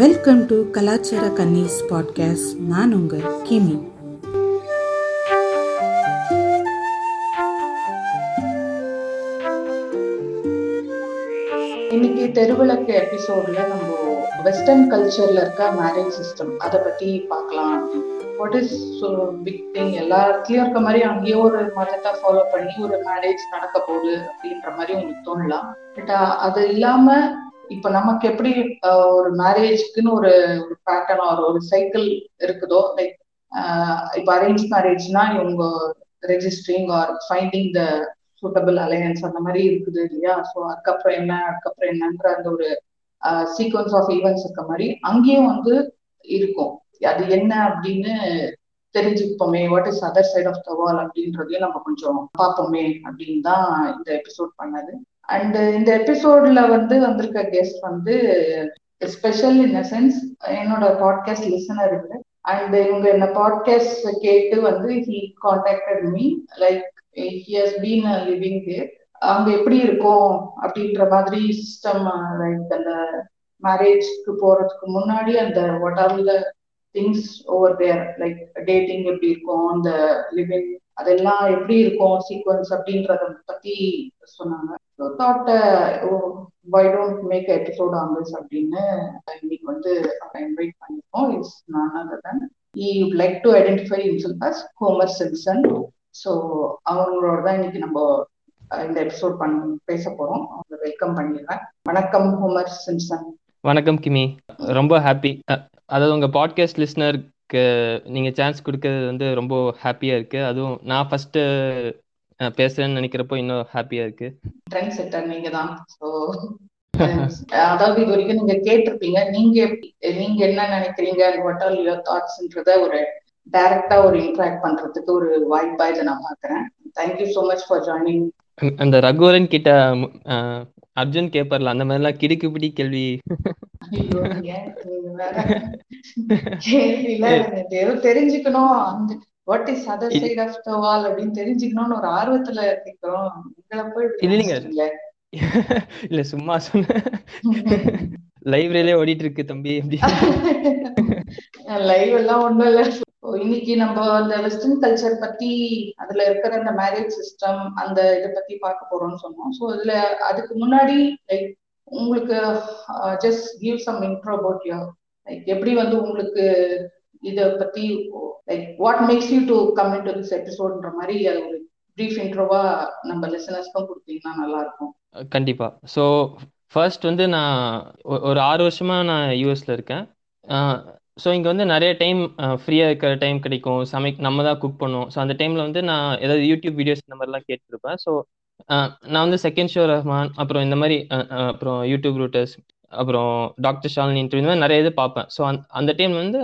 Welcome to கலாச்சார கன்னிஸ் podcast நான் உங்கள் கிமி. இன்னைக்கு தெருவிளக்கு எபிசோட்ல நம்ம வெஸ்டர்ன் கல்ச்சர்ல இருக்க மேரேஜ் சிஸ்டம் அதை பத்தி பார்க்கலாம். வாட் இஸ் பிக் திங் எல்லா இடத்துலயும் இருக்க மாதிரி அங்கேயே ஒரு மதத்தை ஃபாலோ பண்ணி ஒரு மேரேஜ் நடக்க போகுது அப்படின்ற மாதிரி உங்களுக்கு தோணலாம். பட் அது இல்லாம இப்ப நமக்கு எப்படி ஒரு மேரேஜ்க்குன்னு ஒரு ஒரு பேட்டர்ன் ஒரு ஒரு சைக்கிள் இருக்குதோ லைக் இப்போ அரேஞ்ச் மேரேஜ்னா இவங்க registering or finding the suitable alliance அந்த மாதிரி இருக்குது இல்லையா? ஸோ அதுக்கப்புறம் என்ன அதுக்கப்புறம் என்னன்ற அந்த ஒரு சீக்வன்ஸ் ஆஃப் ஈவெண்ட்ஸ் இருக்க மாதிரி அங்கேயும் வந்து இருக்கும். அது என்ன அப்படின்னு தெரிஞ்சுப்போமே what is other side of the wall அப்படின்றதையும் நம்ம கொஞ்சம் பார்ப்போமே அப்படின்னு தான் இந்த எபிசோட் பண்ணது. அண்ட் இந்த எபிசோட்ல வந்து வந்திருக்க கெஸ்ட் வந்து ஸ்பெஷல் இன் அ சென்ஸ் என்னோட பாட்காஸ்ட் லிசனர் இருக்கு அண்ட் இவங்க என்ன பாட்காஸ்ட் கேட்டு வந்து he contacted me like he has been living there அங்க எப்படி இருக்கும் அப்படின்ற மாதிரி சிஸ்டம் லைக் அந்த மேரேஜ்க்கு போறதுக்கு முன்னாடி அந்த what are the things over there like dating எப்படி இருக்கும் அந்த லிவிங் அதெல்லாம் எப்படி இருக்கும் சீக்வன்ஸ் அப்படின்றத பத்தி சொன்னாங்க. So why don't make episode on this அப்படின்னு இன்னைக்கு வந்து இன்வைட் பண்ணியிருக்கோம். It's none other than he like to identify himself as Homer Simpson so அவங்களோட தான் இன்னைக்கு நம்ம இந்த எபிசோட் பண்ண பேச போறோம். அவங்க வெல்கம் பண்ணிடுறேன். வணக்கம் ஹோமர் சிம்சன் வணக்கம் கிமி. ரொம்ப ஹாப்பி அதாவது உங்கள் பாட்காஸ்ட் லிஸ்னர் நீங்கள் சான்ஸ் கொடுக்கறது வந்து ரொம்ப ஹாப்பியாக இருக்குது அதுவும் நான் ஃபஸ்ட்டு பேசுகிறேன்னு நினைக்கிறப்போ இன்னும் ஹாப்பியாக இருக்குது ட்ரெண்ட் செட்டர் நீங்க தான் அதாவது இது வரைக்கும் நீங்க கேட்டிருப்பீங்க. நீங்க நீங்க என்ன நினைக்கிறீங்க? வாட் ஆர் யுவர் தாட்ஸ்ன்றத ஒரு டைரக்டா ஒரு இன்ட்ராக்ட் பண்றதுக்கு ஒரு வாய்ப்பா இதை நான் பாக்குறேன் thank you so much for joining அந்த ரகுவரன் கிட்ட அர்ஜுன் கேப்பர்ல அந்த கேள்வி. நீங்க வேற? கேள்வியில எனக்கு ஏதோ தெரிஞ்சுக்கணும். அந்த what is other side of the wall அப்படின்னு தெரிஞ்சுக்கணும்னு ஒரு ஆர்வத்துல கேட்கிறோம் உங்களை போய் இல்லைங்க. இல்லை சும்மா சொன்னேன் லைப்ரரியிலே ஓடிட்டு இருக்கு தம்பி அப்படி. லைவ் எல்லாம் ஒண்ணும் இல்ல. இன்னைக்கு நம்ம அந்த வெஸ்டர்ன் கல்ச்சர் பத்தி அதுல இருக்கிற அந்த மேரேஜ் சிஸ்டம் அந்த இதை பத்தி பார்க்க போறோம்னு சொன்னோம். ஸோ இதுல அதுக்கு முன்னாடி லைக் உங்களுக்கு just give some intro about your like எப்படி வந்து உங்களுக்கு இதை பத்தி like what makes you to come into this எபிசோட்ன்ற மாதிரி அது ஒரு ப்ரீஃப் இன்ட்ரோவா நம்ம லிசனர்ஸ்க்கும் கொடுத்தீங்கன்னா நல்லா இருக்கும் கண்டிப்பா. ஸோ ஃபர்ஸ்ட் வந்து நான் ஒரு ஆறு வருஷமா நான் யூஎஸ்ல இருக்கேன். ஸோ இங்கே வந்து நிறைய டைம் ஃப்ரீயாக இருக்கிற டைம் கிடைக்கும். சமை நம்ம தான் குக் பண்ணுவோம். ஸோ அந்த டைமில் வந்து நான் ஏதாவது யூடியூப் வீடியோஸ் இந்த மாதிரிலாம் கேட்டுருப்பேன். ஸோ நான் வந்து செகண்ட் ஷோ ரஹ்மான் அப்புறம் இந்த மாதிரி அப்புறம் யூடியூப் ரூட்டர்ஸ் அப்புறம் டாக்டர் ஷாலினி இன்டர்வியூ இந்த மாதிரி நிறைய இது பார்ப்பேன். ஸோ அந்த அந்த டைம் வந்து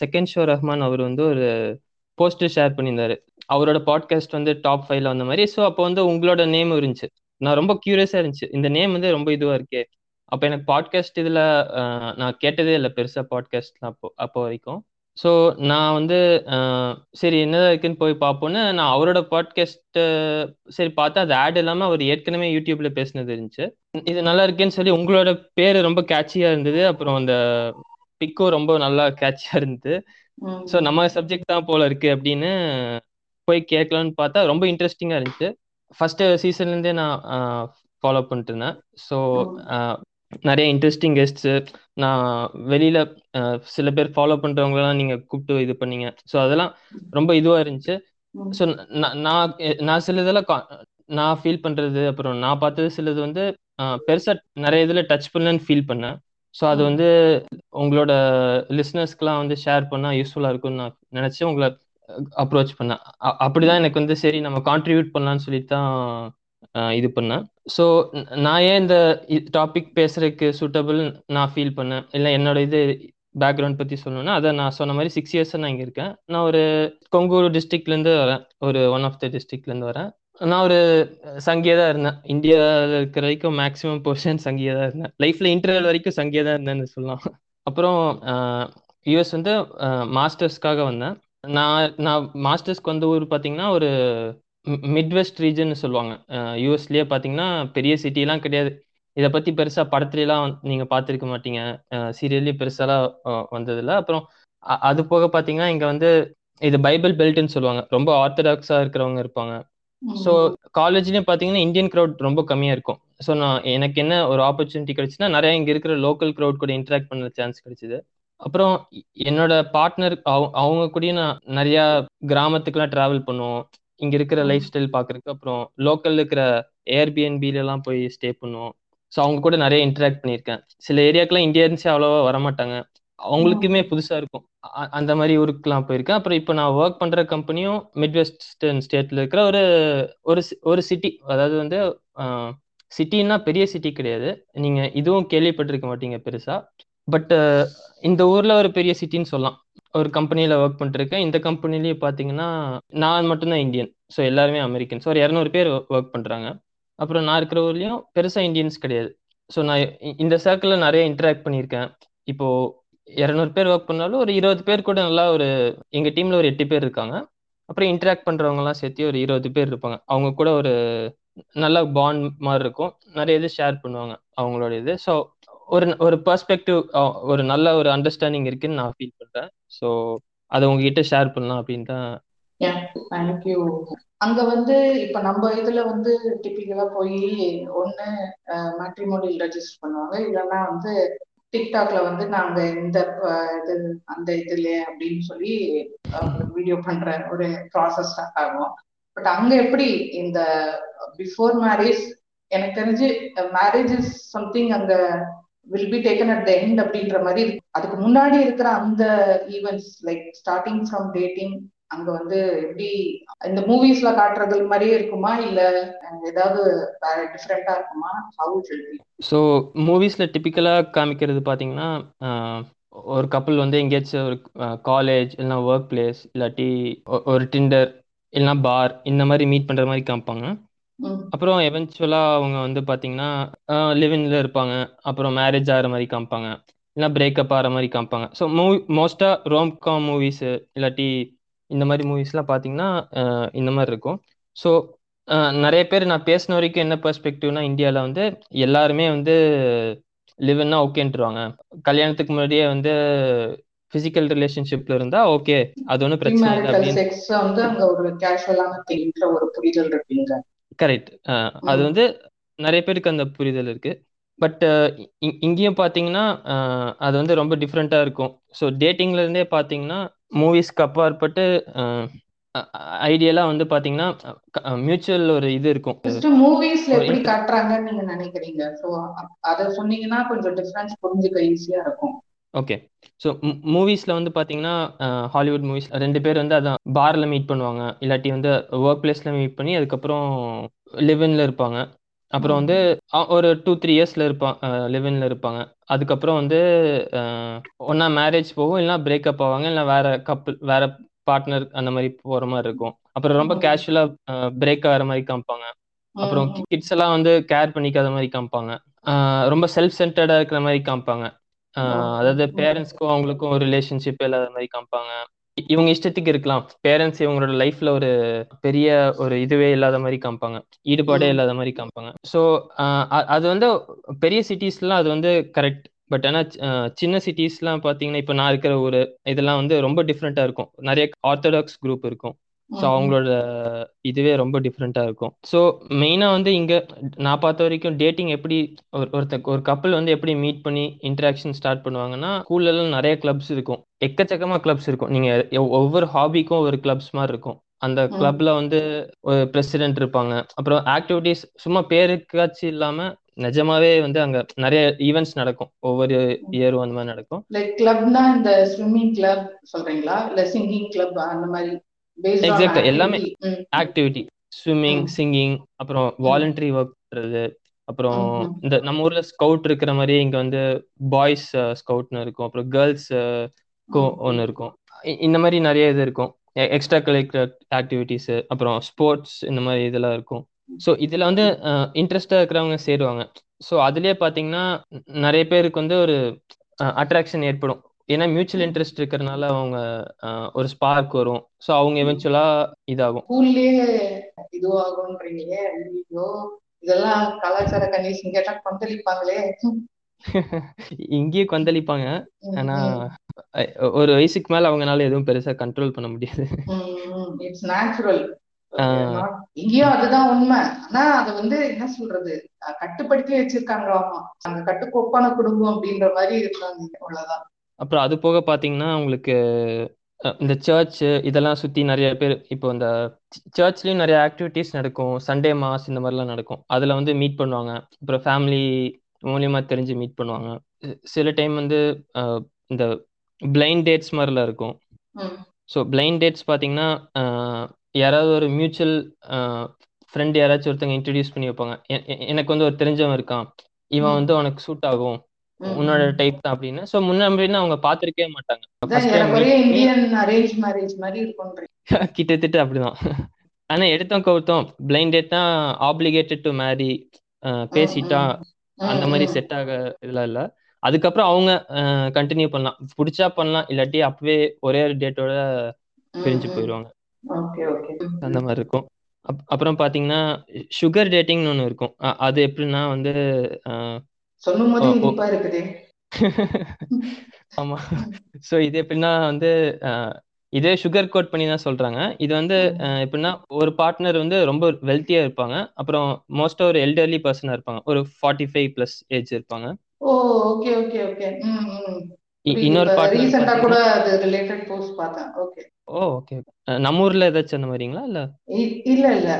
செகண்ட் ஷோ ரஹ்மான் அவர் வந்து ஒரு போஸ்டர் ஷேர் பண்ணியிருந்தாரு. அவரோட பாட்காஸ்ட் வந்து டாப் ஃபைவ்ல வந்த மாதிரி. ஸோ அப்போ வந்து உங்களோட நேம் இருந்துச்சு. நான் ரொம்ப க்யூரியஸாக இருந்துச்சு. இந்த நேம் வந்து ரொம்ப இதுவாக இருக்கே. அப்ப எனக்கு பாட்காஸ்ட் இதுல நான் கேட்டதே இல்லை பெருசா பாட்காஸ்ட்லாம் அப்போ அப்போ வரைக்கும். ஸோ நான் வந்து சரி என்னதான் இருக்குன்னு போய் பார்ப்போன்னு நான் அவரோட பாட்காஸ்ட் சரி பார்த்தா அது ஆட் இல்லாம அவர் ஏற்கனவே யூடியூப்ல பேசினது இருந்துச்சு. இது நல்லா இருக்கேன்னு சொல்லி உங்களோட பேரு ரொம்ப கேட்சியா இருந்தது. அப்புறம் அந்த பிக்கும் ரொம்ப நல்லா கேட்சியா இருந்தது. ஸோ நம்ம சப்ஜெக்ட் தான் போல இருக்கு அப்படின்னு போய் கேட்கலான்னு பார்த்தா ரொம்ப இன்ட்ரெஸ்டிங்காக இருந்துச்சு. ஃபர்ஸ்ட் சீசன்லேருந்தே நான் ஃபாலோ பண்ணிட்டு இருந்தேன். ஸோ நிறைய இன்ட்ரெஸ்டிங் கெஸ்ட்ஸு நான் வெளியில் சில பேர் ஃபாலோ பண்ணுறவங்களெல்லாம் நீங்கள் கூப்பிட்டு இது பண்ணீங்க. ஸோ அதெல்லாம் ரொம்ப இதுவாக இருந்துச்சு. ஸோ நான் நான் சில இதெல்லாம் கா- நான் ஃபீல் பண்ணுறது அப்புறம் நான் பார்த்தது சிலது வந்து பெருசாக நிறைய இதில் டச் பண்ணலன்னு ஃபீல் பண்ணேன். ஸோ அது. வந்து உங்களோட லிஸ்னர்ஸ்க்குலாம் வந்து ஷேர் பண்ணால் யூஸ்ஃபுல்லாக இருக்கும்னு நான் நினச்சி உங்களை அப்ரோச் பண்ணேன். அ- அப்படிதான் எனக்கு வந்து சரி நம்ம கான்ட்ரிபியூட் பண்ணலாம்னு சொல்லிட்டு தான் இது பண்ணேன். ஸோ நான் ஏன் இந்த டாபிக் பேசுறதுக்கு சூட்டபிள் நான் ஃபீல் பண்ணேன்? இல்லை என்னோட இது பேக்ரவுண்ட் பற்றி சொல்லணும்னா அதை நான் சொன்ன மாதிரி சிக்ஸ் இயர்ஸ் நான் இங்கே இருக்கேன். நான் ஒரு கொங்கூர் டிஸ்ட்ரிக்ட்லேருந்து வரேன். ஒரு ஒன் ஆஃப் த டிஸ்ட்ரிக்ட்லேருந்து வரேன். நான் ஒரு சங்கியா தான் இருந்தேன். இந்தியாவில் இருக்கிற வரைக்கும் மேக்ஸிமம் போர்ஷன் சங்கியா தான் இருந்தேன். லைஃப்ல இன்டர்வல் வரைக்கும் சங்கியா தான் இருந்தேன்னு சொல்லலாம். அப்புறம் யூஎஸ் வந்து மாஸ்டர்ஸ்க்காக வந்தேன். நான் நான் மாஸ்டர்ஸ்க்கு வந்த ஊர் பார்த்தீங்கன்னா ஒரு மிட்வெஸ்ட் ரீஜன் சொல்லுவாங்க. யூஎஸ்லயே பார்த்தீங்கன்னா பெரிய சிட்டிலாம் கிடையாது. இதை பத்தி பெருசா படத்துலலாம் நீங்க பார்த்திருக்க மாட்டீங்க. சீரியல்லயும் பெருசாலாம் வந்ததில்ல. அப்புறம் அது போக பாத்தீங்கன்னா இங்க வந்து இது பைபிள் பெல்ட்னு சொல்லுவாங்க. ரொம்ப ஆர்த்தடாக்ஸா இருக்கிறவங்க இருப்பாங்க. ஸோ காலேஜ்லயும் பாத்தீங்கன்னா இந்தியன் க்ரௌட் ரொம்ப கம்மியா இருக்கும். ஸோ நான் எனக்கு என்ன ஒரு ஆப்பர்ச்சுனிட்டி கிடைச்சுன்னா நிறைய இங்க இருக்கிற லோக்கல் க்ரௌட் கூட இன்டராக்ட் பண்ண சான்ஸ் கிடைச்சது. அப்புறம் என்னோட பார்ட்னர் அவங்க கூடயும் நான் நிறைய கிராமத்துக்குலாம் டிராவல் பண்ணுவோம். இங்க இருக்கிற. லைஃப் ஸ்டைல் பாக்குறதுக்கு அப்புறம் லோக்கல்ல இருக்கிற ஏர்பிஎன்பில எல்லாம் போய் ஸ்டே பண்ணுவோம். ஸோ அவங்க கூட நிறைய இன்டராக்ட் பண்ணியிருக்கேன். சில ஏரியாக்கெல்லாம் இந்தியன்ஸே அவ்வளோவா வரமாட்டாங்க. அவங்களுக்குமே புதுசா இருக்கும். அந்த மாதிரி ஊருக்குலாம் போயிருக்கேன். அப்புறம் இப்போ நான் ஒர்க் பண்ற கம்பெனியும் மிட்வெஸ்டர்ன் ஸ்டேட்ல இருக்கிற ஒரு ஒரு ஒரு சிட்டி அதாவது வந்து சிட்டின்னா பெரிய சிட்டி கிடையாது. நீங்க இதுவும் கேள்விப்பட்டிருக்க மாட்டீங்க பெருசா. பட் இந்த ஊர்ல ஒரு பெரிய சிட்டின்னு சொல்லலாம். ஒரு கம்பெனியில் ஒர்க் பண்ணிட்டுருக்கேன். இந்த கம்பெனிலேயே பார்த்தீங்கன்னா நான் மட்டும்தான் இந்தியன் ஸோ எல்லாருமே அமெரிக்கன்ஸ் ஒரு இரநூறு பேர் ஒர்க் பண்ணுறாங்க அப்புறம் நான் இருக்கிற ஊர்லேயும் பெருசாக இந்தியன்ஸ் கிடையாது. ஸோ நான் இந்த சர்க்கிளில் நிறைய இன்டராக்ட் பண்ணியிருக்கேன். இப்போது இரநூறு பேர் ஒர்க் பண்ணாலும் ஒரு இருபது பேர் கூட நல்லா ஒரு எங்கள் டீமில் ஒரு எட்டு பேர் இருக்காங்க. அப்புறம் இன்டராக்ட் பண்ணுறவங்கலாம் சேர்த்து ஒரு இருபது பேர் இருப்பாங்க. அவங்க கூட ஒரு நல்ல பாண்ட் மாதிரி இருக்கும். நிறைய இது ஷேர் பண்ணுவாங்க அவங்களோட இது. ஸோ ஒரு ஒரு பெர்ஸ்பெக்டிவ் ஒரு நல்ல ஒரு அண்டர்ஸ்டாண்டிங் இருக்குன்னு நான் ஃபீல் பண்றேன். ஸோ அதை உங்ககிட்ட ஷேர் பண்ணலாம் அப்படின்னு தான். தேங்க்யூ அங்க வந்து இப்ப நம்ம இதுல வந்து டிபிக்கலா போய் ஒண்ணு மேட்ரிமோனியல் ரெஜிஸ்டர் பண்ணுவாங்க. இல்லைன்னா வந்து டிக்டாக்ல வந்து நாங்க இந்த இது அந்த இதுல அப்படின்னு சொல்லி வீடியோ பண்ற ஒரு ப்ராசஸ் ஸ்டார்ட் ஆகும். பட் அங்க எப்படி இந்த பிஃபோர் மேரேஜ் எனக்கு தெரிஞ்சு மேரேஜ் இஸ் சம்திங் அங்க will be taken at the end அப்படின்ற மாதிரி அதுக்கு முன்னாடி இருக்கிற அந்த events like starting from dating அங்க வந்து எப்படி இந்த மூவிஸ்ல காட்டுறது மாதிரியே இருக்குமா? இல்ல ஏதாவது வேற டிஃப்ரெண்டா இருக்குமா? ஹவு ஸோ மூவிஸில் டிப்பிக்கலாக காமிக்கிறது பாத்தீங்கன்னா ஒரு கப்பல் வந்து எங்கேயாச்சும் ஒரு காலேஜ் இல்லைனா ஒர்க் பிளேஸ் இல்லாட்டி ஒ- ஒரு டிண்டர் இல்லைனா பார் இந்த மாதிரி மீட் பண்ணுற மாதிரி காமிப்பாங்க. ம். அப்புறம் எவென்ச்சுவலாக அவங்க வந்து பார்த்தீங்கன்னா லிவின்ல இருப்பாங்க. அப்புறம் மேரேஜ் ஆகிற மாதிரி காமிப்பாங்க. இல்லைனா பிரேக்கப் ஆகிற மாதிரி காமிப்பாங்க. ஸோ மூவி மோஸ்ட்டாக ரோம்காம் மூவிஸு இல்லாட்டி இந்த மாதிரி மூவிஸ்லாம் பார்த்தீங்கன்னா ஆஹ், இந்த மாதிரி இருக்கும். ஸோ நிறைய பேர் நான் பேசின வரைக்கும் என்ன பெர்ஸ்பெக்டிவ்னா இந்தியாவில் வந்து எல்லாருமே வந்து லிவ்னா ஓகேன்ட்டுருவாங்க. கல்யாணத்துக்கு முன்னாடியே வந்து ஃபிசிக்கல் ரிலேஷன்ஷிப்ல இருந்தா ஓகே அது ஒன்றும் பிரச்சனை இல்லை ப்ரீமேரிட்டல் அப்படின்னு. செக்ஸ் வந்து அங்க ஒரு கேஷுவலான திங்கிற ஒரு புரிதல் இருப்பீங்க கரெக்ட் அது வந்து நிறைய பேருக்கு அந்த புரிதல் இருக்கு. பட் இங்கேயும் பார்த்தீங்கன்னா அது வந்து ரொம்ப டிஃப்ரெண்ட்டாக இருக்கும். ஸோ டேட்டிங்ல இருந்தே பார்த்தீங்கன்னா மூவிஸ்க்கு அப்பாற்பட்டு ஐடியலாக வந்து பார்த்தீங்கன்னா மியூச்சுவல் ஒரு இது இருக்கும். மூவிஸ்ல எப்படி காட்டுறாங்கன்னு நீங்க நினைக்கிறீங்க? ஸோ அத சொன்னீங்கன்னா கொஞ்சம் டிஃபரன்ஸ் புரிஞ்சுக்க ஈஸியா இருக்கும். ஓகே ஸோ மூவிஸில் வந்து பார்த்தீங்கன்னா ஹாலிவுட் மூவிஸ் ரெண்டு பேர் வந்து அதான் பாரில் மீட் பண்ணுவாங்க. இல்லாட்டி வந்து ஒர்க் பிளேஸில் மீட் பண்ணி அதுக்கப்புறம் லிவின்ல இருப்பாங்க. அப்புறம் வந்து ஒரு டூ த்ரீ இயர்ஸில் இருப்பாங்க லிவின்ல இருப்பாங்க. அதுக்கப்புறம் வந்து ஒன்றா மேரேஜ் போகும் இல்லைனா பிரேக்கப் ஆவாங்க இல்லை வேற கப்புள் வேற பார்ட்னர் அந்த மாதிரி போகிற மாதிரி இருக்கும். அப்புறம் ரொம்ப கேஷுவலாக பிரேக் ஆகிற மாதிரி காமிப்பாங்க. அப்புறம் கிட்ஸ் எல்லாம் வந்து கேர் பண்ணிக்காத மாதிரி காமிப்பாங்க. ரொம்ப செல்ஃப் சென்டர்டா இருக்கிற மாதிரி காமிப்பாங்க. அதாவது பேரண்ட்ஸ்க்கும் அவங்களுக்கும் ஒரு ரிலேஷன்ஷிப் இல்லாத மாதிரி காமிப்பாங்க. இவங்க இஷ்டத்துக்கு இருக்கலாம். பேரண்ட்ஸ் இவங்களோட லைஃப்ல ஒரு பெரிய ஒரு இதுவே இல்லாத மாதிரி காமிப்பாங்க. ஈடுபாடே இல்லாத மாதிரி காமிப்பாங்க. ஸோ அது வந்து பெரிய சிட்டிஸ்லாம் அது வந்து கரெக்ட் பட் ஆனால் சின்ன சிட்டிஸ்லாம் பார்த்தீங்கன்னா இப்போ நான் இருக்கிற ஊர் இதெல்லாம் வந்து ரொம்ப டிஃப்ரெண்ட்டாக இருக்கும். நிறைய ஆர்த்தடாக்ஸ் குரூப் இருக்கும். ஸோ அவங்களோட இதுவே ரொம்ப டிஃப்ரெண்ட்டாக இருக்கும். ஸோ மெயினாக வந்து இங்கே நான் பார்த்த வரைக்கும் டேட்டிங் எப்படி ஒரு ஒருத்த ஒரு கப்பல் வந்து எப்படி மீட் பண்ணி இன்டராக்ஷன் ஸ்டார்ட் பண்ணுவாங்கன்னா ஸ்கூல்ல எல்லாம் நிறைய கிளப்ஸ் இருக்கும். எக்கச்சக்கமா கிளப்ஸ் இருக்கும். நீங்க எவ்- ஒவ்வொரு ஹாபிக்கும் ஒரு கிளப்ஸ் மாதிரி இருக்கும். அந்த கிளப்ல வந்து ஒரு பிரசிடென்ட் இருப்பாங்க. அப்புறம் ஆக்டிவிட்டீஸ் சும்மா பேருக்காச்சும் இல்லாம நிஜமாவே வந்து அங்க நிறைய ஈவெண்ட்ஸ் நடக்கும். ஒவ்வொரு இயரும் அந்த மாதிரி நடக்கும். லைக் கிளப்னா இந்த ஸ்விம்மிங் கிளப் சொல்றீங்களா? இல்ல சிங்கிங் கிளப் அந்த மாதிரி எக்ஸாக்டா எல்லாமே ஆக்டிவிட்டி ஸ்விம்மிங் சிங்கிங் அப்புறம் வாலண்டரி ஒர்க் பண்றது அப்புறம் இந்த நம்ம ஊர்ல ஸ்கவுட் இருக்கிற மாதிரி இங்க வந்து பாய்ஸ் ஸ்கவுட்னு இருக்கும். அப்புறம் கேர்ள்ஸ் ம். ஒன்று இருக்கும். இந்த மாதிரி நிறைய இது இருக்கும். எக்ஸ்ட்ரா கரிக்குலர் ஆக்டிவிட்டீஸ் அப்புறம் ஸ்போர்ட்ஸ் இந்த மாதிரி இதெல்லாம் இருக்கும். ஸோ இதுல வந்து இன்ட்ரெஸ்டா இருக்கிறவங்க சேருவாங்க. ஸோ அதுலயே பாத்தீங்கன்னா நிறைய பேருக்கு வந்து ஒரு அட்ராக்ஷன் ஏற்படும். ஏன்னா மியூச்சுவல் இன்ட்ரெஸ்ட் இருக்கிறதுனால அவங்க ஒரு ஸ்பார்க் வரும். ஸோ அவங்க எவென்ச்சுவலா இதாகும். ஸ்கூல்லயே இதுவாகும்ன்றீங்களே ஐயோ இதெல்லாம் கலாச்சார கண்டிஷன் கேட்டா கொந்தளிப்பாங்களே. இங்கேயும் கொந்தளிப்பாங்க. ஆனா ஒரு வயசுக்கு மேல அவங்கனால எதுவும் பெருசா கண்ட்ரோல் பண்ண முடியாது. இட்ஸ் நேச்சுரல் இங்கேயும் அதுதான் உண்மை. ஆனா அது வந்து என்ன சொல்றது? கட்டுப்படுத்தி வச்சிருக்காங்களாமா அந்த கட்டுக்கோப்பான குடும்பம் அப்படின்ற மாதிரி இருக்காங்க அவ்வளவுதான். அப்புறம் அது போக பாத்தீங்கன்னா உங்களுக்கு அஹ், இந்த சர்ச் இதெல்லாம் சுத்தி நிறைய பேர் இப்போ இந்த சர்ச்லயும் நிறைய ஆக்டிவிட்டீஸ் நடக்கும். சண்டே மாஸ் இந்த மாதிரிலாம் நடக்கும். அதுல வந்து மீட் பண்ணுவாங்க. அப்புறம் ஃபேமிலி மூலியமா தெரிஞ்சு மீட் பண்ணுவாங்க. சி- சில டைம் வந்து அஹ், இந்த பிளைண்ட் டேட்ஸ் மாதிரிலாம் இருக்கும். ம், ஸோ பிளைண்ட் டேட்ஸ் பார்த்தீங்கன்னா ஆஹ், யாராவது ஒரு மியூச்சுவல் ஃப்ரெண்ட் யாராச்சும் ஒருத்தங்க இன்ட்ரடியூஸ் பண்ணி வைப்பாங்க. எ- எ- எனக்கு வந்து ஒரு தெரிஞ்சவன் இருக்கான். இவன் ம், வந்து உனக்கு சூட் ஆகும். உன்னோட. டைப் தான் அப்படின்னு. ஸோ முன்னாடினா அவங்க பார்த்துருக்கவே மாட்டாங்க. கிட்டத்தட்ட அப்படிதான். ஆனா எடுத்தோம் கவுத்தோம் பிளைண்ட் டேட் தான் ஆப்ளிகேட்டட் டு மேரி பேசிட்டா அந்த மாதிரி செட் ஆக இதெல்லாம் இல்லை. அதுக்கப்புறம் அவங்க கண்டினியூ பண்ணலாம். பிடிச்சா பண்ணலாம் இல்லாட்டி அப்பவே ஒரே ஒரு டேட்டோட பிரிஞ்சு. போயிடுவாங்க அந்த மாதிரி இருக்கும். அப் அப்புறம் பார்த்தீங்கன்னா சுகர் டேட்டிங்னு ஒன்று இருக்கும். அது எப்படின்னா வந்து சொல்லும் போதே இனிப்பா இருக்குதே. ஆமா. ஸோ இது எப்படின்னா வந்து இதே சுகர் கோட் பண்ணி தான் சொல்றாங்க. இது வந்து எப்படின்னா ஒரு பார்ட்னர் வந்து ரொம்ப வெல்த்தியா இருப்பாங்க. அப்புறம் மோஸ்டா ஒரு எல்டர்லி பர்சனா இருப்பாங்க. ஒரு ஃபார்ட்டி ஃபைவ் ப்ளஸ் ஏஜ் இருப்பாங்க. ஓ ஓகே ஓகே ஓகே இன்னொரு பார்ட்னர் ரீசெண்டா கூட அது ரிலேட்டட் போஸ்ட் பார்த்தேன். ஓகே ஓ ஓகே நம்ம ஊர்ல ஏதாச்சும் அந்த மாதிரிங்களா இல்ல? இல்ல இல்ல.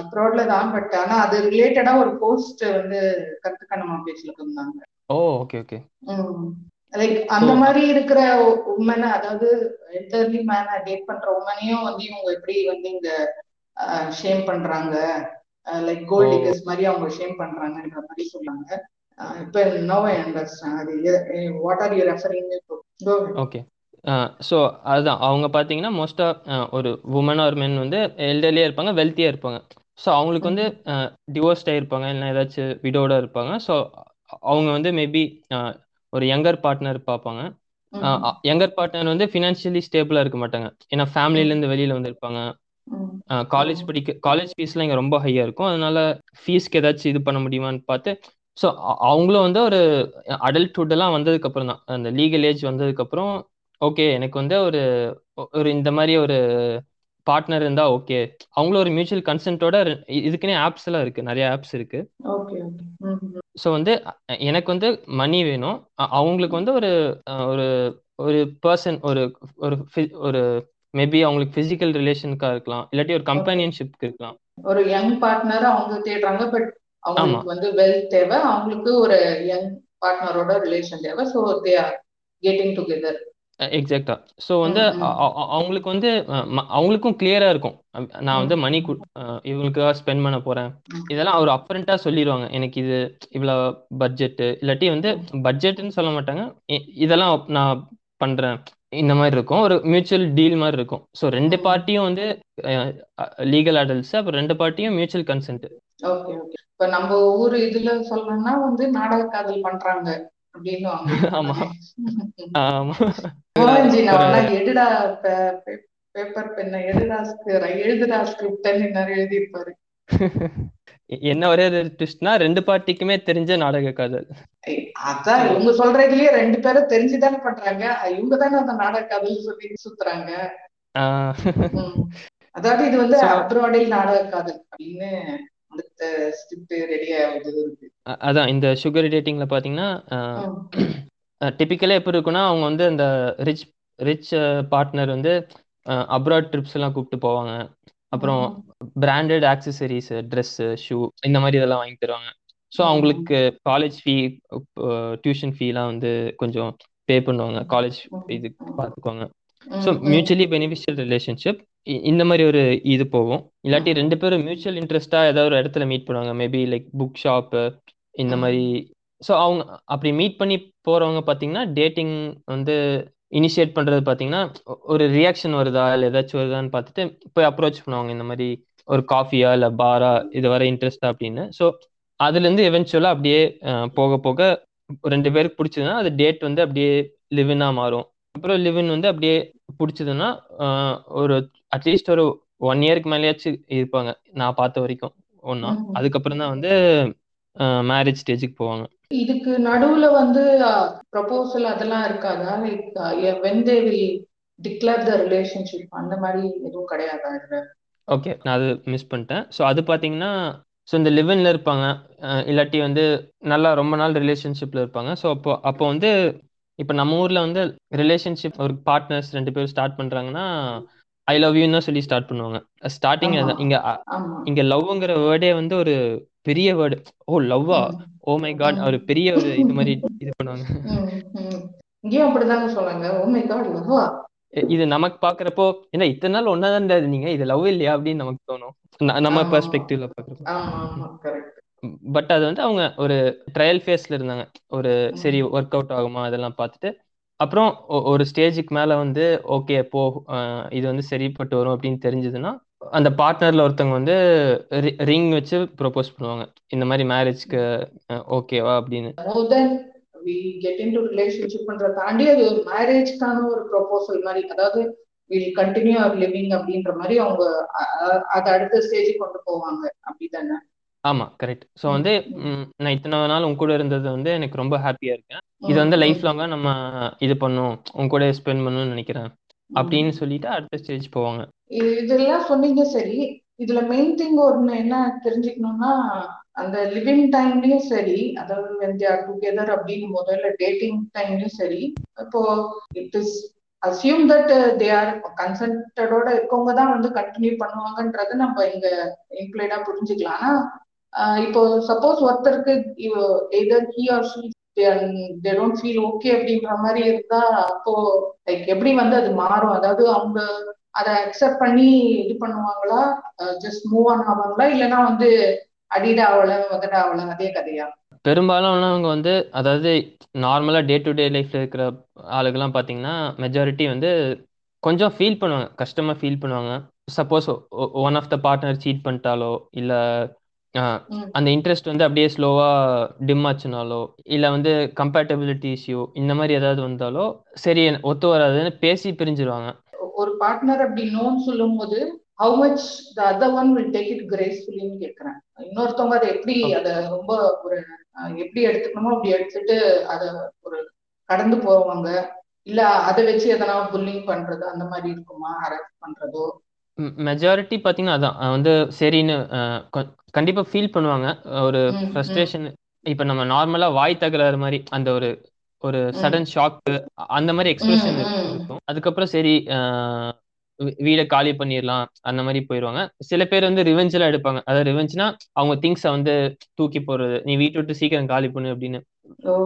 அப்ராட்ல தான் பட் ஆனா அது ரிலேட்டடா ஒரு போஸ்ட் வந்து கருத்து கண்ணமா பேஜ்ல இருந்தாங்க. ஓ ஓகே ஓகே லைக் அந்த மாதிரி இருக்கிற உமனை அதாவது எல்டர்லி மேனை டேட் பண்ற உமனையும் வந்து இவங்க எப்படி வந்து இங்க ஷேம் பண்றாங்க லைக் கோல்ட் டிகர்ஸ் மாதிரி அவங்க ஷேம் பண்றாங்கன்ற மாதிரி சொன்னாங்க. இப்ப நோ ஐ அண்டர்ஸ்டாண்ட் அது what are you referring okay so அதுதான். அவங்க பார்த்தீங்கன்னா மோஸ்ட்டாக ஒரு உமன் ஆர் மென் வந்து எல்டர்லியாக இருப்பாங்க வெல்த்தியாக இருப்பாங்க. ஸோ அவங்களுக்கு வந்து டிவோர்ஸ்ட் ஆகிருப்பாங்க இல்லை ஏதாச்சும் விடோட இருப்பாங்க. ஸோ அவங்க வந்து மேபி ஒரு யங்கர் பார்ட்னர் பார்ப்பாங்க. யங்கர் பார்ட்னர் வந்து ஃபினான்ஷியலி ஸ்டேபிளாக இருக்க மாட்டாங்க. ஏன்னா ஃபேமிலிலேருந்து வெளியில் வந்திருப்பாங்க. காலேஜ் படிக்க காலேஜ் ஃபீஸ்லாம் இங்கே ரொம்ப ஹையாக இருக்கும். அதனால ஃபீஸ்க்கு ஏதாச்சும் இது பண்ண முடியுமான்னு பார்த்து ஸோ அவங்களும் வந்து ஒரு அடல்ட்ஹுட் எல்லாம் வந்ததுக்கு அப்புறம் தான் அந்த லீகல் ஏஜ் வந்ததுக்கு அப்புறம் ஓகே எனக்கு வந்து ஒரு ஒரு இந்த மாதிரி ஒரு பார்ட்னர் இருந்தா ஓகே. அவங்களும் ஒரு மியூச்சுவல் கன்சென்ட்டோட இதுக்குன்னே ஆப்ஸ் எல்லாம் இருக்கு. நிறைய ஆப்ஸ் இருக்கு. ஸோ வந்து எனக்கு வந்து மணி வேணும். அ- அவங்களுக்கு வந்து ஒரு அஹ், ஒரு ஒரு பர்சன் ஒரு ஒரு phy- ஒரு மேபி அவங்களுக்கு பிசிக்கல் ரிலேஷனுக்கா இருக்கலாம். இல்லாட்டி ஒரு ஓகே. கம்பெனியன்ஷிப்க்கு இருக்கலாம். ஒரு யங் பார்ட்னர் அவங்க தேடுறாங்க. பட் ஆமா. அவங்களுக்கு வந்து வெல்த் தேவை. அவங்களுக்கு ஒரு யங் பார்ட்னரோட ரிலேஷன் தேவை. So they are getting together எக்ஸாக்டா ஸோ வந்து அ- அ- அ- அவங்களுக்கு வந்து அஹ், ம- அவங்களுக்கும் கிளியரா இருக்கும். நான் வந்து மணி இவங்களுக்காக ஸ்பெண்ட் பண்ண போறேன். இதெல்லாம் அவர் அப்பரண்டா சொல்லிடுவாங்க எனக்கு இது இவ்வளோ பட்ஜெட் இல்லாட்டி வந்து பட்ஜெட்னு சொல்ல மாட்டாங்க. இ- இதெல்லாம் நான் பண்றேன். இந்த மாதிரி இருக்கும். ஒரு மியூச்சுவல் டீல் மாதிரி இருக்கும். ஸோ ரெண்டு பார்ட்டியும் வந்து லீகல் அடல்ட்ஸ் அப்புறம் ரெண்டு பார்ட்டியும் மியூச்சுவல் கன்சென்ட் ஓகே ஓகே. இப்ப நம்ம ஊர் இதுல சொல்லணும்னா வந்து நாடக காதல் பண்றாங்க. எடுடா பேப்பர் பெண்ணை எடுடா எழுதுடா ஸ்கிரிப்ட்னு நிறைய எழுதியிருப்பாரு. என்ன ஒரே ஒரு ட்விஸ்ட்னா ரெண்டு பார்ட்டிக்குமே தெரிஞ்ச நாடக காதல். அதான் இவங்க சொல்றதுலயே ரெண்டு பேரும் தெரிஞ்சுதானே பண்றாங்க. இவங்க தானே அந்த நாடக காதல் சொல்லி சுத்துறாங்க. அதாவது இது வந்து அப்ராடில் நாடக காதல் அப்படின்னு அடுத்த ஸ்கிரிப்ட் ரெடி ஆகுது அதான் இந்த சுகர் டேட்டிங்ல பாத்தீங்கன்னா. டிபிக்கலா எப்படி இருக்குன்னா அவங்க வந்து அந்த ரிச் ரிச் பார்ட்னர் வந்து அப்ராட் ட்ரிப்ஸ் எல்லாம் கூப்பிட்டு போவாங்க. அப்புறம் பிராண்டட் ஆக்சசரிஸ் ட்ரெஸ் ஷூ இந்த மாதிரி இதெல்லாம் வாங்கி தருவாங்க. ஸோ. அவங்களுக்கு காலேஜ் ஃபீ டியூஷன் ஃபீலாம் வந்து கொஞ்சம் பே பண்ணுவாங்க. காலேஜ் இது பார்த்துக்குவாங்க ஸோ. மியூச்சுவலி பெனிஃபிஷியல் ரிலேஷன்ஷிப் இந்த மாதிரி ஒரு இது போகும். இல்லாட்டி ரெண்டு பேரும் மியூச்சுவல் இன்ட்ரெஸ்டா ஏதாவது ஒரு இடத்துல மீட் பண்ணுவாங்க. மேபி லைக் புக் ஷாப்பு இந்த. மாதிரி. ஸோ அவங்க அப்படி மீட் பண்ணி போறவங்க பார்த்தீங்கன்னா டேட்டிங் வந்து இனிஷியேட் பண்றது பார்த்தீங்கன்னா ஒரு ரியாக்ஷன் வருதா? இல்லை ஏதாச்சும் வருதான்னு பார்த்துட்டு போய் அப்ரோச் பண்ணுவாங்க. இந்த மாதிரி ஒரு காஃபியா இல்லை பாரா இது வர இன்ட்ரெஸ்டா அப்படின்னு. ஸோ அதுலேருந்து எவென்ச்சுவலாக அப்படியே போக போக ரெண்டு பேருக்கு பிடிச்சதுன்னா அது டேட் வந்து அப்படியே லிவினா மாறும். அப்புறம் லிவின் வந்து அப்படியே பிடிச்சதுன்னா ஒரு அட்லீஸ்ட் ஒரு ஒன் இயருக்கு மேலேயாச்சும் இருப்பாங்க நான் பார்த்த வரைக்கும் ம்ஹும். அதுக்கப்புறம் தான் வந்து மேரேஜ் ஸ்டேஜுக்கு போவாங்க. இதுக்கு நடுவுல வந்து ப்ரப்போசல் அதெல்லாம் இருக்காதா? Like when they will declare the relationship அந்த மாதிரி எதுவும் கிடையாதா இதுல? ஓகே நான் அது மிஸ் பண்ணிட்டேன். ஸோ அது பார்த்தீங்கன்னா ஸோ இந்த லிவன்ல இருப்பாங்க இல்லாட்டி வந்து நல்லா ரொம்ப நாள் ரிலேஷன்ஷிப்ல இருப்பாங்க. ஸோ அப்போ அப்போ வந்து இப்போ நம்ம ஊர்ல வந்து ரிலேஷன்ஷிப் ஒரு பார்ட்னர்ஸ் ரெண்டு பேரும் ஸ்டார்ட் பண்றாங்கன்னா ஐ லவ் யூன்னு சொல்லி ஸ்டார்ட் பண்ணுவாங்க. ஸ்டார்டிங் இங்க இங்க லவ்ங்கிற வேர்டே வந்து ஒரு பெரிய வேர்டு ஓ லவ்வா ஓ மை. காட் ஒரு பெரிய ஒரு இது மாதிரி இது பண்ணுவாங்க. இங்கேயும் அப்படிதாங்க சொன்னாங்க ஓ மை காட் லவ்வா இது நமக்கு பாக்குறப்போ என்ன இத்தனை நாள் ஒன்னா தான் இருந்தீங்க இது லவ் இல்லையா? அப்படின்னு நமக்கு தோணும். நம்ம பெர்ஸ்பெக்டிவ்ல பாக்குறப்போ. பட் அது வந்து அவங்க ஒரு ட்ரையல் ஃபேஸ்ல இருந்தாங்க. ஒரு சரி ஒர்க் அவுட் ஆகுமா அதெல்லாம் பார்த்துட்டு. அப்புறம் ஒரு ஸ்டேஜுக்கு மேல வந்து ஓகே போ இது வந்து சரிப்பட்டு வரும் அப்படின்னு தெரிஞ்சதுன்னா அந்த பார்ட்னர்ல ஒருத்தவங்க வந்து ரிங் வச்சு ப்ரொபோஸ் பண்ணுவாங்க. இந்த மாதிரி மேரேஜ்க்கு ஓகேவா அப்படின்னு. வி கெட் இன் டு ரிலேஷன்ஷிப்ன்ற தாண்டி அது ஒரு மேரேஜ்க்கான ஒரு ப்ரொபோசல் மாதிரி அதாவது வில் கண்டினியூ அவர் லிவிங் அப்படின்ற மாதிரி அவங்க அதை அடுத்த ஸ்டேஜுக்கு கொண்டு போவாங்க. அப்படிதானே? ஆமா கரெக்ட் ஸோ வந்து நான் இத்தனை நாள் உங்க கூட இருந்தது வந்து எனக்கு ரொம்ப ஹாப்பியா இருக்கேன். இது வந்து லைஃப் லாங்கா நம்ம இது பண்ணும் உங்க கூட ஸ்பெண்ட் பண்ணணும்னு நினைக்கிறேன். அப்படின்னு சொல்லிட்டு அடுத்த ஸ்டேஜ் போவாங்க. இது- இதெல்லாம் சொன்னீங்க சரி. இதுல மெயின் திங் ஒண்ணு என்ன தெரிஞ்சுக்கணும்னா அந்த லிவிங் டைம்லயும் சரி அதாவது when they are together அப்படின்னு முதல்ல டேட்டிங் டைம்லயும் சரி இப்போ it is assume that they are கன்சென்டடோட இருக்கவங்க தான் வந்து கண்டினியூ பண்ணுவாங்கன்றது நம்ம இங்க இம்ப்ளைடா புரிஞ்சுக்கலாம். ஆனா இப்போ சப்போஸ் ஒருத்தருக்கு either he or she they don't feel okay அப்படின்ற மாதிரி இருந்தா அப்போ லைக் எப்படி வந்து அது மாறும்? அதாவது அவங்க அதை அக்செப்ட் பண்ணி இது பண்ணுவாங்களா? ஜஸ்ட் மூவ் ஆன் ஆவாங்களா? இல்லைன்னா வந்து அடிடாவல ஆவல அதே கதையா? பெரும்பாலும் அவங்க வந்து அதாவது நார்மலா டே டு டே லைஃப்ல இருக்கிற ஆளுகெல்லாம் பாத்தீங்கன்னா மெஜாரிட்டி வந்து கொஞ்சம் ஃபீல் பண்ணுவாங்க. கஷ்டமா ஃபீல் பண்ணுவாங்க. Suppose one of the partner cheat பண்ணிட்டாலோ இல்லை அந்த இன்ட்ரெஸ்ட் வந்து அப்படியே ஸ்லோவா டிம் ஆச்சுனாலோ இல்ல வந்து கம்பேட்டபிலிட்டி இஷ்யூ இந்த மாதிரி ஏதாவது வந்தாலோ சரி ஒத்து வராதுன்னு பேசி பிரிஞ்சிருவாங்க. ஒரு பார்ட்னர் அப்படி நோன்னு சொல்லும் போது how much the other one will take it கிரேஸ்ஃபுல்லின்னு கேட்கறேன் இன்னொருத்தவங்க அதை எப்படி அதை ரொம்ப ஒரு எப்படி எடுத்துக்கணுமோ அப்படி எடுத்துட்டு அதை ஒரு கடந்து போவாங்க இல்ல அதை வச்சு எதனா புல்லிங் பண்றது அந்த மாதிரி இருக்குமா? ஹராஸ் பண்றதோ? மெஜாரிட்டி பார்த்தீங்கன்னா அதான். வந்து சரின்னு கண்டிப்பா ஃபீல் பண்ணுவாங்க. ஒரு. ஃப்ரஸ்ட்ரேஷன் இப்போ நம்ம நார்மலா வாய் தகராறு மாதிரி அந்த ஒரு ஒரு சடன் ஷாக் அந்த மாதிரி எக்ஸ்பிரஷன். இருக்கும். அதுக்கப்புறம் சரி வீடை காலி பண்ணிடலாம் அந்த மாதிரி போயிடுவாங்க. சில பேர் வந்து ரிவெஞ்ச் எல்லாம் எடுப்பாங்க. அதாவது ரிவெஞ்ச்னா அவங்க திங்ஸை வந்து தூக்கி போடுறது. நீ வீட்டை விட்டு சீக்கிரம் காலி பண்ணு அப்படின்னு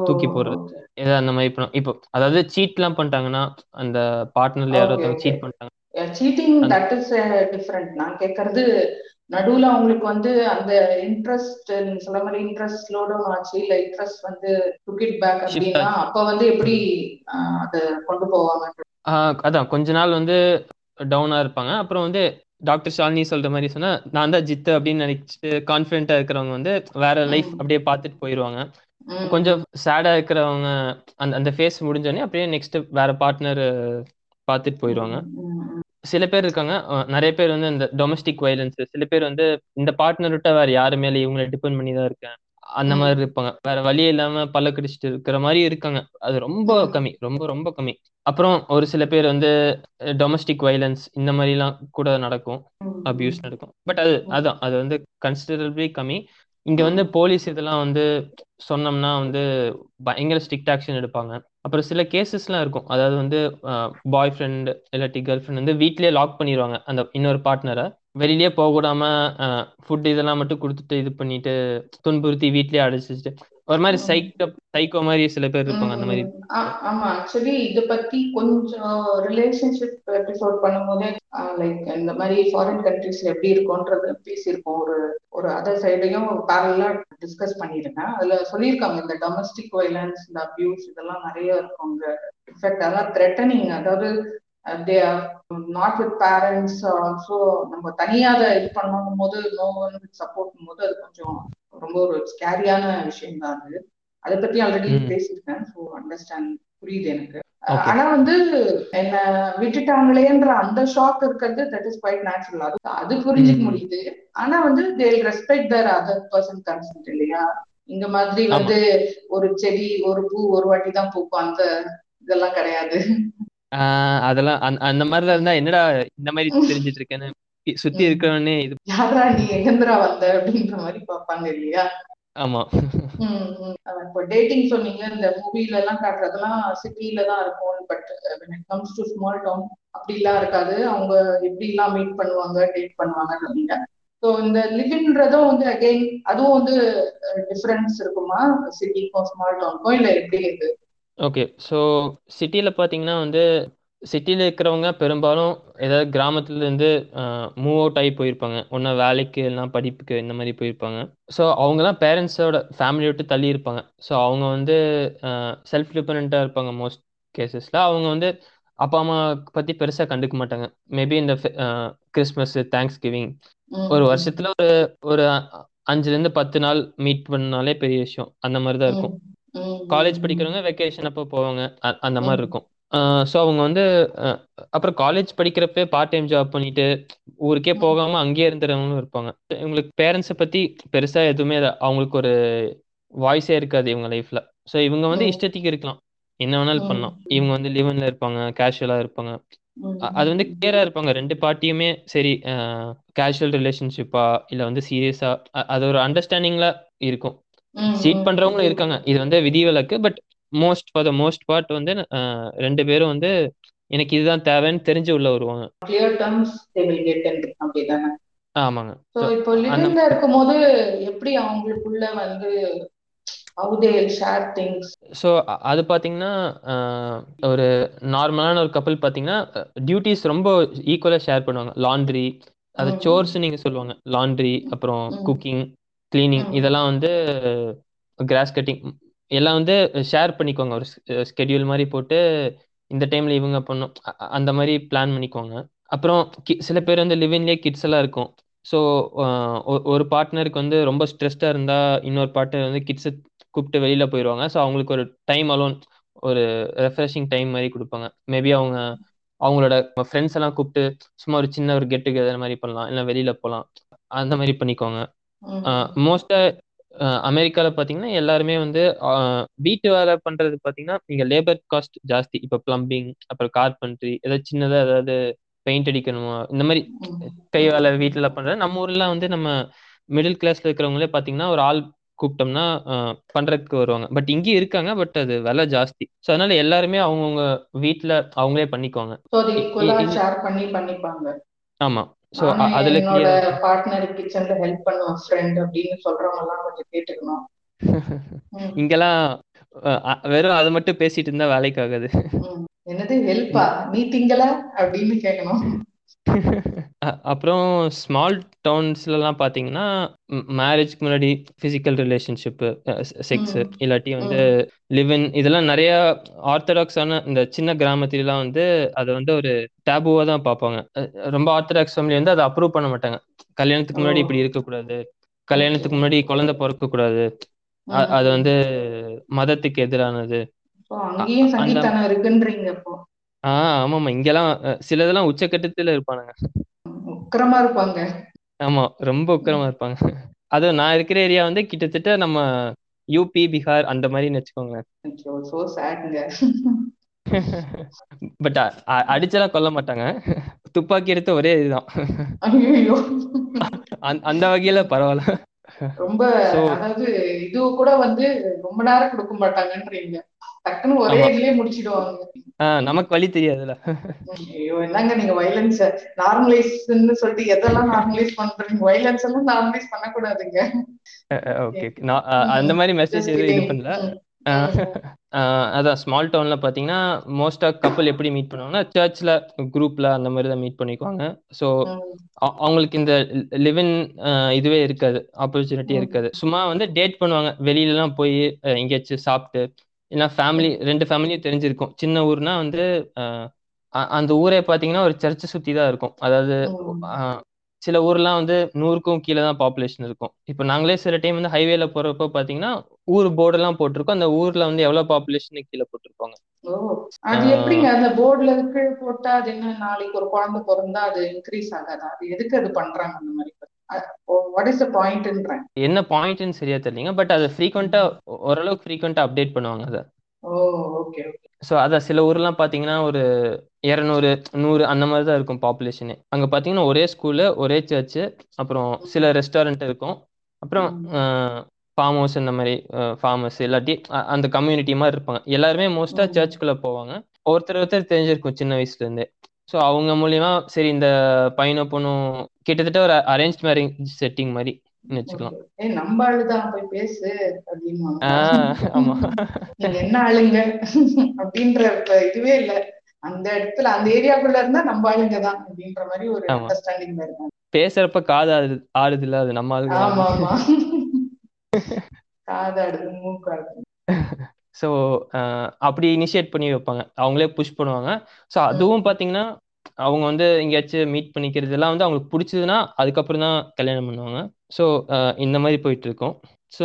தூக்கி போடுறது. ஏதாவது அந்த மாதிரி பண்ணும். இப்போ அதாவது சீட் எல்லாம் பண்ணிட்டாங்கன்னா அந்த பார்ட்னர்ல யாரோ. சீட் பண்ணிட்டாங்க. சீட்டிங் தட் இஸ் டிஃப்ரெண்ட் நான் கேட்கறது நடுவுல அவங்களுக்கு வந்து அந்த இன்ட்ரெஸ்ட் நீங்க சொல்ல மாதிரி இன்ட்ரெஸ்ட் ஸ்லோ டவுன் ஆச்சு. இல்ல இன்ட்ரெஸ்ட் வந்து டுகிட் பேக் அப்படின்னா. அப்ப வந்து எப்படி அதை கொண்டு போவாங்க? அதான். கொஞ்ச நாள் வந்து டவுனா இருப்பாங்க. அப்புறம் வந்து டாக்டர் ஷாலினி சொல்ற மாதிரி சொன்னா நான் தான் ஜித்து அப்படின்னு நினைச்சிட்டு கான்ஃபிடென்ட்டா இருக்கிறவங்க வந்து வேற லைஃப். அப்படியே பார்த்துட்டு போயிடுவாங்க ம், கொஞ்சம் சேடா இருக்கிறவங்க அந்த அந்த ஃபேஸ் முடிஞ்சோடனே அப்படியே நெக்ஸ்ட் வேற பார்ட்னர் பார்த்துட்டு போயிடுவாங்க சில பேர் இருக்காங்க. நிறைய பேர் வந்து இந்த டொமஸ்டிக் வயலன்ஸ் சில பேர் வந்து இந்த பார்ட்னர் விட்டா வேற யாரு மேல இவங்களை டிபெண்ட் பண்ணி தான் இருக்கேன் அந்த. மாதிரி இருப்பாங்க. வேற வழி இல்லாம பல்ல கடிச்சிட்டு இருக்கிற மாதிரி இருக்காங்க. அது ரொம்ப. கம்மி. ரொம்ப ரொம்ப கம்மி. அப்புறம் ஒரு சில பேர் வந்து டொமஸ்டிக் வயலன்ஸ் இந்த மாதிரி எல்லாம் கூட நடக்கும். அபியூஸ் நடக்கும். பட் அது அதான். அது வந்து கன்சிடரபிளி கம்மி. இங்க வந்து போலீஸ் இதெல்லாம் வந்து சொன்னோம்னா வந்து பயங்கர ஸ்ட்ரிக்ட் ஆக்ஷன் எடுப்பாங்க. அப்புறம் சில கேசஸ்லாம் இருக்கும். அதாவது வந்து பாய் ஃப்ரெண்ட் இல்லாட்டி கேர்ள் ஃப்ரெண்ட் வந்து வீட்லயே லாக் பண்ணிடுவாங்க அந்த இன்னொரு பார்ட்னரை வெளியிலேயே போக விடாம ஃபுட் இதெல்லாம் மட்டும் கொடுத்துட்டு இது பண்ணிட்டு துன்புறுத்தி வீட்லயே அடைச்சிட்டு ஒரு மாதிரி சைக்கோ சைக்கோ மாதிரி சில பேர் இருப்பாங்க அந்த மாதிரி. ஆமா ஆக்சுவலி இத பத்தி கொஞ்சம் ரிலேஷன்ஷிப் எபிசோட் பண்ணும்போதே லைக் இந்த மாதிரி ஃபாரின் கண்ட்ரீஸ்ல எப்படி இருக்கும்ன்றது பேசியிருக்கோம் ஒரு ஒரு அதர் சைடையும் பேரலா டிஸ்கஸ் பண்ணியிருக்கேன் அதுல சொல்லியிருக்காங்க இந்த டொமஸ்டிக் வைலன்ஸ் இந்த அபியூஸ் இதெல்லாம் நிறைய இருக்கும். அங்க இன்ஃபேக்ட் அதெல்லாம் த்ரெட்டனிங் அதாவது they not with parents also நம்ம தனியா அதை இது பண்ணும் போது நோ ஒன் வித் சப்போர்ட் போது அது கொஞ்சம் ரொம்ப ஒரு ஸ்கேரியான விஷயம் தான் அது அதை பத்தி ஆல்ரெடி. பேசியிருக்கேன் ஸோ அண்டர்ஸ்டாண்ட் புரியுது எனக்கு. ஆனா வந்து என்ன விட்டுட்டாங்களேன்ற அந்த ஷாக் இருக்கிறது தட் இஸ் குவைட் நேச்சுரல் அது அது புரிஞ்சுக்க. முடியுது ஆனா வந்து they respect their other person consent இல்லையா இந்த மாதிரி. வந்து ஒரு செடி ஒரு பூ ஒரு வாட்டி தான் பூக்கும் அந்த இதெல்லாம் கிடையாது அதெல்லாம் அந்த- அந்த மாதிரிலாம் இருந்தா என்னடா இந்த மாதிரி தெரிஞ்சிட்டு இருக்கேன்னு சுத்தி ம். இருக்கிறவனே இது யாரா நீ எங்கந்திரா வந்த அப்படின்ற மாதிரி பார்ப்பாங்க இல்லையா? ஆமா. இப்போ டேட்டிங் சொன்னீங்க இந்த மூவில எல்லாம் காட்டுறதெல்லாம் சிட்டில தான் இருக்கும் but when it comes to small town அப்படிலாம் இருக்காது. அவங்க எப்படி எல்லாம் மீட் பண்ணுவாங்க டேட் பண்ணுவாங்க சொன்னீங்க ஸோ இந்த லிவின்றதும் வந்து அகைன் அதுவும் வந்து டிஃபரன்ஸ் இருக்குமா? சிட்டிக்கும் ஸ்மால் டவுனுக்கும் இல்ல எப்படி இது? ஓகே ஸோ சிட்டியில் பார்த்தீங்கன்னா வந்து சிட்டியில் இருக்கிறவங்க பெரும்பாலும் ஏதாவது கிராமத்துல இருந்து மூவ் அவுட் ஆகி போயிருப்பாங்க. ஒன்றா வேலைக்கு இல்லைனா படிப்புக்கு இந்த மாதிரி போயிருப்பாங்க. ஸோ அவங்கலாம் பேரண்ட்ஸோட ஃபேமிலி விட்டு தள்ளி இருப்பாங்க. ஸோ அவங்க வந்து செல்ஃப் டிபெண்ட்டாக இருப்பாங்க மோஸ்ட் கேசஸில் அவங்க வந்து அப்பா அம்மா பற்றி பெருசாக கண்டுக்க மாட்டாங்க. மேபி இந்த கிறிஸ்மஸ் தேங்க்ஸ் கிவிங் ஒரு வருஷத்துல ஒரு ஒரு அஞ்சுலேருந்து பத்து நாள் மீட் பண்ணாலே பெரிய விஷயம். அந்த மாதிரி தான் இருக்கும் காலேஜ் படிக்கிறவங்க வெக்கேஷன் அப்போ போவாங்க. அந்த மாதிரி. இருக்கும். ஸோ அவங்க வந்து அஹ், அப்புறம் காலேஜ் படிக்கிறப்ப பார்ட் டைம் ஜாப் பண்ணிட்டு ஊருக்கே ம். போகாம அங்கேயே இருந்துறவங்களும் இருப்பாங்க. இவங்களுக்கு பேரண்ட்ஸை பத்தி பெருசா எதுவுமே அவங்களுக்கு ஒரு வாய்ஸே இருக்காது இவங்க லைஃப்ல ஸோ இவங்க வந்து ம். இஷ்டத்துக்கு இருக்கலாம். என்ன வேணாலும் ம். பண்ணலாம். இவங்க வந்து லிவன்ல இருப்பாங்க கேஷுவலா இருப்பாங்க. ம், அ- அது வந்து கிளியரா இருப்பாங்க. ரெண்டு பார்ட்டியுமே சரி கேஷுவல் ரிலேஷன்ஷிப்பா இல்ல வந்து சீரியஸா அது ஒரு அண்டர்ஸ்டாண்டிங்ல இருக்கும். ம், சீட் ம். பண்றவங்களும் இருக்காங்க. இது வந்து விதிவிலக்கு but most for the most part வந்து ரெண்டு பேரும் வந்து எனக்கு இதுதான் தேவைன்னு தெரிஞ்சு உள்ள வருவாங்க. Clear terms they will get in அப்படிதானே? ஆமாங்க. So, இப்போ லிவிங்ல இருக்கும்போது எப்படி அவங்களுக்குள்ள வந்து ஸோ அது பார்த்தீங்கன்னா ஒரு நார்மலான ஒரு கப்பல் பார்த்தீங்கன்னா டியூட்டிஸ் ரொம்ப ஈக்குவலாக ஷேர் பண்ணுவாங்க. லாண்ட்ரி அது சோர்ஸ் நீங்கள் சொல்லுவாங்க. லாண்ட்ரி அப்புறம் குக்கிங் கிளீனிங் இதெல்லாம் வந்து கிராஸ் கட்டிங் எல்லாம் வந்து ஷேர் பண்ணிக்குவாங்க ஒரு ஸ்கெடியூல் மாதிரி போட்டு இந்த டைம்ல இவங்க பண்ணும் அந்த மாதிரி பிளான் பண்ணிக்குவாங்க அப்புறம் சில பேர் வந்து லிவின்லேயே கிட்ஸ் எல்லாம் இருக்கும். ஸோ ஒரு பார்ட்னருக்கு வந்து ரொம்ப ஸ்ட்ரெஸ்டாக இருந்தால் இன்னொரு பார்ட்னர் வந்து கிட்ஸை கூப்பிட்டு வெளியில போயிடுவாங்க. ஸோ அவங்களுக்கு ஒரு டைம் அலோன் ஒரு ரெஃப்ரெஷிங் டைம் மாதிரி கொடுப்பாங்க. மேபி அவங்க அவங்களோட ஃப்ரெண்ட்ஸ் எல்லாம் கூப்பிட்டு சும்மா ஒரு சின்ன ஒரு கெட் டுகெதர் மாதிரி பண்ணலாம். இல்லை வெளியில போகலாம் அந்த மாதிரி பண்ணிக்குவாங்க ம், மோஸ்டா அமெரிக்காவில் பார்த்தீங்கன்னா எல்லாருமே வந்து வீட்டு வேலை பண்றது பார்த்தீங்கன்னா இங்கே லேபர் காஸ்ட் ஜாஸ்தி. இப்போ பிளம்பிங் அப்புறம் கார்பென்ட்ரி ஏதாவது சின்னதாக ஏதாவது பெயிண்ட் அடிக்கணுமா? இந்த மாதிரி கை வேலை வீட்டில் பண்றது. நம்ம ஊர்ல வந்து நம்ம மிடில் கிளாஸ்ல இருக்கிறவங்களே பார்த்தீங்கன்னா ஒரு ஆள் கூப்பிட்டோம்னா பண்றதுக்கு வருவாங்க. பட் இங்கேயும் இருக்காங்க பட் அது விலை ஜாஸ்தி. ஸோ அதனால எல்லாருமே அவங்கவுங்க வீட்டில் அவங்களே பண்ணிக்குவாங்க. ஆமா. நானும் அதுல என்னோட பார்ட்னர் கிச்சன்ல ஹெல்ப் பண்ணுவேன் ஃப்ரெண்ட் அப்படின்னு சொல்றவங்க எல்லாம் கொஞ்சம் கேட்டுக்கணும். இங்கெல்லாம் வெறும் அது மட்டும் பேசிட்டு இருந்தா வேலைக்கு ஆகாது. என்னது ஹெல்ப்பா நீ திங்கல அப்படின்னு கேட்கணும் அப்புறம் ஸ்மால் டவுன்ஸ்லலாம் பார்த்தீங்கன்னா மேரேஜ்க்கு முன்னாடி ஃபிசிக்கல் ரிலேஷன்ஷிப்பு செக்ஸ் இல்லாட்டி வந்து ம், லிவ்-இன் இதெல்லாம் நிறைய ஆர்த்தடாக்ஸான இந்த சின்ன கிராமத்துலலாம் வந்து அதை வந்து ஒரு டேபுவாக தான் பார்ப்பாங்க. ரொம்ப ஆர்த்தடாக்ஸ் ஃபேமிலி வந்து அதை அப்ரூவ் பண்ண மாட்டாங்க. கல்யாணத்துக்கு முன்னாடி இப்படி இருக்கக்கூடாது. கல்யாணத்துக்கு முன்னாடி குழந்தை பிறக்கக்கூடாது. அ- அது வந்து மதத்துக்கு எதிரானது. ஸோ அ- அங்கேயும் அந்த சங்கித்தனம் இருக்குன்றீங்க இப்போ ஆ ஆமாம்மா. இங்கெல்லாம் அஹ், சிலதெல்லாம் உச்சக்கட்டத்துல இருப்பானுங்க. உக்கிரமா இருப்பாங்க. ஆமா ரொம்ப உக்கிரமா இருப்பாங்க. அதுவும் நான் இருக்கிற ஏரியா வந்து கிட்டத்தட்ட நம்ம யூபி பீகார் அந்த மாதிரின்னு வச்சுக்கோங்களேன். ஐயோ சோ சேட்ங்க பட் அடிச்செல்லாம் கொல்ல மாட்டாங்க. துப்பாக்கி எடுத்து ஒரே இதுதான். அந்த அந்த வகையில பரவாயில்ல. ரொம்ப அதாவது இது கூட வந்து ரொம்ப நேரம் கொடுக்க மாட்டாங்கன்றீங்க. டக்குன்னு ஒரே இதுலயே முடிச்சிடுவாங்க. நமக்கு வழி தெரியாதுல்ல. ம், ஐயோ என்னங்க நீங்க வைலன்ஸ் நார்மலைஸ்ன்னு சொல்லிட்டு எதெல்லாம் நார்மலைஸ் பண்றீங்க? வைலன்ஸ் எல்லாம் நார்மலைஸ் பண்ணக்கூடாதுங்க. ஓகே அந்த மாதிரி மெசேஜ் எதுவும் இது பண்ணல. அதான் ஸ்மால் டவுன்ல பாத்தீங்கன்னா மோஸ்டா கப்பல் எப்படி மீட் பண்ணுவாங்கன்னா சர்ச்ல குரூப்ல அந்த மாதிரி தான் மீட் பண்ணிக்குவாங்க. ஸோ அவங்களுக்கு இந்த லிவின் இதுவே இருக்காது. ஆப்பர்ச்சுனிட்டி இருக்காது. சும்மா வந்து டேட் பண்ணுவாங்க. வெளியிலலாம் போய் எங்கேயாச்சும் சாப்பிட்டு இல்லைன்னா ஃபேமிலி ரெண்டு ஃபேமிலியும் தெரிஞ்சிருக்கும். சின்ன ஊர்னா வந்து அந்த ஊரே பார்த்தீங்கன்னா ஒரு சர்ச்சை சுற்றி தான் இருக்கும். அதாவது சில ஊர்லாம் வந்து நூறுக்கும் கீழே தான் பாப்புலேஷன் இருக்கும். இப்போ நாங்களே சில டைம் வந்து ஹைவேல போறப்போ பாத்தீங்கன்னா ஊர் போர்டெல்லாம் போட்டிருக்கோம். அந்த ஊர்ல வந்து எவ்வளவு பாப்புலேஷன் கீழே போட்டிருப்பாங்க. அது எப்படிங்க? அந்த போர்டுல கீழே போட்டா அது என்ன நாளைக்கு ஒரு குழந்தை பிறந்தா அது இன்க்ரீஸ் ஆகாதா? அது எதுக்கு அது பண்றாங்க அந்த மாதிரி? வாட் இஸ் த பாயிண்ட்ன்றேன் என்ன பாயிண்ட்னு சரியா தெரியலங்க பட் அதை ஃப்ரீக்வெண்டா ஓரளவுக்கு ஃப்ரீக்வெண்டா அப்டேட் பண்ணுவாங்க அதை. ஓ ஓகே ஸோ அதான் சில ஊர்லாம் பார்த்தீங்கன்னா ஒரு இரநூறு நூறு அந்த மாதிரி தான் இருக்கும் பாப்புலேஷனே அங்கே பார்த்தீங்கன்னா ஒரே ஸ்கூலு ஒரே சர்ச்சு அப்புறம் சில ரெஸ்டாரண்ட் இருக்கும். அப்புறம் ஃபார்ம் ஹவுஸ் இந்த மாதிரி ஃபார்ம் ஹவுஸ் இல்லாட்டி அந்த கம்யூனிட்டி மாதிரி இருப்பாங்க. எல்லாருமே மோஸ்ட்டாக. சர்ச்சுக்குள்ளே போவாங்க. ஒருத்தர் ஒருத்தர் தெரிஞ்சிருக்கும் சின்ன வயசுலேருந்தே ஸோ அவங்க மூலியமா சரி இந்த பையனும் பொண்ணும் கிட்டத்தட்ட ஒரு அரேஞ்ச் மேரேஜ் செட்டிங் மாதிரி வச்சுக்கலாம். ஏய் நம்ம ஆளுதான். போய் பேசு ஆமா. என்ன ஆளுங்க? அப்படின்ற இதுவே இல்ல. அந்த இடத்துல அந்த ஏரியாக்குள்ள இருந்தா நம்ம ஆளுங்க தான் அப்படின்ற மாதிரி ஒரு. அண்டர்ஸ்டாண்டிங் இருக்காங்க பேசுறப்ப காது ஆடுது ஆடுது இல்ல? அது நம்ம ஆளுங்க ஆமா ஆமா. காதாடுது மூக்காடுது ஸோ அப்படி இனிஷியேட் பண்ணி வைப்பாங்க. அவங்களே புஷ் பண்ணுவாங்க. ஸோ அதுவும் பார்த்தீங்கன்னா அவங்க வந்து எங்கேயாச்சும் மீட் பண்ணிக்கிறது எல்லாம் வந்து அவங்களுக்கு பிடிச்சதுன்னா அதுக்கப்புறம் தான் கல்யாணம் பண்ணுவாங்க. ஸோ இந்த மாதிரி போயிட்டு இருக்கோம் ஸோ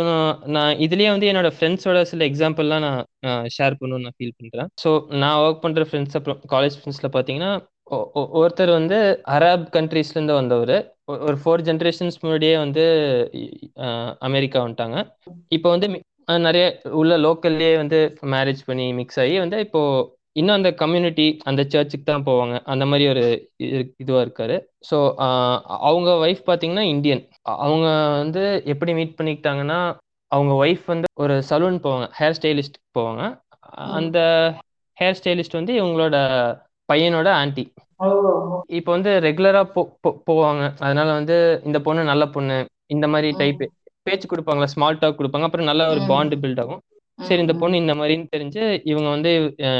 நான் இதுலேயே வந்து என்னோட ஃப்ரெண்ட்ஸோட சில எக்ஸாம்பிள்லாம் நான் ஷேர் பண்ணணும்னு நான் ஃபீல் பண்ணுறேன் ஸோ நான் ஒர்க் பண்ணுற ஃப்ரெண்ட்ஸ் அப்புறம் காலேஜ் ஃப்ரெண்ட்ஸில் பார்த்தீங்கன்னா ஒருத்தர் வந்து அரப் கண்ட்ரீஸ்லேருந்து வந்தவர். ஒரு ஃபோர் ஜென்ரேஷன்ஸ் முன்னாடியே வந்து அமெரிக்கா வந்துட்டாங்க. இப்போ வந்து நிறைய உள்ள லோக்கல்லே வந்து மேரேஜ் பண்ணி மிக்ஸ் ஆகி வந்து இப்போ இன்னும் அந்த கம்யூனிட்டி அந்த சர்ச்சுக்கு தான் போவாங்க. அந்த மாதிரி ஒரு இரு- இதுவா இருக்காரு. ஸோ அவங்க ஒய்ஃப் பார்த்தீங்கன்னா இந்தியன் அவங்க வந்து எப்படி மீட் பண்ணிக்கிட்டாங்கன்னா அவங்க ஒய்ஃப் வந்து ஒரு சலூன் போவாங்க. ஹேர் ஸ்டைலிஸ்ட் போவாங்க. அந்த ஹேர் ஸ்டைலிஸ்ட் வந்து இவங்களோட பையனோட ஆன்ட்டி ஓ. இப்போ வந்து ரெகுலரா போவாங்க. அதனால வந்து இந்த பொண்ணு நல்ல பொண்ணு இந்த மாதிரி டைப் பேச்சு கொடுப்பாங்களா ஸ்மால் டாக் கொடுப்பாங்க. அப்புறம் நல்ல ஒரு. பாண்ட் பில்ட் ஆகும். சரி இந்த பொண்ணு இந்த மாதிரின்னு தெரிஞ்சு இவங்க வந்து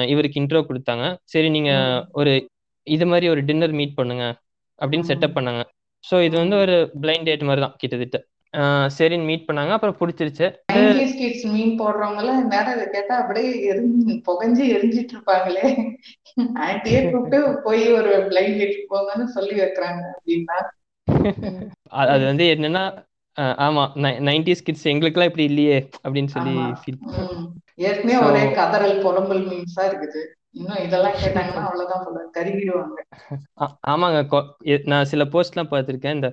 இவருக்கு இன்ட்ரோ கொடுத்தாங்க. சரி நீங்க. ஒரு இது மாதிரி ஒரு டின்னர் மீட் பண்ணுங்க அப்படின்னு. செட்டப் பண்ணாங்க. ஸோ இது வந்து ஒரு பிளைண்ட் டேட் மாதிரி தான் கிட்டத்தட்ட சரின்னு மீட் பண்ணாங்க. அப்புறம் பிடிச்சிருச்சு. கிட்ஸ் மீன் போடுறவங்க எல்லாம் நேரம் கேட்டா அப்படியே எரிஞ்சு புகஞ்சு எரிஞ்சிட்டு இருப்பாங்களே. ஆன்ட்டியே கூப்பிட்டு போய் ஒரு பிளைண்ட் டேட் போங்கன்னு சொல்லி வைக்கிறாங்க அப்படின்னா. அது வந்து என்னன்னா ஆமா. நைன்டிஸ் கிட்ஸ் எங்களுக்கெல்லாம் இப்படி இல்லையே அப்படின்னு சொல்லி. ஏற்கனவே ஒரே கதறல் புலம்பல் மீன்ஸா இருக்குது. இன்னும் இதெல்லாம் கேட்டாங்கன்னா அவ்வளவுதான் போல. கருகிடுவாங்க. ஆமாங்க. நான் சில போஸ்ட்லாம் பார்த்திருக்கேன். இந்த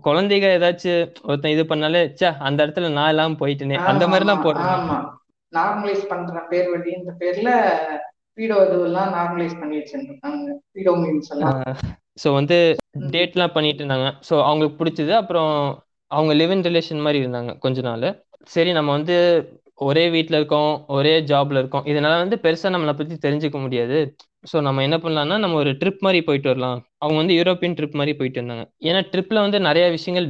குழந்தைங்க ஏதாச்சும் ஒருத்தன் இது பண்ணாலே ச்சே அந்த இடத்துல நான் இல்லாம போயிட்டேனே. அந்த ஆமா, போடுறாங்க. ஆமா. நார்மலைஸ் பண்ற பேர் வழி இந்த பேர்ல பீடோ இதுவெல்லாம் நார்மலைஸ் பண்ணி வச்சிருக்காங்க பீடோ மீன்ஸ் எல்லாம். ஸோ வந்து. டேட்லாம் பண்ணிட்டு இருந்தாங்க. ஸோ அவங்களுக்கு பிடிச்சது. அப்புறம் அவங்க லிவ் இன் ரிலேஷன் மாதிரி இருந்தாங்க கொஞ்ச நாள். சரி நம்ம வந்து ஒரே வீட்டில் இருக்கோம் ஒரே ஜாப்ல இருக்கோம். இதனால வந்து பெருசா நம்மளை பத்தி தெரிஞ்சுக்க முடியாது. ஸோ நம்ம என்ன பண்ணலாம்னா நம்ம ஒரு ட்ரிப் மாதிரி போயிட்டு வரலாம். அவங்க வந்து யூரோப்பியன் ட்ரிப் மாதிரி போயிட்டு இருந்தாங்க. ஏன்னா ட்ரிப்ல வந்து நிறைய விஷயங்கள்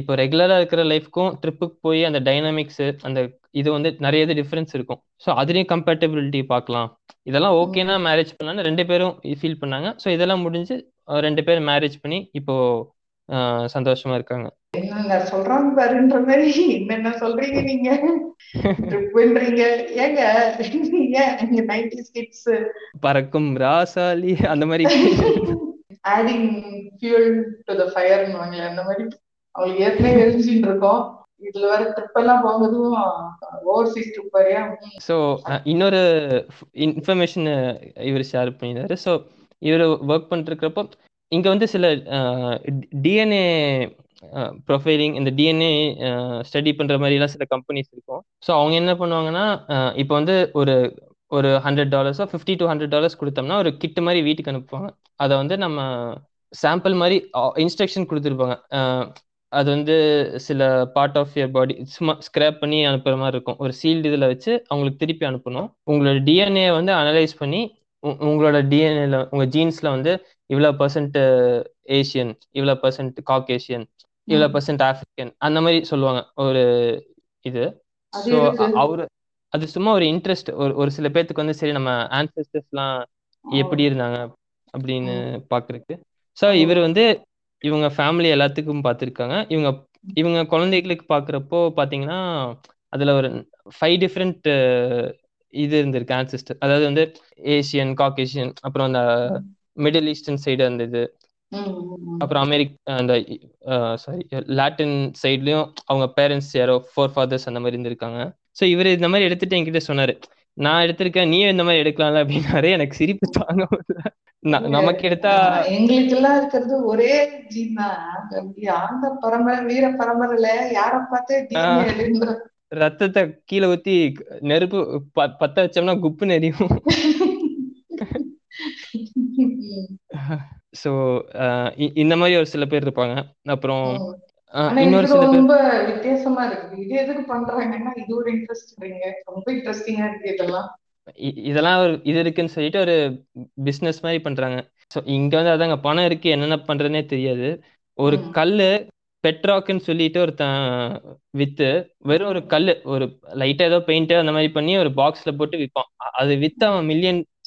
இப்போ ரெகுலரா இருக்கிற லைஃப்க்கும் ட்ரிப்புக்கு போய் அந்த டைனாமிக்ஸ் அந்த இது வந்து நிறைய இது டிஃப்ரென்ஸ் இருக்கும். ஸோ அதுலேயும் கம்பேட்டபிலிட்டி பார்க்கலாம். இதெல்லாம் ஓகேனா மேரேஜ் பண்ணலாம்னு ரெண்டு பேரும் ஃபீல் பண்ணாங்க. ஸோ இதெல்லாம் முடிஞ்சு ரெண்டு பேரும் மேரேஜ் பண்ணி இப்போ சந்தோஷமா இருக்காங்க. சொல்றாங்க பாருன்ற மாதிரி என்னென்ன சொல்றீங்க நீங்க? ட்ரிப்ன்றீங்க ஏங்க நீங்க நைன்டிஸ் கிட்ஸ் பறக்கும் ராசாலி அந்த மாதிரி. ஆடிங் ஃபியூல் டு த ஃபயர்னுவாங்களே அந்த மாதிரி. அவங்களுக்கு ஏற்கனவே எரிஞ்சிட்டு இருக்கோம். இதுல வேற ட்ரிப் எல்லாம் போகுதும் ஓவர்சீஸ் ட்ரிப் வரையா ஸோ இன்னொரு இன்ஃபர்மேஷன் இவர் ஷேர் பண்ணியிருந்தாரு ஸோ இவர் ஒர்க் பண்ணிருக்கிறப்போ இங்கே வந்து சில டிஎன்ஏ ப்ரொஃபைலிங் இந்த டிஎன்ஏ ஸ்டடி பண்ணுற மாதிரிலாம் சில கம்பெனிஸ் இருக்கும். ஸோ அவங்க என்ன பண்ணுவாங்கன்னா இப்போ வந்து ஒரு ஒரு ஹண்ட்ரட் டாலர்ஸோ ஃபிஃப்டி டு ஹண்ட்ரட் டாலர்ஸ் கொடுத்தோம்னா ஒரு கிட் மாதிரி வீட்டுக்கு அனுப்புவாங்க. அதை வந்து நம்ம சாம்பிள் மாதிரி இன்ஸ்ட்ரக்ஷன் கொடுத்துருப்பாங்க. அது வந்து சில பார்ட் ஆஃப் யர் பாடி சும்மா ஸ்க்ராப் பண்ணி அனுப்புற மாதிரி இருக்கும். ஒரு சீல்டு இதில் வச்சு அவங்களுக்கு திருப்பி அனுப்பணும். உங்களோட டிஎன்ஏ வந்து அனலைஸ் பண்ணி உ- உங்களோட டிஎன்ஏல உங்க ஜீன்ஸ்ல வந்து இவ்வளோ பர்சன்ட் ஏஷியன் இவ்வளோ பர்சன்ட் காக்கேஷியன் இவ்வளோ பர்சன்ட் ஆஃப்ரிக்கன் அந்த மாதிரி சொல்லுவாங்க. ஒரு இது. ஸோ? அவரு அது சும்மா ஒரு இன்ட்ரெஸ்ட் ஒரு ஒரு சில பேர்த்துக்கு வந்து சரி நம்ம ஆன்சஸ்டர்ஸ்லாம் எப்படி இருந்தாங்க அப்படின்னு பார்க்கறதுக்கு ஸோ இவர் வந்து இவங்க ஃபேமிலி எல்லாத்துக்கும் பார்த்துருக்காங்க இவங்க இவங்க குழந்தைகளுக்கு பார்க்குறப்போ பார்த்தீங்கன்னா அதில் ஒரு ஃபைவ் டிஃப்ரெண்ட் இது இருந்திருக்கு ஆன்சிஸ்டர் அதாவது வந்து ஏசியன் காக்கேஷியன் அப்புறம் அந்த மிடில் ஈஸ்டர்ன் சைடு அந்த இது. அப்புறம் அமெரிக் அந்த சாரி லாட்டின் சைட்லயும் அவங்க பேரண்ட்ஸ் யாரோ ஃபோர் ஃபாதர்ஸ் அந்த மாதிரி இருந்திருக்காங்க. ஸோ இவர் இந்த மாதிரி எடுத்துட்டு என்கிட்ட சொன்னாரு. நான் எடுத்திருக்கேன் நீயும் இந்த மாதிரி எடுக்கலாம்ல அப்படின்னாரு. எனக்கு சிரிப்பு தாங்க நமக்கு எடுத்தா எங்களுக்கு எல்லாம் இருக்கிறது ஒரே ஜீன் ஆந்த பரம்பரை வீர பரம்பரையில யார பார்த்து ரத்தத்தை கீழே ஊத்தி நெருப்பு பத்த வச்சோம்னா குப்புன்னு எரியும் ஸோ இந்த மாதிரி ஒரு சில பேர் இருப்பாங்க. அப்புறம் இன்னொரு சில ரொம்ப வித்தியாசமா இருக்கு. இது எதுக்கு பண்றாங்கன்னா இது ஒரு இன்ட்ரெஸ்ட் ரொம்ப இன்ட்ரெஸ்டிங்கா இருக்கு இதெல்லாம். இதெல்லாம் ஒரு இது இருக்குன்னு சொல்லிட்டு ஒரு பிசினஸ் மாதிரி பண்றாங்க. ஸோ இங்க வந்து அதாங்க பணம் இருக்கு என்னென்ன பண்றதுனே தெரியாது. ஒரு. கல்லு பெட்ராக்னு சொல்லிட்டு ஒருத்தன் வித்து வெறும் ஒரு கல்லு ஒரு லைட்டா ஏதோ பெயிண்ட் அந்த மாதிரி பண்ணி ஒரு பாக்ஸ்ல போட்டு விற்பான் அது வித்து அவன்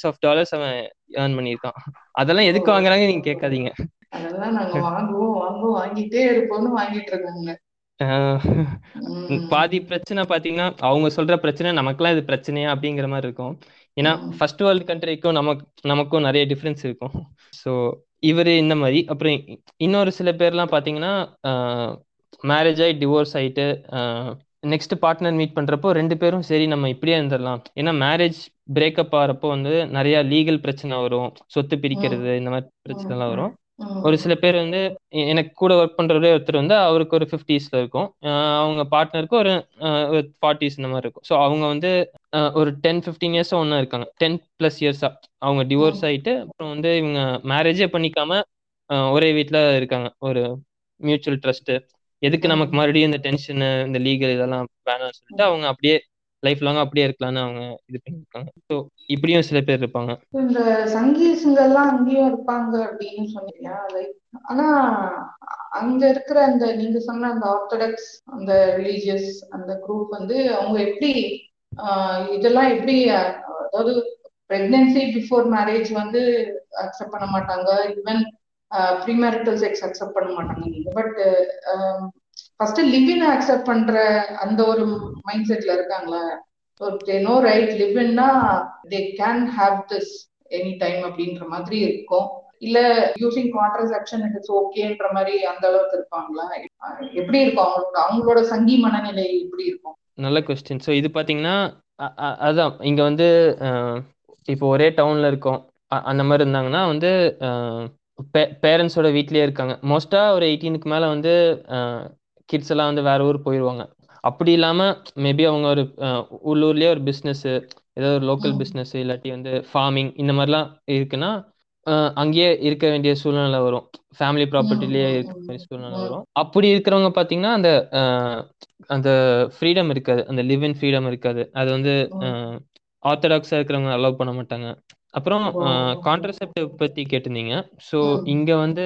மில்லியன்ஸ் ஆஃப் டாலர்ஸ் அவன் ஏர்ன் பண்ணியிருக்கான். அதெல்லாம் எதுக்கு. வாங்குறாங்க நீங்க கேட்காதீங்க. அதெல்லாம் நாங்க வாங்குவோம் வாங்குவோம். வாங்கிட்டே இருப்போம்னு வாங்கிட்டு இருக்காங்க. பாதி பிரச்சனை பாத்தீங்கன்னா அவங்க சொல்ற பிரச்சனை நமக்கெல்லாம் இது பிரச்சனையா அப்படிங்கிற மாதிரி இருக்கும். ஏன்னா. ஃபர்ஸ்ட் வேர்ல்டு கண்ட்ரிக்கும் நமக்கு நமக்கும் நிறைய டிஃப்ரென்ஸ் இருக்கும். ஸோ இவர் இந்த மாதிரி அப்புறம் இன்னொரு சில பேர்லாம் பாத்தீங்கன்னா மேரேஜ் ஆகி டிவோர்ஸ் ஆயிட்டு நெக்ஸ்ட் பார்ட்னர் மீட் பண்றப்போ ரெண்டு பேரும் சரி நம்ம இப்படியே இருந்துடலாம். ஏன்னா மேரேஜ் பிரேக்கப் ஆகிறப்போ வந்து நிறைய லீகல் பிரச்சனை வரும். சொத்து பிரிக்கிறது இந்த மாதிரி பிரச்சனை எல்லாம் வரும். ஒரு சில பேர் வந்து எனக்கு கூட ஒர்க் பண்றவரே ஒருத்தர் வந்து அவருக்கு ஒரு ஃபிஃப்டிஸ்ல இருக்கும். அவங்க பார்ட்னருக்கு ஒரு ஃபார்ட்டிஸ் இந்த மாதிரி இருக்கும். ஸோ அவங்க வந்து ஒரு டென் ஃபிஃப்டீன் இயர்ஸா ஒன்றா இருக்காங்க. டென் ப்ளஸ் இயர்ஸா அவங்க டிவோர்ஸ் ஆயிட்டு அப்புறம் வந்து இவங்க மேரேஜே பண்ணிக்காம ஒரே வீட்டில் இருக்காங்க. ஒரு மியூச்சுவல் ட்ரஸ்ட் எதுக்கு. நமக்கு மறுபடியும் இந்த டென்ஷனு இந்த லீகல் இதெல்லாம் வேணாம்னு சொல்லிட்டு அவங்க அப்படியே லைஃப் லாங் அப்படியே இருக்கலாம்னு அவங்க இது பண்ணியிருக்காங்க. ஸோ இப்படியும் சில பேர் இருப்பாங்க. இந்த சங்கீசுங்கெல்லாம் அங்கேயும் இருப்பாங்க அப்படின்னு சொன்னீங்க. ஆனா அங்க இருக்கிற அந்த நீங்க சொன்ன அந்த ஆர்த்தடாக்ஸ் அந்த ரிலீஜியஸ் அந்த குரூப் வந்து அவங்க எப்படி ஆஹ் இதெல்லாம் எப்படி அதாவது பிரெக்னன்சி பிஃபோர் மேரேஜ் வந்து அக்செப்ட் பண்ண மாட்டாங்க. ஈவன் ப்ரீமேரிட்டல் செக்ஸ் அக்செப்ட் பண்ண மாட்டாங்க. பட் ஃபர்ஸ்ட் லிவின் அக்செப்ட் பண்ற அந்த ஒரு மைண்ட் செட்ல இருக்காங்களா they know right லிவ்னா they can have this any time அப்படின்ற மாதிரி இருக்கும். இல்ல யூசிங் கான்ட்ரசெப்ஷன் இட்ஸ் ஓகேன்ற மாதிரி அந்த அளவுக்கு இருப்பாங்களா? எப்படி இருக்கும் அவங்களோட அவங்களோட சங்கி மனநிலை எப்படி இருக்கும்? நல்ல கொஸ்டின் ஸோ இது பார்த்தீங்கன்னா அதான். இங்கே வந்து இப்போ ஒரே டவுனில் இருக்கோம். அந்த மாதிரி இருந்தாங்கன்னா வந்து பேரண்ட்ஸோட வீட்லேயே இருக்காங்க. மோஸ்ட்டாக ஒரு எயிட்டீனுக்கு மேலே வந்து கிட்ஸ் எல்லாம் வந்து வேற ஊர் போயிடுவாங்க அப்படி இல்லாமல் மேபி அவங்க ஒரு உள்ளூர்லேயே ஒரு பிஸ்னஸ்ஸு ஏதோ ஒரு லோக்கல். பிஸ்னஸ் இல்லாட்டி வந்து ஃபார்மிங் இந்த மாதிரிலாம் இருக்குன்னா அங்கேயே இருக்க வேண்டிய சூழ்நிலை வரும் ஃபேமிலி ப்ராப்பர்ட்டிலேயே இருக்க வேண்டிய சூழ்நிலை. வரும் அப்படி இருக்கிறவங்க பார்த்தீங்கன்னா அந்த அந்த ஃப்ரீடம் இருக்காது அந்த லிவ் இன் ஃப்ரீடம் இருக்காது அது வந்து. ஆர்த்தடாக்ஸாக இருக்கிறவங்க அலோவ் பண்ண மாட்டாங்க அப்புறம். கான்ட்ரசெப்டிவ் பற்றி கேட்டிருந்தீங்க ஸோ. இங்கே வந்து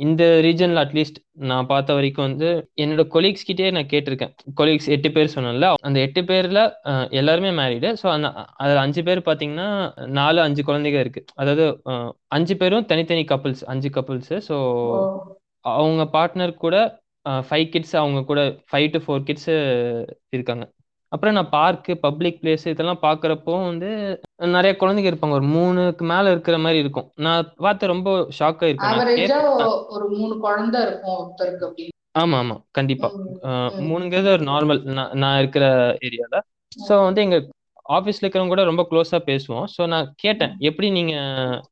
இந்த ரீஜனில் அட்லீஸ்ட் நான் பார்த்த வரைக்கும் வந்து என்னோட கொலீக்ஸ் கிட்டே நான் கேட்டிருக்கேன். கொலீக்ஸ் எட்டு பேர் சொன்னேன்ல அந்த எட்டு பேரில் எல்லாருமே மேரீடு ஸோ அந்த அதில் அஞ்சு பேர் பார்த்தீங்கன்னா நாலு அஞ்சு குழந்தைங்க இருக்கு. அதாவது அஞ்சு பேரும் தனித்தனி கப்புள்ஸ் அஞ்சு கப்புள்ஸு ஸோ. அவங்க பார்ட்னர் கூட ஃபைவ் கிட்ஸ் அவங்க கூட ஃபைவ் டு ஃபோர் கிட்ஸ் இருக்காங்க. அப்புறம் நான் பார்க்கு பப்ளிக் பிளேஸ் இதெல்லாம் பார்க்குறப்போ வந்து நிறைய குழந்தைங்க இருப்பாங்க. ஒரு மூணுக்கு மேலே இருக்கிற மாதிரி இருக்கும். நான் பார்த்து ரொம்ப ஷாக் கேட்பேன். ஒரு மூணு குழந்தை இருக்கும் ஒருத்தருக்கு அப்படின்னு. ஆமா ஆமா. கண்டிப்பா. மூணுங்கிறது ஒரு நார்மல் நான் இருக்கிற ஏரியால ஸோ வந்து எங்க ஆஃபீஸ்ல இருக்கிறவங்க கூட ரொம்ப க்ளோஸா பேசுவோம். ஸோ நான் கேட்டேன் எப்படி நீங்க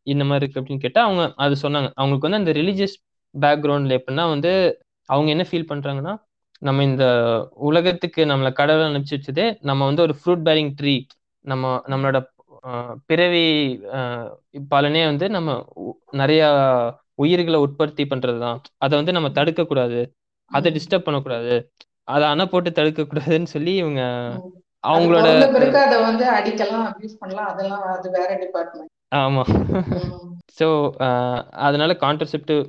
இந்த மாதிரி இருக்கு? அப்படின்னு கேட்டா அவங்க அது சொன்னாங்க. அவங்களுக்கு வந்து அந்த ரிலீஜியஸ் பேக்ரவுண்ட்ல எப்படின்னா வந்து அவங்க என்ன ஃபீல் பண்றாங்கன்னா நம்ம இந்த உலகத்துக்கு நம்மளை கடவுள் அனுப்பிச்சு வச்சதே நம்ம வந்து ஒரு ஃப்ரூட் பேரிங் ட்ரீ நம்ம நம்மளோட பிறவி பலனே வந்து நம்ம நிறைய உயிர்களை உற்பத்தி பண்றதுதான். அதை வந்து நம்ம தடுக்க கூடாது அதை டிஸ்டர்ப் பண்ணக்கூடாது. அதை அணை போட்டு தடுக்க கூடாதுன்னு சொல்லி இவங்க அவங்களோட அதை வந்து அடிக்கலாம் அபியூஸ் பண்ணலாம். அதெல்லாம் அது வேற டிபார்ட்மெண்ட் ஆமா. ஸோ அதனால கான்ட்ரசெப்டிவ்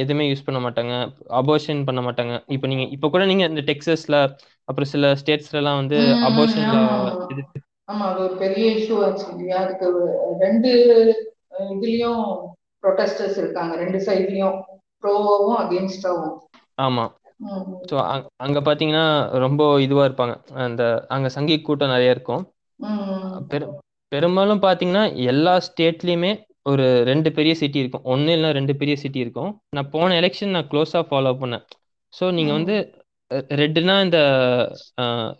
எதுவுமே யூஸ் பண்ண மாட்டாங்க. அபோர்ஷன் பண்ண மாட்டாங்க. இப்போ நீங்க இப்போ கூட நீங்க இந்த டெக்ஸஸ்ல அப்புறம் சில ஸ்டேட்ஸ்ல எல்லாம் வந்து அபோர்ஷன்ல ஆமா அது ஒரு பெரிய இஷ்யூ ஆச்சு. இல்லையா அதுக்கு ரெண்டு இதுலயும் ப்ரொட்டஸ்டர்ஸ் இருக்காங்க. ரெண்டு சைட்லயும் ப்ரோவும் அகேன்ஸ்டாவும் ஆமா. ஸோ அங்க பாத்தீங்கன்னா ரொம்ப இதுவா இருப்பாங்க. அந்த அங்க சங்கி கூட்டம் நிறைய இருக்கும். பெரு பெரும்பாலும் பாத்தீங்கன்னா எல்லா ஸ்டேட்லயுமே ஒரு ரெண்டு பெரிய சிட்டி இருக்கும். ஒன்று இல்லை ரெண்டு பெரிய சிட்டி இருக்கும். நான் போன எலெக்ஷன் நான் க்ளோஸாக ஃபாலோ பண்ணேன். ஸோ நீங்கள் வந்து ரெட்டுனா இந்த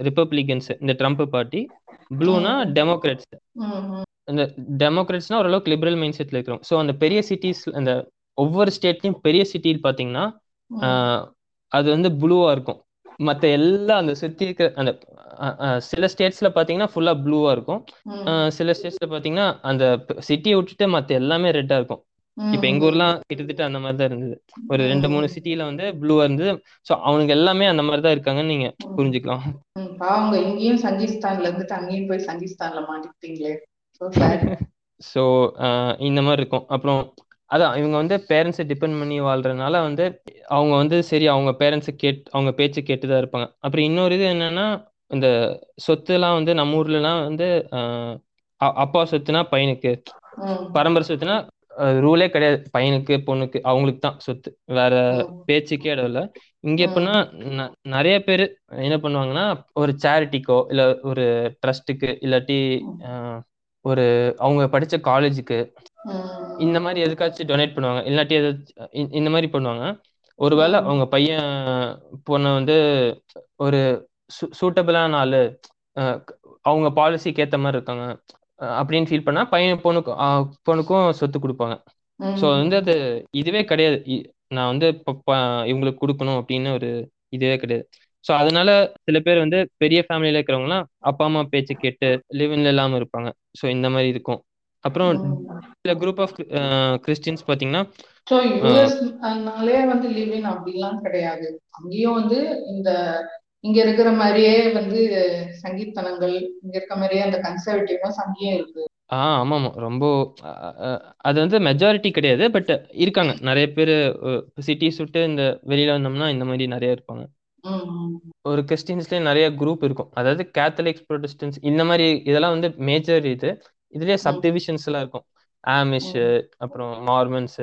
ரிப்பப்ளிகன்ஸ் இந்த ட்ரம்ப் பார்ட்டி ப்ளூனா டெமோக்ராட்ஸ் இந்த டெமோக்ராட்ஸ்னா ஓரளவுக்கு லிபரல் மைண்ட் செட்ல இருக்கிறோம் ஸோ அந்த பெரிய சிட்டிஸ் அந்த ஒவ்வொரு ஸ்டேட்லயும் பெரிய சிட்டியில் பார்த்தீங்கன்னா அது வந்து ப்ளூவா இருக்கும். மற்ற எல்லா அந்த சுத்தி இருக்கிற அந்த சில ஸ்டேட்ஸ்ல பாத்தீங்கன்னா ஃபுல்லா ப்ளூவா இருக்கும். சில ஸ்டேட்ஸ்ல பாத்தீங்கன்னா அந்த சிட்டியை விட்டுட்டு மற்ற எல்லாமே ரெட்டா இருக்கும். இப்ப எங்க ஊர்லாம் கிட்டத்தட்ட அந்த மாதிரி தான் இருந்தது. ஒரு ரெண்டு மூணு சிட்டில வந்து ப்ளூவா இருந்தது. ஸோ அவனுக்கு எல்லாமே அந்த மாதிரி தான் இருக்காங்கன்னு நீங்க புரிஞ்சுக்கலாம். அவங்க இங்கேயும் சங்கிஸ்தான்ல இருந்துட்டு அங்கேயும் போய் சங்கிஸ்தான்ல மாட்டிக்கிட்டீங்களே. ஸோ இந்த மாதிரி இருக்கும். அப்புறம் அதான் இவங்க வந்து பேரண்ட்ஸை டிபெண்ட் பண்ணி வாழ்றதுனால வந்து அவங்க வந்து சரி அவங்க பேரண்ட்ஸை கேட் அவங்க பேச்சு கேட்டு தான் இருப்பாங்க. அப்புறம் இன்னொரு இது என்னன்னா இந்த சொத்துலாம் வந்து நம்ம ஊர்லலாம் வந்து அப்பா சொத்துனா பையனுக்கு பரம்பரை சொத்துனா ரூலே கிடையாது. பையனுக்கு பொண்ணுக்கு அவங்களுக்கு தான். சொத்து. வேற பேச்சுக்கே இடம் இல்லை. இங்க எப்படின்னா நிறைய பேர் என்ன பண்ணுவாங்கன்னா ஒரு சேரிட்டிக்கோ இல்ல ஒரு ட்ரஸ்ட்டுக்கு இல்லாட்டி ஒரு அவங்க படிச்ச காலேஜுக்கு இந்த மாதிரி எதுக்காச்சும் டொனேட் பண்ணுவாங்க. இல்லாட்டி எதாச்சும் இந்த மாதிரி பண்ணுவாங்க. ஒருவேளை அவங்க பையன் பொண்ணை வந்து ஒரு சூட்டபிளான ஆளு அவங்க பாலிசிக்கு ஏத்த மாதிரி இருக்காங்க. அப்படின்னு ஃபீல் பண்ணா பையன் பொண்ணுக்கும் பொண்ணுக்கும் சொத்து கொடுப்பாங்க. ஸோ வந்து அது இதுவே கிடையாது. நான் வந்து இவங்களுக்கு கொடுக்கணும் அப்படின்னு ஒரு இதுவே கிடையாது. ஸோ அதனால சில பேர் வந்து பெரிய ஃபேமிலியில இருக்கிறவங்கலாம் அப்பா அம்மா பேச்சு கேட்டு லிவின்ல இல்லாம இருப்பாங்க. ஸோ இந்த மாதிரி இருக்கும். அப்புறம் சில குரூப் ஆஃப் கிறிஸ்டின்ஸ் பாத்தீங்கன்னா ஸோ யூஎஸ்னாலே வந்து லிவின் அப்படிலாம் கிடையாது. அங்கேயும் வந்து இந்த இங்க இருக்கிற மாதிரியே வந்து சங்கீத்தனங்கள் இங்க இருக்க மாதிரியே அந்த கன்சர்வேட்டிவ்னஸ் அங்கேயும் இருக்கு. ஆஹ் ஆமா ஆமா ரொம்ப அது வந்து மெஜாரிட்டி கிடையாது. பட் இருக்காங்க. நிறைய பேர் சிட்டி சுட்டு இந்த வெளியில வந்தோம்னா இந்த மாதிரி நிறைய இருப்பாங்க. ஒரு கிறிஸ்டின்ஸ்லயே நிறைய குரூப் இருக்கும். அதாவது கேத்தலிக்ஸ் ப்ரொடெஸ்டன்ஸ் இந்த மாதிரி இதெல்லாம் வந்து மேஜர் இது. இதுலயே சப்டிவிஷன்ஸ் எல்லாம் இருக்கும். ஆமிஷ் அப்புறம் மார்மன்ஸ்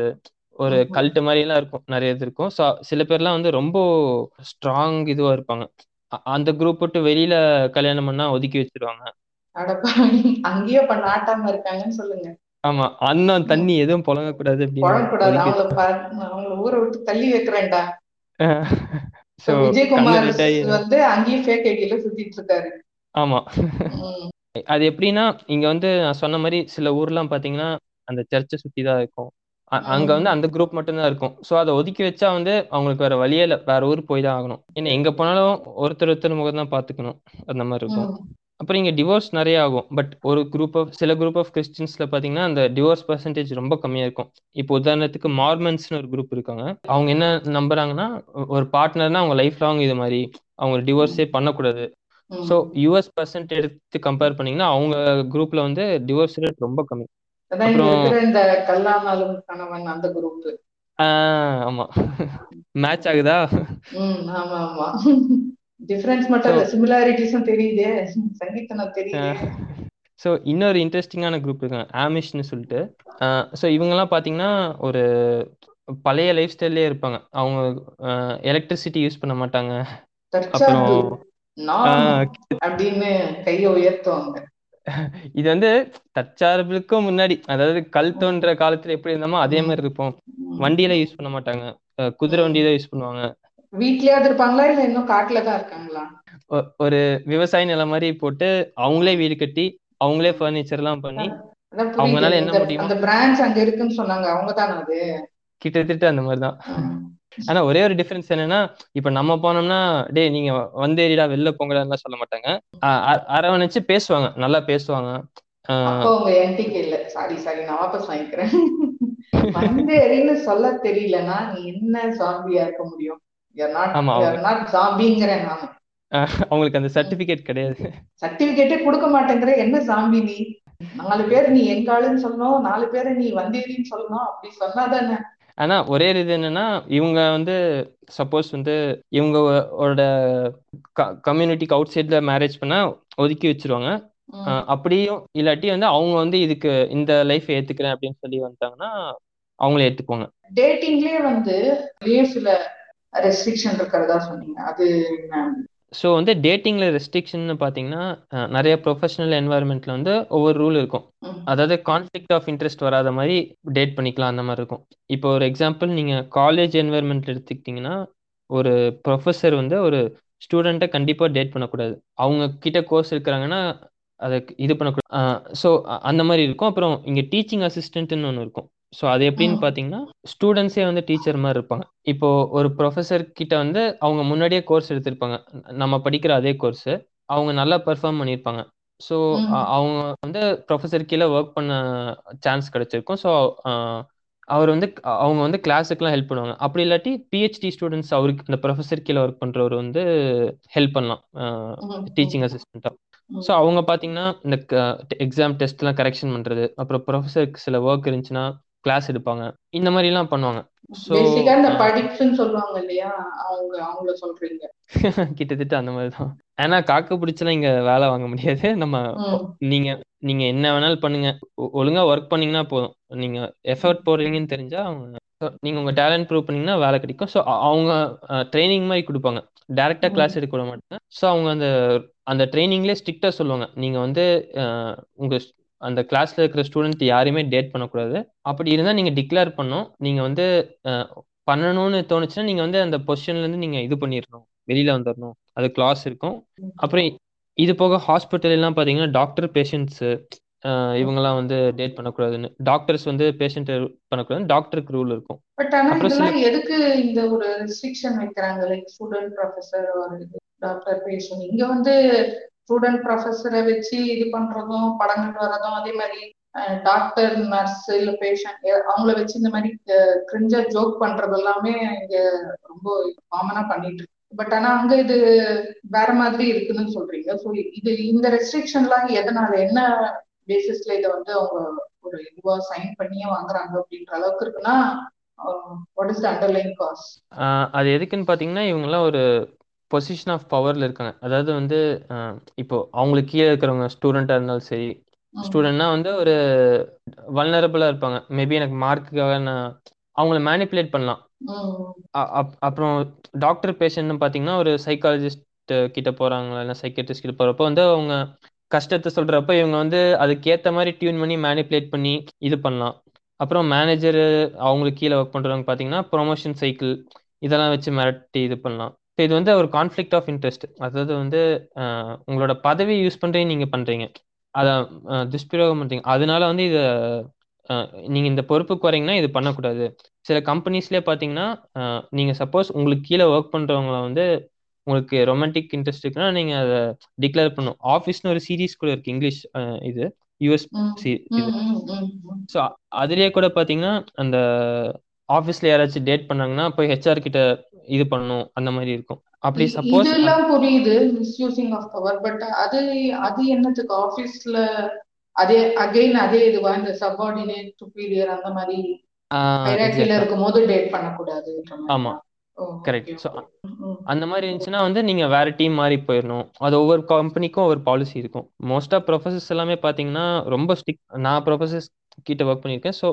ஒரு கல்ட்டு மாதிரி எல்லாம் இருக்கும். நிறைய இது இருக்கும். சில பேர்லாம் வந்து ரொம்ப ஸ்ட்ராங் இதுவா இருப்பாங்க. அந்த குரூப் விட்டு வெளியில கல்யாணம் பண்ணா ஒதுக்கி வச்சிருவாங்க. அங்கேயே இப்ப நாட்டாம இருக்காங்கன்னு சொல்லுங்க. ஆமா அண்ணன் தண்ணி எதுவும் புழங்க கூடாது புழங்கக்கூடாது. அவங்கள அவங்கள ஊரை விட்டு தள்ளி வைக்கிறேன்டா. விஜயகுமார் வந்து அங்கேயும் ஃபேக் ஐடியில சுத்திட்டு இருக்காரு. ஆமா. அது எப்படின்னா இங்க வந்து நான் சொன்ன மாதிரி சில ஊர்லாம் பாத்தீங்கன்னா அந்த சர்ச்சை சுத்தி தான் இருக்கும். அங்க வந்து அந்த குரூப் மட்டும்தான் இருக்கும். ஸோ அதை ஒதுக்கி வச்சா வந்து அவங்களுக்கு வேற வழியே இல்லை. வேற ஊர் போய் தான் ஆகணும். ஏன்னா எங்க போனாலும் ஒருத்தர் ஒருத்தர் முகம் தான் பாத்துக்கணும் அந்த மாதிரி இருக்கும். அப்புறம் இங்க டிவோர்ஸ் நிறைய ஆகும். பட் ஒரு குரூப் ஆஃப் சில குரூப் ஆஃப் கிறிஸ்டின்ஸ்ல பாத்தீங்கன்னா அந்த டிவோர்ஸ் பர்சன்டேஜ் ரொம்ப கம்மியா இருக்கும். இப்போ உதாரணத்துக்கு மார்மன்ஸ்னு ஒரு குரூப் இருக்காங்க. அவங்க என்ன நம்புறாங்கன்னா ஒரு பார்ட்னர்னா அவங்க லைஃப் லாங் இது மாதிரி அவங்க டிவோர்ஸே பண்ணக்கூடாது. ஸோ யூஎஸ் பர்சன்ட் எடுத்து கம்பேர் பண்ணீங்கன்னா அவங்க குரூப்ல வந்து டிவோர்ஸ் ரேட் ரொம்ப கம்மி. இந்த கல்லானாலும் கணவன் அந்த குரூப் ஆமா. மேட்ச் ஆகுதா? ஆமா ஆமா. டிஃபரன்ஸ் மட்டும் இல்ல சிமிலாரிட்டிஸும் தெரியுதே. சங்கீதனம் தெரியுது. ஸோ இன்னொரு இன்ட்ரெஸ்டிங்கான குரூப் இருக்காங்க ஆமிஷ்னு சொல்லிட்டு. ஸோ இவங்கெல்லாம் பார்த்தீங்கன்னா ஒரு பழைய லைஃப் ஸ்டைல்லே இருப்பாங்க. அவங்க எலக்ட்ரிசிட்டி யூஸ் பண்ண மாட்டாங்க. அப்புறம் அப்படின்னு கையை உயர்த்துவாங்க. இது வந்து தற்சார்புக்கும் முன்னாடி அதாவது கல் தோன்ற காலத்துல எப்படி இருந்தோமோ அதே மாதிரி இருப்போம் வண்டியில யூஸ் பண்ண மாட்டாங்க. குதிரை வண்டி தான் யூஸ் பண்ணுவாங்க. வீட்லயாவது இருப்பாங்களா? இல்ல இன்னும் காட்டுல தான் இருக்காங்களா? ஒரு விவசாய நிலம் மாதிரி போட்டு அவங்களே வீடு கட்டி அவங்களே பர்னிச்சர் எல்லாம் பண்ணி அவங்களால என்ன முடியும். அந்த பிரான்ச் அங்க இருக்குன்னு சொன்னாங்க. அவங்க தானே அது? கிட்டத்தட்ட அந்த மாதிரிதான். ஆனா ஒரே ஒரு டிஃபரன்ஸ் என்னன்னா இப்ப நம்ம போனோம்னா டே நீங்க வந்தேரிடா வெளில போங்கடான்னு சொல்ல மாட்டாங்க. அரவணைச்சு பேசுவாங்க. நல்லா பேசுவாங்க. சாரி சாரி நான் வாபஸ் வாங்கிக்கிறேன். சொல்ல தெரியலன்னா நீ என்ன ஜாம்பியா இருக்க முடியும்? அவங்களுக்கு அந்த சர்டிபிகேட் கிடையாது. சர்டிபிகேட்டே கொடுக்க மாட்டேங்கிற. என்ன ஜாம்பி நீ? நாலு பேர் நீ எங்க ஆளுன்னு சொல்லணும் நாலு பேரை நீ வந்தேரின்னு சொல்லணும் அப்படி சொன்னாதானே? ஆனா ஒரே இது என்னன்னா இவங்க வந்து சப்போஸ் வந்து இவங்களோட கம்யூனிட்டிக்கு அவுட் சைட்ல மேரேஜ் பண்ணா ஒதுக்கி வச்சிருவாங்க. அப்படியும் இல்லாட்டி வந்து அவங்க வந்து இதுக்கு இந்த லைஃப் ஏத்துக்கிறேன் அப்படின்னு சொல்லி வந்துட்டாங்கன்னா அவங்களே ஏத்துக்குவாங்க. டேட்டிங்லயே வந்து சில ரெஸ்ட்ரிக்ஷன் இருக்கிறதா சொன்னீங்க. அது ஸோ வந்து டேட்டிங்ல ரெஸ்ட்ரிக்ஷன்னு பார்த்தீங்கன்னா நிறைய ப்ரொஃபஷனல் என்வாயர்மெண்ட்ல வந்து ஒவ்வொரு ரூல் இருக்கும். அதாவது கான்ஃப்ளிக்ட் ஆஃப் இன்ட்ரெஸ்ட் வராத மாதிரி டேட் பண்ணிக்கலாம் அந்த மாதிரி இருக்கும். இப்போ ஒரு எக்ஸாம்பிள் நீங்கள் காலேஜ் என்வாயர்மெண்ட்ல எடுத்துக்கிட்டிங்கன்னா ஒரு ப்ரொஃபஸர் வந்து ஒரு ஸ்டூடெண்ட்டை கண்டிப்பாக டேட் பண்ணக்கூடாது. அவங்க கிட்ட கோர்ஸ் இருக்கிறாங்கன்னா அதை இது பண்ணக்கூடாது. ஸோ அந்த மாதிரி இருக்கும். அப்புறம் இங்கே டீச்சிங் அசிஸ்டன்ட்னு ஒன்று இருக்கும். ஸோ அது எப்படின்னு. பார்த்தீங்கன்னா ஸ்டூடெண்ட்ஸே வந்து டீச்சர் மாதிரி இருப்பாங்க இப்போ ஒரு ப்ரொஃபஸர் கிட்ட வந்து அவங்க முன்னாடியே கோர்ஸ் எடுத்திருப்பாங்க நம்ம படிக்கிற அதே கோர்ஸ் அவங்க நல்லா பெர்ஃபார்ம் பண்ணியிருப்பாங்க ஸோ. அவங்க வந்து ப்ரொஃபஸர் கீழே ஒர்க் பண்ண சான்ஸ் கிடைச்சிருக்கும் ஸோ அவர் வந்து அவங்க வந்து கிளாஸுக்குலாம் ஹெல்ப் பண்ணுவாங்க அப்படி இல்லாட்டி பிஹெச்டி ஸ்டூடெண்ட்ஸ் அவருக்கு இந்த ப்ரொஃபஸர் கீழே ஒர்க் பண்ணுறவர் வந்து ஹெல்ப் பண்ணலாம். டீச்சிங் அசிஸ்டண்ட்டாக. ஸோ அவங்க பார்த்தீங்கன்னா இந்த எக்ஸாம் டெஸ்ட்லாம் கரெக்ஷன் பண்ணுறது அப்புறம் ப்ரொஃபஸருக்கு சில ஒர்க் இருந்துச்சுன்னா கிளாஸ் எடுப்பாங்க. இந்த மாதிரிலாம் பண்ணுவாங்க. ஸோ பேசிக்கா இந்த படிப்புன்னு சொல்லுவாங்க இல்லையா? அவங்க அவங்கள சொல்றீங்க. கிட்டத்தட்ட அந்த மாதிரி தான். ஏன்னா காக்க பிடிச்சலாம் இங்கே வேலை வாங்க முடியாது. நம்ம. நீங்க நீங்க என்ன வேணாலும் பண்ணுங்க. ஒழுங்கா ஒர்க் பண்ணீங்கன்னா போதும். நீங்க எஃபர்ட் போடுறீங்கன்னு தெரிஞ்சா அவங்க நீங்க உங்க டேலண்ட் ப்ரூவ் பண்ணீங்கன்னா வேலை கிடைக்கும். ஸோ அவங்க ட்ரைனிங் மாதிரி கொடுப்பாங்க. டைரக்டா. கிளாஸ் எடுக்க விட மாட்டாங்க. ஸோ அவங்க அந்த அந்த ட்ரைனிங்லேயே ஸ்ட்ரிக்டா சொல்லுவாங்க. நீங்க வந்து உங்க அந்த கிளாஸ்ல இருக்கிற ஸ்டூடெண்ட் யாரையுமே டேட் பண்ணக்கூடாது. அப்படி இருந்தா நீங்க டிக்ளேர் பண்ணணும். நீங்க வந்து பண்ணணும்னு தோணுச்சுன்னா நீங்க வந்து அந்த பொசிஷன்ல இருந்து நீங்க இது பண்ணிடணும். வெளியில வந்துடணும். அது கிளாஸ் இருக்கும். அப்புறம் இது போக ஹாஸ்பிட்டல் எல்லாம் பாத்தீங்கன்னா டாக்டர் பேஷண்ட்ஸ் இவங்கெல்லாம் வந்து டேட் பண்ணக்கூடாதுன்னு. டாக்டர்ஸ் வந்து பேஷண்ட் பண்ணக்கூடாதுன்னு டாக்டருக்கு ரூல் இருக்கும். பட் ஆனா அப்புறம் இதெல்லாம் எதுக்கு இந்த ஒரு ரெஸ்ட்ரிக்ஷன் வைக்கிறாங்க? லைக் ஸ்டூடெண்ட் ப்ரொஃபஸர் ஒரு டாக்டர் பேஷண்ட் இங்க வந்து ஸ்டூடெண்ட் ப்ரொஃபஸரை வச்சு இது பண்றதும் படங்கள் வர்றதும் அதே மாதிரி டாக்டர் நர்ஸ் இல்ல பேஷண்ட் அவங்கள வச்சு இந்த மாதிரி கிரிஞ்சா ஜோக் பண்றது எல்லாமே இங்க ரொம்ப காமனா பண்ணிட்டு இருக்கு. பட் ஆனா அங்க இது வேற மாதிரி இருக்குன்னு சொல்றீங்க. ஸோ இது இந்த ரெஸ்ட்ரிக்ஷன்லாம் எதனால என்ன பேசிஸ்ல இதை வந்து அவங்க ஒரு இதுவா சைன் பண்ணியே வாங்குறாங்க அப்படின்ற அளவுக்கு இருக்குன்னா what is the underline cause அது எதுக்குன்னு பாத்தீங்கன்னா இவங்கெல்லாம் ஒரு பொசிஷன் ஆஃப் பவர்ல இருக்காங்க. அதாவது வந்து இப்போ அவங்களுக்கு கீழே இருக்கிறவங்க ஸ்டூடெண்டா இருந்தாலும் சரி ஸ்டூடெண்ட்னா வந்து ஒரு வல்னரபிளா இருப்பாங்க. மேபி எனக்கு மார்க்குக்காக நான் அவங்கள மேனிப்புலேட் பண்ணலாம். அப்புறம் டாக்டர் பேஷண்ட்னு பார்த்தீங்கன்னா ஒரு சைக்காலஜிஸ்ட் கிட்ட போறாங்க இல்லை சைக்கியாட்ரிஸ்ட் கிட்ட போறப்போ வந்து அவங்க கஷ்டத்தை சொல்றப்ப இவங்க வந்து அதுக்கேத்த மாதிரி டியூன் பண்ணி மேனிப்புலேட் பண்ணி இது பண்ணலாம். அப்புறம் மேனேஜர் அவங்களுக்கு கீழே ஒர்க் பண்றவங்க பார்த்தீங்கன்னா ப்ரொமோஷன் சைக்கிள் இதெல்லாம் வச்சு மிரட்டி இது பண்ணலாம். இது வந்து ஒரு கான்ஃப்ளிக்ட் ஆஃப் இன்ட்ரெஸ்ட் அதாவது வந்து உங்களோட பதவி யூஸ் பண்றீங்க நீங்க பண்றீங்க. அதை துஷ்பிரயோகம் பண்றீங்க. அதனால வந்து இதை நீங்க இந்த பொறுப்புக்கு வரீங்கன்னா இது பண்ணக்கூடாது. சில கம்பெனிஸ்லேயே பார்த்தீங்கன்னா அஹ், நீங்க சப்போஸ் உங்களுக்கு கீழே ஒர்க் பண்றவங்கள வந்து உங்களுக்கு ரொமான்டிக் இன்ட்ரெஸ்ட் இருக்குன்னா நீங்க அதை டிக்ளேர் பண்ணும் ஆஃபீஸ்னு ஒரு சீரீஸ் கூட இருக்கு இங்கிலீஷ் இது யூஎஸ் ஸோ அதுலயே கூட பார்த்தீங்கன்னா அந்த ஆஃபீஸ்ல யாராச்சும் டேட் பண்ணாங்கன்னா போய் ஹெச்ஆர் கிட்ட இது பண்ணணும் அந்த மாதிரி இருக்கும். அப்படி சப்போஸ் இதெல்லாம் புரியுது மிஸ்யூசிங் ஆஃப் பவர் பட் அது அது என்னத்துக்கு? ஆபீஸ்ல அதே அகைன் அதே இதுவா? இந்த சப்பார்டினேட் சுப்பீரியர் அந்த மாதிரி இருக்கும் போது டேட் பண்ணக்கூடாது ஆமா. கரெக்ட் அந்த மாதிரி இருந்துச்சுன்னா வந்து நீங்க வேற டீம் மாதிரி போயிடணும். அது ஒவ்வொரு கம்பெனிக்கும் ஒவ்வொரு பாலிசி இருக்கும். மோஸ்டா ப்ரொஃபசர்ஸ் எல்லாமே பாத்தீங்கன்னா ரொம்ப ஸ்டிக் நான் ப்ரொஃபசர்ஸ் கிட்ட ஒர்க் பண்ணியிருக்கேன். ஸோ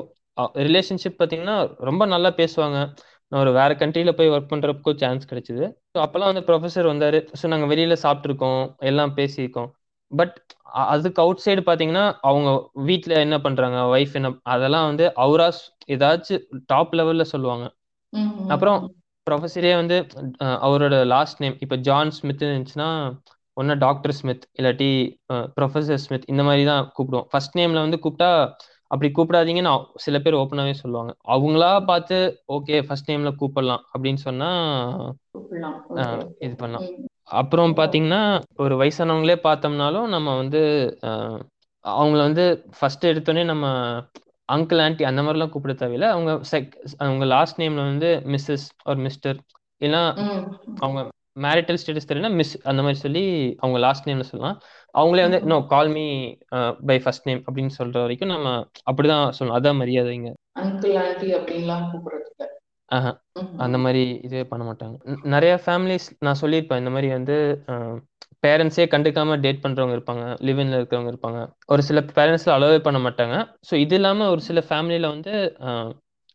ரிலேஷன்ஷிப் பாத்தீங்கன்னா ரொம்ப நல்லா பேசுவாங்க. நான் ஒரு வேற கண்ட்ரில போய் ஒர்க் பண்றப்போ சான்ஸ் கிடைச்சது. ஸோ அப்பெல்லாம் வந்து ப்ரொஃபசர் வந்தாரு. ஸோ நாங்க வெளியில சாப்பிட்டுருக்கோம். எல்லாம் பேசியிருக்கோம். பட் அதுக்கு அவுட் சைடு பாத்தீங்கன்னா அவங்க வீட்ல என்ன பண்றாங்க? ஒய்ஃப் என்ன அதெல்லாம் வந்து அவரா ஏதாச்சும் டாப் லெவல்ல சொல்லுவாங்க. அப்புறம் ப்ரொஃபஸரே வந்து அவரோட லாஸ்ட் நேம் இப்போ ஜான் ஸ்மித் இருந்துச்சுன்னா ஒன்னா டாக்டர் ஸ்மித் இல்லாட்டி ப்ரொஃபஸர் ஸ்மித் இந்த மாதிரி தான் கூப்பிடுவோம் ஃபர்ஸ்ட் நேம்ல வந்து கூப்பிட்டா அப்படி கூப்பிடாதீங்கன்னு சில பேர் ஓப்பனாவே சொல்லுவாங்க. அவங்களா பார்த்து ஓகே ஃபர்ஸ்ட் நேம்ல கூப்பிடலாம் அப்படின்னு சொன்னா இது பண்ணலாம். அப்புறம் பாத்தீங்கன்னா ஒரு வயசானவங்களே பார்த்தோம்னாலும் நம்ம வந்து அவங்கள வந்து ஃபர்ஸ்ட் எடுத்தோடனே நம்ம அங்கிள் ஆன்டி அந்த மாதிரிலாம் கூப்பிட தேவையில்ல. அவங்க செக் அவங்க லாஸ்ட் நேம்ல வந்து மிஸ்ஸஸ் ஒரு மிஸ்டர் இல்லைன்னா அவங்க மேரிட்டல் ஸ்டேட்டஸ் தெரியல மிஸ் அந்த மாதிரி சொல்லி அவங்க லாஸ்ட் நேம்ல சொல்லலாம். அவங்களே வந்து no call me by first name அப்படின்னு சொல்ற வரைக்கும் நம்ம அப்படிதான் சொல்லணும். அதான் மரியாதைங்க. அங்கிள் ஆன்டி அப்படின்லாம் கூப்பிடுறதுக்கு. ஆஹா. அந்த மாதிரி இதே பண்ண மாட்டாங்க. நிறைய ஃபேமிலிஸ் நான் சொல்லியிருப்பேன் இந்த மாதிரி வந்து பேரண்ட்ஸே கண்டுக்காம டேட் பண்றவங்க இருப்பாங்க லிவின்ல இருக்கிறவங்க இருப்பாங்க. ஒரு சில பேரண்ட்ஸ்ல அலோவே பண்ண மாட்டாங்க. ஸோ இது இல்லாம ஒரு சில ஃபேமிலியில வந்து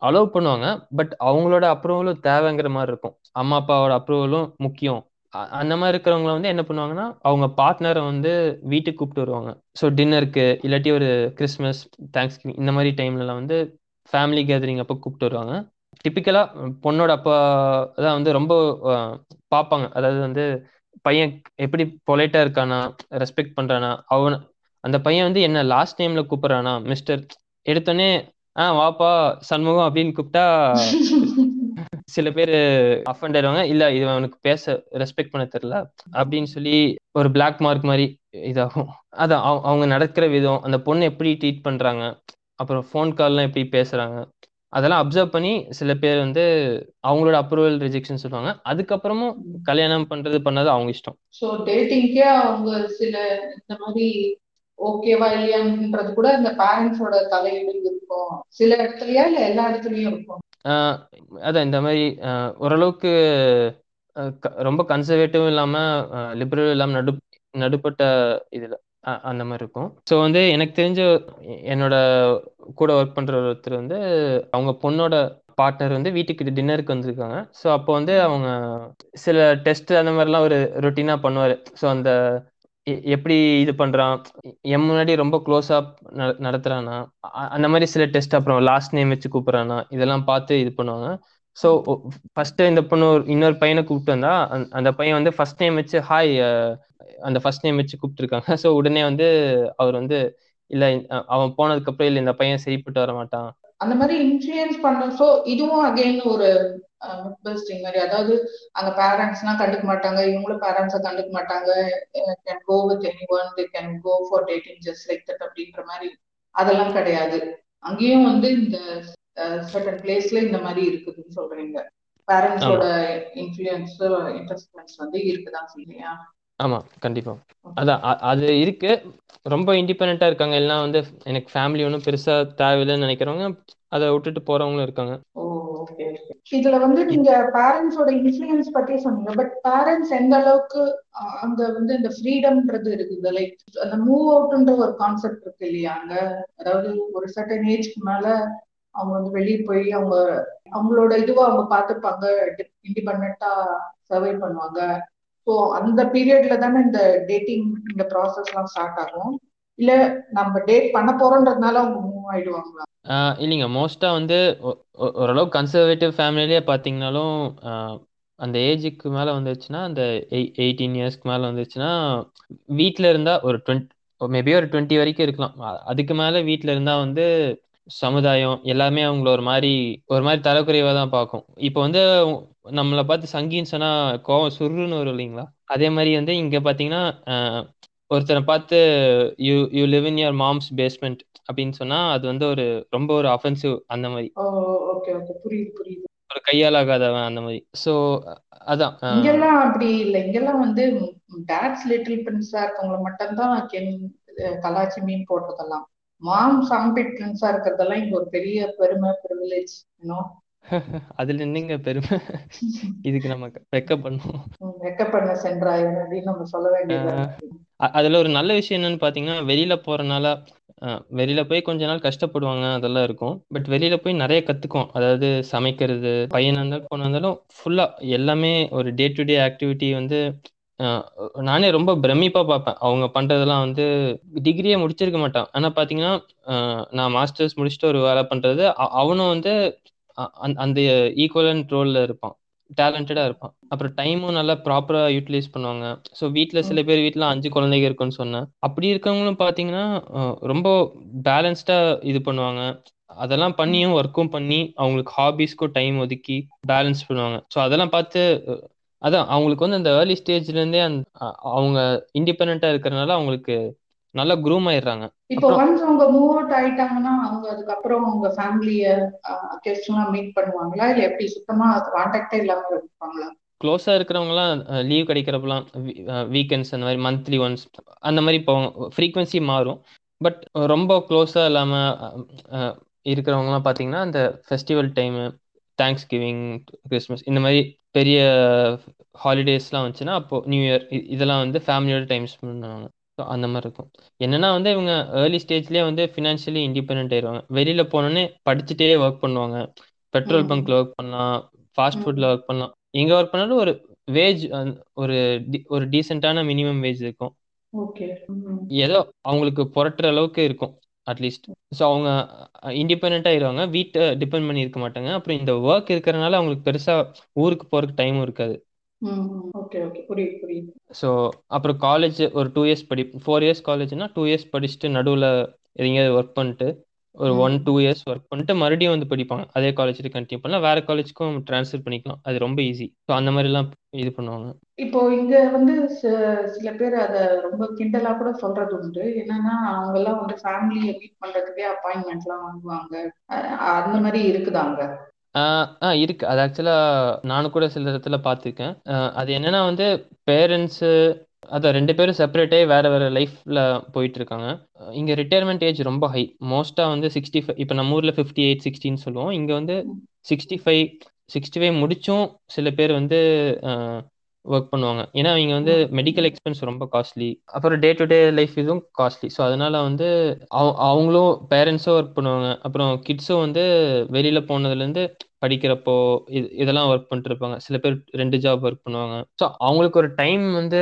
அலோவ் பண்ணுவாங்க பட் அவங்களோட அப்ரூவலும் தேவைங்கிற மாதிரி இருக்கும். அம்மா அப்பாவோட அப்ரூவலும் முக்கியம். அ- அந்த மாதிரி இருக்கிறவங்கள வந்து என்ன பண்ணுவாங்கன்னா அவங்க பார்ட்னரை வந்து வீட்டுக்கு கூப்பிட்டு வருவாங்க. ஸோ டின்னருக்கு இல்லாட்டி ஒரு கிறிஸ்மஸ் தேங்க்ஸ் இந்த மாதிரி டைம்லலாம் வந்து ஃபேமிலி கேதரிங் அப்போ கூப்பிட்டு வருவாங்க. டிப்பிக்கலாக பொண்ணோட அப்பா தான் வந்து ரொம்ப பார்ப்பாங்க. அதாவது வந்து பையன் எப்படி பொலைட்டாக இருக்கானா ரெஸ்பெக்ட் பண்ணுறானா அவன் அந்த பையன் வந்து என்ன லாஸ்ட் டைமில் கூப்பிட்றானா மிஸ்டர் எடுத்தோடனே ஆ வாப்பா சண்முகம் அப்படின்னு கூப்பிட்டா சில பேர் அஃபண்ட் ஆயிடுவாங்க. இல்ல இது அவனுக்கு பேச ரெஸ்பெக்ட் பண்ண தெரியல அப்படின்னு சொல்லி ஒரு பிளாக் மார்க் மாதிரி இதாகும். அதான் அவ- அவங்க நடக்கிற விதம் அந்த பொண்ணு எப்படி ட்ரீட் பண்றாங்க அப்புறம் ஃபோன் கால்லாம் எப்படி பேசுறாங்க அதெல்லாம் அப்சர்வ் பண்ணி சில பேர் வந்து அவங்களோட அப்ரூவல் ரிஜெக்ஷன் சொல்லுவாங்க. அதுக்கப்புறமும் கல்யாணம் பண்றது பண்ணது அவங்க இஷ்டம். ஸோ டேட்டிங்க்கே அவங்க சில இந்த மாதிரி ஓகேவா இல்லையான்றது கூட இந்த பேரண்ட்ஸோட தலையீடு இருக்கும். சில இடத்துலயா இல்ல எல்லா இடத்துலயும் இருக்கும்? ஆஹ் அதான் இந்த மாதிரி ஓரளவுக்கு ரொம்ப கன்சர்வேட்டிவ் இல்லாம லிபரல் இல்லாம நடு நடுப்பட்ட இதுல அந்த மாதிரி இருக்கும். ஸோ வந்து எனக்கு தெரிஞ்ச என்னோட கூட ஒர்க் பண்ற ஒருத்தர் வந்து அவங்க பொண்ணோட பார்ட்னர் வந்து வீட்டுக்கு டின்னருக்கு வந்திருக்காங்க. ஸோ அப்போ வந்து அவங்க சில டெஸ்ட் அந்த மாதிரிலாம் ஒரு ரொட்டீனாக பண்ணுவார். ஸோ அந்த எப்படி இது பண்றான்? என் முன்னாடி ரொம்ப க்ளோஸா நடத்துறானா? அந்த மாதிரி சில டெஸ்ட் அப்புறம் லாஸ்ட் நேம் வச்சு கூப்பிடுறானா? இதெல்லாம் பார்த்து இது பண்ணுவாங்க. ஸோ ஃபர்ஸ்ட் இந்த பொண்ணு ஒரு- இன்னொரு பையனை கூப்பிட்டு வந்தா அந்த- பையன் வந்து ஃபர்ஸ்ட் நேம் வச்சு ஹாய் அந்த ஃபர்ஸ்ட் நேம் வச்சு கூப்பிட்டுருக்காங்க. ஸோ உடனே வந்து அவர் வந்து இல்ல அவன் போனதுக்கு அப்புறம் இல்ல இந்த பையன் சரிப்பட்டு வர மாட்டான். அந்த மாதிரி இன்ஃப்ளூயன்ஸ் பண்ற ஸோ இதுவும் அகைன் ஒரு மிஸ்பஸ்டிங் மாதிரி. அதாவது அங்க பேரண்ட்ஸ்லாம் கண்டுக்க மாட்டாங்க. இவங்களும் பேரண்ட்ஸை கண்டுக்க மாட்டாங்க. Can go with any one they can go for dating just like that அப்படின்ற மாதிரி. அதெல்லாம் கிடையாது. அங்கேயும் வந்து இந்த சர்டன் பிளேஸ்ல இந்த மாதிரி இருக்குதுன்னு சொல்றீங்க. பேரண்ட்ஸோட இன்ஃப்ளூயன்ஸ் இன்ட்ரெஸ்ட்மெண்ட்ஸ் வந்து இருக்குதான் இல்லையா ஆமா கண்டிப்பா. அதான் அது இருக்கு. ரொம்ப இண்டிபெண்டா இருக்காங்க. எல்லாம் வந்து எனக்கு ஃபேமிலி ஒன்றும் பெருசா தேவையில்லைன்னு நினைக்கிறவங்க அதை விட்டுட்டு போறவங்களும் இருக்காங்க. ஓகே இதுல வந்து நீங்க பேரண்ட்ஸோட இன்ஃபுளுயன்ஸ் பத்தி சொன்னீங்க. பட் பேரண்ட்ஸ் எந்த அளவுக்கு அங்க வந்து இந்த ஃப்ரீடம்ன்றது இருக்குது? லைக் அந்த மூவ் அவுட்ன்ற ஒரு கான்செப்ட் இருக்கு இல்லையா அங்க? அதாவது ஒரு சர்டன் ஏஜ்க்கு மேல அவங்க வந்து வெளியே போய் அவங்க அவங்களோட இதுவா அவங்க பார்த்துப்பாங்க இண்டிபெண்டா சர்வை பண்ணுவாங்க. ஸோ அந்த பீரியட்ல தானே இந்த டேட்டிங் இந்த ப்ராசஸ் எல்லாம் ஸ்டார்ட் ஆகும்? இல்ல நம்ம டேட் பண்ண போறோன்றதுனால அவங்க மூவ் ஆயிடுவாங்களா? இல்லைங்க. மோஸ்ட்டாக வந்து ஒ- ஒ- ஓரளவு கன்சர்வேட்டிவ் ஃபேமிலிலேயே பார்த்தீங்கனாலும் அந்த ஏஜுக்கு மேலே வந்துச்சுன்னா அந்த எயிட்டீன் இயர்ஸ்க்கு மேலே வந்துச்சுன்னா வீட்டில் இருந்தால் ஒரு டுவெண்ட் மேபி ஒரு டுவெண்ட்டி வரைக்கும் இருக்கலாம். அ- அதுக்கு மேலே வீட்டில் இருந்தால் வந்து சமுதாயம் எல்லாமே அவங்கள ஒரு மாதிரி ஒரு மாதிரி தரக்குறைவாக தான் பார்க்கும் இப்போ வந்து நம்மளை பார்த்து சங்கின்னு சொன்னா கோவம் சுருன்னு வரும் இல்லைங்களா? அதே மாதிரி வந்து இங்கே பார்த்தீங்கன்னா ஒருத்தரை பார்த்து you you live in your mom's basement அப்படின்னு சொன்னா அது வந்து ஒரு ரொம்ப ஒரு அஃபென்சிவ் அந்த மாதிரி. Oh okay okay. புரியுது புரியுது. ஒரு கையாலாகாதவன் அந்த மாதிரி. ஸோ அதான் இங்கெல்லாம் அப்படி இல்லை. இங்கெல்லாம் வந்து டேட்ஸ் லிட்டில் பிரின்ஸா இருக்கவங்கள மட்டும்தான் கென் கலாச்சி மீன் போட்டதெல்லாம் மாம் சாம்பிட் பிரின்ஸா இருக்கிறதெல்லாம் இங்க ஒரு பெரிய பெருமை ப்ரிவிலேஜ் அதுல என்னங்க பெருமை. இதுக்கு நம்ம வெக்க பண்ணும் வெக்கப்பண்ண சென்றாய் அப்படின்னு நம்ம சொல்ல வேண்டியதா அதில் ஒரு நல்ல விஷயம் என்னன்னு பார்த்தீங்கன்னா வெளியில் போகிறனால வெளியில் போய் கொஞ்ச நாள் கஷ்டப்படுவாங்க அதெல்லாம் இருக்கும். பட் வெளியில் போய் நிறைய கற்றுக்கும் அதாவது சமைக்கிறது பையனாக இருந்தாலும் பொண்ணு இருந்தாலும் ஃபுல்லாக எல்லாமே ஒரு டே டு டே ஆக்டிவிட்டி வந்து நானே ரொம்ப பிரமிப்பா பார்ப்பேன். அவங்க பண்றதெல்லாம் வந்து டிகிரியே முடிச்சிருக்க மாட்டான். ஆனா பாத்தீங்கன்னா நான் மாஸ்டர்ஸ் முடிச்சுட்டு ஒரு வேலை பண்றது அவனும் வந்து அ- அந்த அந்த ஈக்குவலன்ட் ரோல்ல இருப்பான். டேலண்டடா இருப்பான். அப்புறம் டைமும் நல்லா ப்ராப்பரா யூட்டிலைஸ் பண்ணுவாங்க. ஸோ வீட்ல சில பேர் வீட்ல அஞ்சு குழந்தைங்க இருக்குன்னு சொன்னேன். அப்படி இருக்கவங்களும் பாத்தீங்கன்னா அஹ், ரொம்ப பேலன்ஸ்டா இது பண்ணுவாங்க. அதெல்லாம் பண்ணியும் ஒர்க்கும் பண்ணி அவங்களுக்கு ஹாபிஸ்க்கும் டைம் ஒதுக்கி பேலன்ஸ் பண்ணுவாங்க. ஸோ அதெல்லாம் பார்த்து அதான் அவங்களுக்கு வந்து அந்த ஏர்லி ஸ்டேஜ்ல இருந்தே அந்த அ- அவங்க இண்டிபெண்டா இருக்கிறனால அவங்களுக்கு நல்லா க்ரூம் ஆயிடுறாங்க. இப்போ ஒன்ஸ் அவங்க மூவ் அவுட் ஆயிட்டாங்கன்னா அவங்க அதுக்கப்புறம் அவங்க ஃபேமிலிய கெஸ்ட் எல்லாம் மீட் பண்ணுவாங்களா? இல்ல எப்படி சுத்தமா கான்டாக்டே இல்லாம இருப்பாங்களா? க்ளோஸா இருக்கிறவங்கலாம் லீவ் கிடைக்கிறப்பலாம் வீக்கெண்ட்ஸ் அந்த மாதிரி மந்த்லி ஒன்ஸ் அந்த மாதிரி போவாங்க ஃப்ரீக்வன்சி மாறும். பட் ரொம்ப க்ளோஸா இல்லாம இருக்கிறவங்கலாம் பார்த்தீங்கன்னா அந்த festival time thanks giving Christmas இந்த மாதிரி பெரிய ஹாலிடேஸ்லாம் வந்துச்சுன்னா அப்போ நியூ இயர் இதெல்லாம் வந்து ஃபேமிலியோட டைம் ஸ்பெண்ட் பண்ணுவாங்க. அந்த மாதிரி இருக்கும். என்னன்னா வந்து இவங்க ஏர்லி ஸ்டேஜ்லேயே வந்து ஃபினான்ஷியலி இண்டிபெண்ட் ஆயிடுவாங்க வெளியில போனோடனே படிச்சுட்டே ஒர்க் பண்ணுவாங்க. பெட்ரோல் ம். பங்க்ல ஒர்க் பண்ணலாம் ஃபாஸ்ட் ம். ஃபுட்ல ஒர்க் பண்ணலாம். எங்க ஒர்க் பண்ணாலும் ஒரு வேஜ் ஒரு டி- ஒரு டீசெண்டான மினிமம் வேஜ் இருக்கும். ஓகே. ஏதோ அவங்களுக்கு புரட்டுற அளவுக்கு இருக்கும் அட்லீஸ்ட் ஸோ அவங்க இண்டிபெண்ட்டாக ஆயிடுவாங்க வீட்டை டிபெண்ட் பண்ணி இருக்க மாட்டாங்க. அப்புறம் இந்த ஒர்க் இருக்கிறனால அவங்களுக்கு பெருசா ஊருக்கு போறதுக்கு டைமும் இருக்காது. ஸோ அப்புறம் காலேஜ் ஒரு டூ இயர்ஸ் படி ஃபோர் இயர்ஸ் காலேஜ்னா டூ இயர்ஸ் படிச்சுட்டு நடுவில் எங்கேயாவது ஒர்க் பண்ணிட்டு ஒரு ஒன் டூ இயர்ஸ் ஒர்க் பண்ணிட்டு மறுபடியும் வந்து படிப்பாங்க. அதே காலேஜ்ல கண்டினியூ பண்ணலாம். வேற காலேஜ்க்கும் ட்ரான்ஸ்ஃபர் பண்ணிக்கலாம். அது ரொம்ப ஈஸி ஸோ அந்த மாதிரிலாம் இது பண்ணுவாங்க. இப்போ இங்க வந்து சில பேர் அத ரொம்ப கிண்டலா கூட சொல்றது உண்டு. என்னன்னா அவங்க எல்லாம் வந்து ஃபேமிலியை மீட் பண்றதுக்கே அப்பாயின்மெண்ட் எல்லாம் வாங்குவாங்க. அந்த மாதிரி இருக்குதாங்க? ஆஹ் ஆஹ் இருக்கு. அது ஆக்சுவலா நானும் கூட சில இடத்துல பார்த்துருக்கேன். அது என்னன்னா வந்து பேரண்ட்ஸு அதான் ரெண்டு பேரும் செப்பரேட்டே வேற வேற லைஃப்ல போயிட்டு இருக்காங்க இங்க ரிட்டையர்மெண்ட் ஏஜ் ரொம்ப ஹை மோஸ்டா வந்து சிக்ஸ்டி ஃபைவ் இப்போ நம்ம ஊர்ல ஃபிஃப்டி எயிட் சிக்ஸ்டின்னு சொல்லுவோம். இங்க வந்து சிக்ஸ்டி ஃபைவ் சிக்ஸ்டி ஃபைவ் முடிச்சும் சில பேர் வந்து ஒர்க் பண்ணுவாங்க. ஏன்னா இங்க வந்து மெடிக்கல் எக்ஸ்பென்ஸ் ரொம்ப காஸ்ட்லி அப்புறம் டே டு டே லைஃப் இதுவும் காஸ்ட்லி ஸோ அதனால வந்து அவ- அவங்களும் பேரண்ட்ஸும் ஒர்க் பண்ணுவாங்க. அப்புறம் கிட்ஸும் வந்து வெளியில போனதுலேருந்து படிக்கிறப்போ இது இதெல்லாம் ஒர்க் பண்ணிட்டு இருப்பாங்க. சில பேர் ரெண்டு ஜாப் ஒர்க் பண்ணுவாங்க. ஸோ அவங்களுக்கு ஒரு டைம் வந்து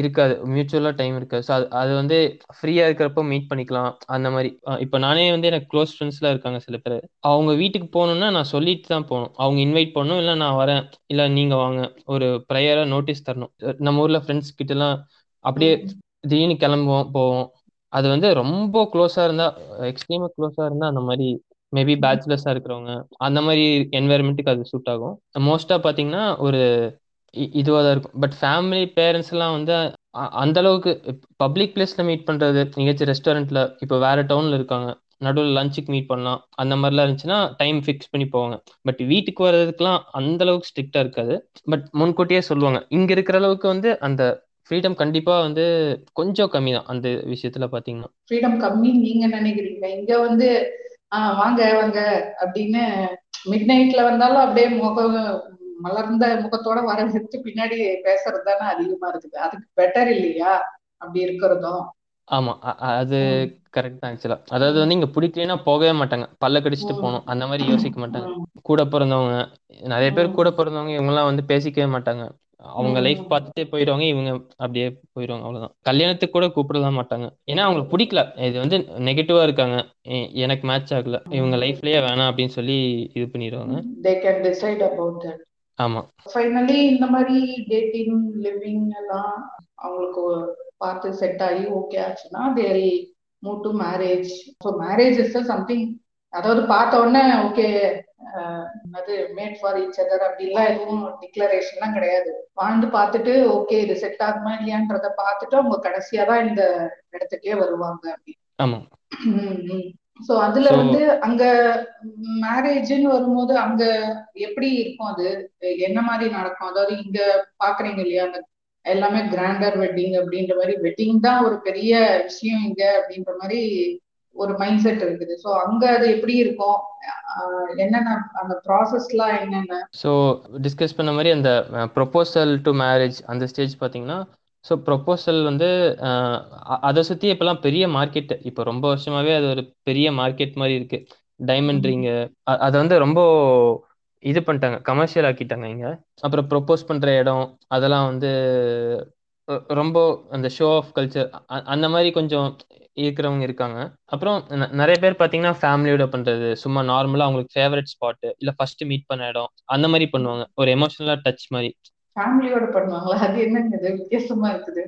இருக்காது. மியூச்சுவலா டைம் இருக்காது. ஸோ அது அது வந்து ஃப்ரீயா இருக்கிறப்போ மீட் பண்ணிக்கலாம். அந்த மாதிரி இப்போ நானே வந்து எனக்கு க்ளோஸ் ஃப்ரெண்ட்ஸ்லாம் இருக்காங்க சில பேர். அவங்க வீட்டுக்கு போகணும்னா நான் சொல்லிட்டு தான் போகணும். அவங்க இன்வைட் பண்ணணும் இல்லை நான் வரேன் இல்லை நீங்க வாங்க. ஒரு ப்ரையரா நோட்டீஸ் தரணும். நம்ம ஊர்ல ஃப்ரெண்ட்ஸ் கிட்ட எல்லாம் அப்படியே திடீர்னு கிளம்புவோம் போவோம். அது வந்து ரொம்ப க்ளோஸா இருந்தா எக்ஸ்ட்ரீமா க்ளோஸா இருந்தா அந்த மாதிரி மேபி பேச்சுலர்ஸா இருக்கிறவங்க அந்த மாதிரி என்வாயர்மெண்ட்டுக்கு அது சூட் ஆகும். மோஸ்டா பாத்தீங்கன்னா ஒரு இதுவாக தான் இருக்கும். பட் ஃபேமிலி பேரண்ட்ஸ் எல்லாம் வந்து அ- அந்த அளவுக்கு பப்ளிக் பிளேஸ்ல மீட் பண்றது எங்கேயாச்சும் ரெஸ்டாரண்ட்டில் இப்போ வேற டவுன்ல இருக்காங்க நடுவில் லஞ்சுக்கு மீட் பண்ணலாம் அந்த மாதிரிலாம் இருந்துச்சுன்னா டைம் ஃபிக்ஸ் பண்ணி போவாங்க. பட் வீட்டுக்கு வர்றதுக்குலாம் அந்த அளவுக்கு ஸ்ட்ரிக்டா இருக்காது. பட் முன்கூட்டியே சொல்லுவாங்க இங்க இருக்கிற அளவுக்கு வந்து அந்த ஃப்ரீடம் கண்டிப்பா வந்து கொஞ்சம் கம்மி தான் அந்த விஷயத்துல பாத்தீங்கன்னா. ஃப்ரீடம் கம்மி நீங்க நினைக்கிறீங்க இங்க வந்து வாங்க வாங்க அப்படின்னு மிட் நைட்ல வந்தாலும் அப்படியே முகம் மலர்ந்த முகத்தோட வரவேற்று பின்னாடி பேசுறது தானே அதிகமா இருக்குது. அதுக்கு பெட்டர் இல்லையா? அப்படி இருக்கிறதும். ஆமா. அது. கரெக்ட் தான் ஆக்சுவலா அதாவது வந்து இங்க பிடிக்கலனா போகவே மாட்டாங்க. பல்ல கடிச்சிட்டு. போகணும். அந்த மாதிரி யோசிக்க மாட்டாங்க. கூட பிறந்தவங்க நிறைய பேர். கூட பிறந்தவங்க இவங்கெல்லாம் வந்து பேசிக்கவே மாட்டாங்க. அவங்க லைஃப். பார்த்துட்டே போயிடுவாங்க. இவங்க அப்படியே போயிடுவாங்க. அவ்வளவுதான். கல்யாணத்துக்கு கூட கூப்பிடலாம் மாட்டாங்க. ஏன்னா அவங்களுக்கு பிடிக்கல. இது வந்து நெகட்டிவா இருக்காங்க. எனக்கு மேட்ச் ஆகல. இவங்க லைஃப்லயே வேணாம் அப்படின்னு சொல்லி இது பண்ணிடுவாங்க. ஆமா. ஃபைனலி இந்த மாதிரி டேட்டிங் லிவிங் எல்லாம் அவங்களுக்கு பார்த்து செட் ஆகி ஓகே ஆச்சுன்னா they move to marriage so marriage is something அதாவது பார்த்த உடனே ஓகே அது மேட் ஃபார் ஈச் அதர் அப்படிலாம் எதுவும் டிக்ளரேஷன்லாம் கிடையாது. வாழ்ந்து பார்த்துட்டு ஓகே இது செட் ஆகுமா இல்லையான்றத பார்த்துட்டு அவங்க கடைசியா தான் இந்த இடத்துக்கே வருவாங்க அப்படி ஆமா. சோ அதுல வந்து அங்க மேரேஜ்னு வரும்போது அங்க எப்படி இருக்கும் அது? என்ன மாதிரி நடக்கும்? அதாவது இங்க பாக்குறீங்க இல்லையா? அந்த எல்லாமே கிராண்டர் வெட்டிங் அப்படின்ற மாதிரி வெட்டிங் தான் ஒரு பெரிய விஷயம் இங்க அப்படின்ற மாதிரி ஒரு மைண்ட் செட் இருக்குது. சோ அங்க அது எப்படி இருக்கும்? என்னென்ன அந்த ப்ராசஸ்லாம் என்னென்ன? ஸோ டிஸ்கஸ் பண்ண மாதிரி அந்த ப்ரொபோசல் டு மேரேஜ் அந்த ஸ்டேஜ் பார்த்தீங்கன்னா ஸோ ப்ரொபோசல் வந்து அதை சுற்றி இப்போலாம் பெரிய மார்க்கெட் இப்போ ரொம்ப வருஷமாவே அது ஒரு பெரிய மார்க்கெட் மாதிரி இருக்கு. டைமண்ட் ரிங்கு அதை வந்து ரொம்ப இது பண்ணிட்டாங்க கமர்ஷியல் ஆக்கிட்டாங்க இங்க. அப்புறம் ப்ரொபோஸ் பண்ற இடம் அதெல்லாம் வந்து ரொம்ப அந்த ஷோ ஆஃப் கல்ச்சர் அந்த மாதிரி கொஞ்சம் இருக்கிறவங்க இருக்காங்க. அப்புறம் நிறைய பேர் பாத்தீங்கன்னா ஃபேமிலியோட பண்றது சும்மா நார்மலா அவங்களுக்கு ஃபேவரட் ஸ்பாட் இல்ல ஃபர்ஸ்ட் மீட் பண்ண இடம் அந்த மாதிரி பண்ணுவாங்க. ஒரு எமோஷனலா டச் மாதிரி. ஃபேமிலியோட பண்ணுவாங்களா? அது என்னங்க வித்தியாசமா இருக்குது.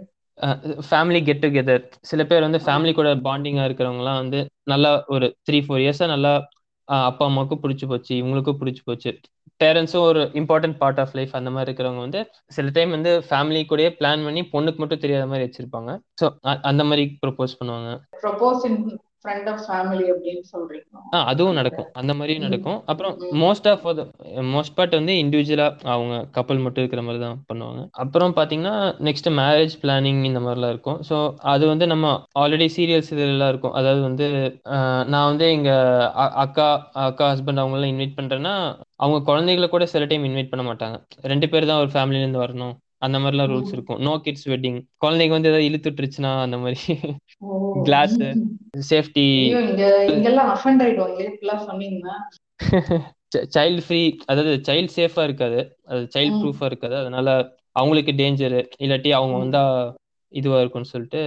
ஃபேமிலி கெட் டுகெதர் சில பேர் வந்து ஃபேமிலி கூட பாண்டிங்கா இருக்கிறவங்கலாம் வந்து நல்லா ஒரு த்ரீ ஃபோர் இயர்ஸா நல்லா அப்பா அம்மாவுக்கும் பிடிச்சி போச்சு இவங்களுக்கும் பிடிச்சி போச்சு. பேரண்ட்ஸும் ஒரு இம்பார்ட்டன்ட் பார்ட் ஆஃப் லைஃப் அந்த மாதிரி இருக்கிறவங்க வந்து சில டைம் வந்து ஃபேமிலி கூடயே பிளான் பண்ணி பொண்ணுக்கு மட்டும் தெரியாத மாதிரி வச்சிருப்பாங்க. ஸோ அந்த மாதிரி ப்ரொபோஸ் பண்ணுவாங்க. ப்ரொபோஸ் ஃப்ரண்ட் ஆஃப் ஃபேமிலி அப்படின்னு சொல்றீங்க. அதுவும் நடக்கும். அந்த மாதிரியும். நடக்கும். அப்புறம். மோஸ்ட் ஆஃப் மோஸ்ட் பார்ட் வந்து இண்டிவிஜுவலா அவங்க கப்பல் மட்டும் இருக்கிற மாதிரி தான் பண்ணுவாங்க. அப்புறம் பாத்தீங்கன்னா நெக்ஸ்ட் மேரேஜ் பிளானிங் இந்த மாதிரிலாம் இருக்கும். ஸோ அது வந்து நம்ம ஆல்ரெடி சீரியல்ஸ் இதெல்லாம் இருக்கும். அதாவது வந்து நான் வந்து எங்க அக்கா அக்கா ஹஸ்பண்ட் அவங்கெல்லாம் இன்வைட் பண்றேன்னா அவங்க குழந்தைகளை கூட சில டைம் இன்வைட் பண்ண மாட்டாங்க. ரெண்டு பேர் தான் ஒரு ஃபேமிலில இருந்து வரணும். அந்த மாதிரிலாம் ரூல்ஸ். இருக்கும் நோ கிட்ஸ் வெட்டிங் குழந்தைங்க வந்து ஏதாவது இழுத்துட்டுருச்சுன்னா அந்த மாதிரி. கிளாஸ். சேஃப்டி சைல்டு ஃப்ரீ அதாவது சைல்டு சேஃபா இருக்காது அது சைல்டு. ப்ரூஃபா இருக்காது அதனால அவங்களுக்கு டேஞ்சரு இல்லாட்டி அவங்க. வந்தா இதுவா இருக்கும்னு சொல்லிட்டு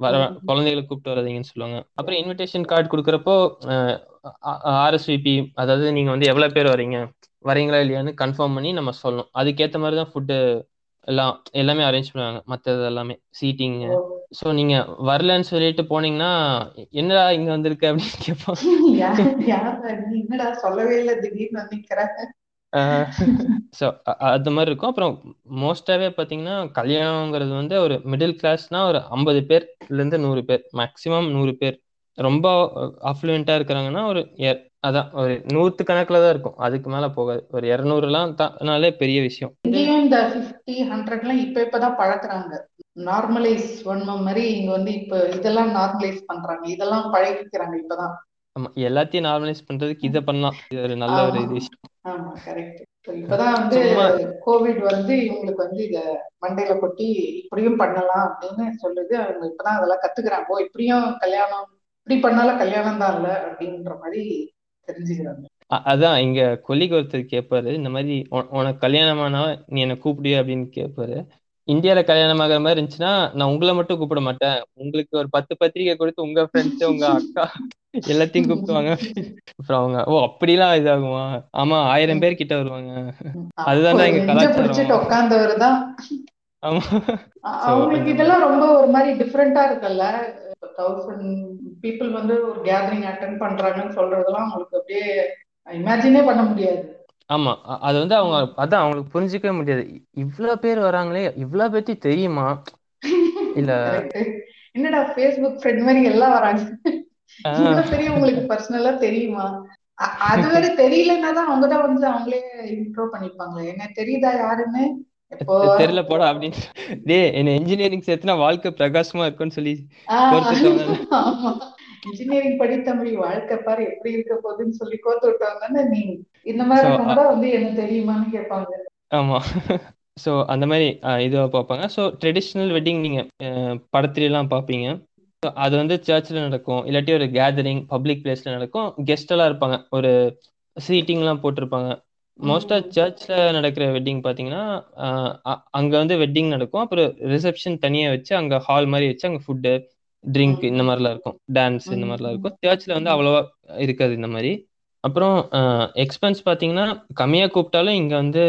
வர. குழந்தைகளை கூப்பிட்டு வராதீங்கன்னு சொல்லுவாங்க அப்புறம் இன்விடேஷன் கார்டு கொடுக்குறப்போ ஆர்எஸ்விபி அதாவது நீங்க வந்து எவ்வளவு பேர் வரீங்க வரீங்களா இல்லையான்னு கன்ஃபார்ம் பண்ணி நம்ம சொல்லணும் அதுக்கேற்ற மாதிரி தான் ஃபுட்டு எல்லாம் எல்லாமே அரேஞ்ச் பண்ணுவாங்க. மற்றது எல்லாமே சீட்டிங் ஓ. ஸோ நீங்க வரலன்னு சொல்லிட்டு போனீங்கன்னா என்னடா இங்க வந்திருக்க அப்படின்னு கேட்பாங்க. சொல்லவே இல்லை திடீர்னு ஸோ அது மாதிரி இருக்கும். அப்புறம் மோஸ்டாகவே பார்த்தீங்கன்னா கல்யாணங்கிறது வந்து ஒரு மிடில் கிளாஸ்னா ஒரு ஐம்பது பேர்லேருந்து நூறு பேர் மேக்ஸிமம் நூறு பேர். ரொம்ப அஃப்ளூயண்ட்டாக இருக்கிறாங்கன்னா ஒரு அதான் ஒரு நூற்று கணக்கில் தான் இருக்கும். அதுக்கு மேலே போகாது. ஒரு இரநூறுலாம் தானாலே பெரிய விஷயம். இங்கேயும் இந்த பிப்டி ஹண்ட்ரட்லாம் இப்ப இப்பதான் பழக்குறாங்க. நார்மலைஸ் பண்ண மாதிரி இங்க வந்து இப்ப இதெல்லாம் நார்மலைஸ் பண்றாங்க. இதெல்லாம் பழகிக்கிறாங்க இப்பதான். ஆமா எல்லாத்தையும் நார்மலைஸ் பண்றதுக்கு இதை பண்ணலாம். இது ஒரு நல்ல ஒரு இது. விஷயம் ஆமா கரெக்ட் இப்பதான் வந்து கோவிட் வந்து இவங்களுக்கு வந்து இத மண்டையில கொட்டி இப்படியும் பண்ணலாம் அப்படின்னு சொல்லுது. அவங்க இப்பதான் அதெல்லாம் கத்துக்கிறாங்க. இப்படியும் கல்யாணம் இப்படி பண்ணாலும் கல்யாணம் தான் இல்ல அப்படின்ற மாதிரி தெரிஞ்சுக்கிறாங்க. அதான் இங்க கொல்லிக்கு ஒருத்தர் கேட்பாரு இந்த மாதிரி உன- உனக்கு கல்யாணமானா நீ என்ன கூப்பிடுவியா அப்படின்னு கேட்பாரு இந்தியால கல்யாணம் ஆகிற மாதிரி இருந்துச்சுன்னா நான் உங்களை மட்டும் கூப்பிட மாட்டேன். உங்களுக்கு ஒரு பத்து பத்திரிக்கை கொடுத்து உங்க ஃப்ரெண்ட்ஸ் உங்க அக்கா எல்லாத்தையும் கூப்பிடுவாங்க. அப்புறம் அவங்க ஓ அப்படிலாம் இதாகுமா? ஆமா ஆயிரம் பேர் கிட்ட வருவாங்க. அதுதான்டா ஒரு எங்க கலாச்சாரம் உட்கார்ந்தவர் தான். ஆமா. அவங்களுக்கு இதெல்லாம் ரொம்ப ஒரு மாதிரி டிஃப்ரெண்டா இருக்குல்ல. தௌசண்ட் பீப்புள் வந்து ஒரு கேதரிங் அட்டன் பண்றாங்கன்னு சொல்றதெல்லாம் அவங்களுக்கு அப்படியே இமேஜினே பண்ண முடியாது. ஆமா அது வந்து அவங்க. அதான் அவங்களுக்கு புரிஞ்சிக்கவே முடியாது. இவ்ளோ பேர் வராங்களே இவ்ளோ பேத்தி தெரியுமா? இல்ல என்னடா ஃபேஸ்புக் ஃப்ரெண்ட் மாதிரி எல்லாம் வராங்க? இவ்வளவு பெரிய உங்களுக்கு பர்சனலா தெரியுமா? அது வரை தெரியலன்னா தான் அவங்க தான் வந்து அவங்களே இன்ட்ரோ பண்ணிப்பாங்களே. என்ன தெரியுதா யாருன்னு? தெரியல போடா அப்படின்னு. டேய் என்ன இன்ஜினியரிங் சேர்த்துனா வாழ்க்கை பிரகாசமா இருக்கும்னு சொல்லி இன்ஜினியரிங் படித்தபடி வாழ்க்கை பாரு எப்படி இருக்க போகுதுன்னு சொல்லி கோத்து விட்டாங்கன்னு நீ இந்த மாதிரி வந்து என்ன தெரியுமான்னு கேட்பாங்க. ஆமா. ஸோ அந்த மாதிரி இதுவாக பார்ப்பாங்க. ஸோ ட்ரெடிஷ்னல் வெட்டிங் நீங்க படத்துலலாம் பார்ப்பீங்க. So, அது வந்து சர்ச்சில் நடக்கும். இல்லாட்டி ஒரு கேதரிங் பப்ளிக் பிளேஸ்ல நடக்கும். கெஸ்ட் எல்லாம் இருப்பாங்க. ஒரு சீட்டிங்லாம் போட்டிருப்பாங்க. மோஸ்டா ம் சர்ச்சில் நடக்கிற வெட்டிங் பார்த்தீங்கன்னா அஹ், அ- அங்க வந்து வெட்டிங் நடக்கும். அப்புறம் ரிசப்ஷன் தனியா வச்சு அங்க ஹால் மாதிரி வச்சு அங்க ஃபுட்டு ட்ரிங்க் இந்த மாதிரிலாம் இருக்கும். டான்ஸ் இந்த மாதிரிலாம் இருக்கும். சர்ச்சில் வந்து அவ்வளோவா இருக்காது இந்த மாதிரி. அப்புறம் எக்ஸ்பென்ஸ் பார்த்தீங்கன்னா கம்மியாக கூப்பிட்டாலும் இங்கே வந்து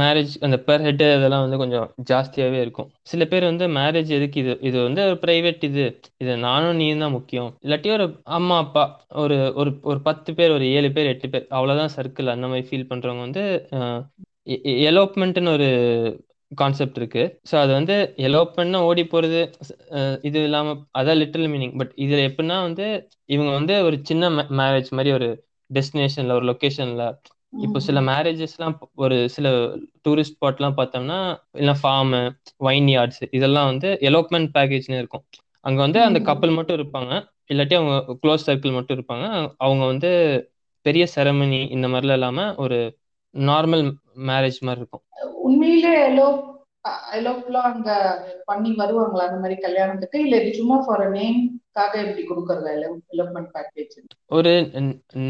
மேரேஜ் அந்த பெர் ஹெட்டு இதெல்லாம் வந்து கொஞ்சம் ஜாஸ்தியாகவே இருக்கும். சில பேர் வந்து மேரேஜ் எதுக்கு இது? இது வந்து ஒரு ப்ரைவேட் இது. இது நானும் நீயும் தான் முக்கியம். இல்லாட்டி ஒரு அம்மா அப்பா ஒரு ஒரு ஒரு பத்து பேர் ஒரு ஏழு பேர் எட்டு பேர் அவ்வளோதான் சர்க்கிள் அந்த மாதிரி ஃபீல் பண்ணுறவங்க வந்து எலோப்மெண்ட்டுன்னு ஒரு கான்செப்ட் இருக்கு. ஸோ அது வந்து எலோப்மெண்ட்னா ஓடி போகிறது இது இல்லாமல் அதான் லிட்டில் மீனிங் பட் இதில் எப்படின்னா வந்து இவங்க வந்து ஒரு சின்ன மேரேஜ் மாதிரி ஒரு டெஸ்டினேஷன்ல ஒரு லொக்கேஷன்ல இப்போ சில மேரேஜஸ்லாம் ஒரு சில டூரிஸ்ட் ஸ்பாட்லாம் பார்த்தோம்னா இல்லை ஃபார்மு வைன் யார்ட்ஸ் இதெல்லாம் வந்து எலோப்மெண்ட் பேக்கேஜ்னு இருக்கும். அங்கே வந்து அந்த கப்பல் மட்டும் இருப்பாங்க. இல்லாட்டி அவங்க க்ளோஸ் சர்க்கிள் மட்டும் இருப்பாங்க. அவங்க வந்து பெரிய செரமனி இந்த மாதிரிலாம் இல்லாமல் ஒரு நார்மல் மேரேஜ் மாதிரி இருக்கும். உண்மையிலே எலோ எலோப்லாம் அங்க பண்ணி வருவாங்களா? அந்த மாதிரி கல்யாணத்துக்கு? இல்ல இது சும்மா ஃபார் நேம்காக இப்படி கொடுக்கறதா? எலோப்மெண்ட் பேக்கேஜ் ஒரு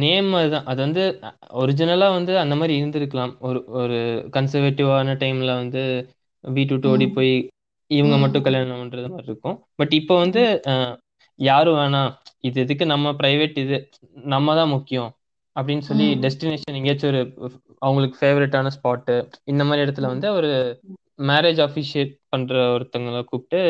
நேம் அதுதான். அது வந்து ஒரிஜினலா வந்து அந்த மாதிரி இருந்திருக்கலாம். ஒரு ஒரு கன்சர்வேட்டிவான டைம்ல வந்து வீட்டு ஓடி போய் இவங்க மட்டும் கல்யாணம் பண்றது மாதிரி இருக்கும். பட் இப்போ வந்து யாரும் வேணாம் இது எதுக்கு நம்ம பிரைவேட் இது நம்ம தான் முக்கியம் அப்படின்னு சொல்லி டெஸ்டினேஷன் எங்கேயாச்சும் ஒரு அவங்களுக்கு ஃபேவரட்டான ஸ்பாட்டு இந்த மாதிரி இடத்துல வந்து ஒரு மேரேஜ் அஃபிஷியேட் பண்ற ஒருத்தவங்களை கூப்பிட்டு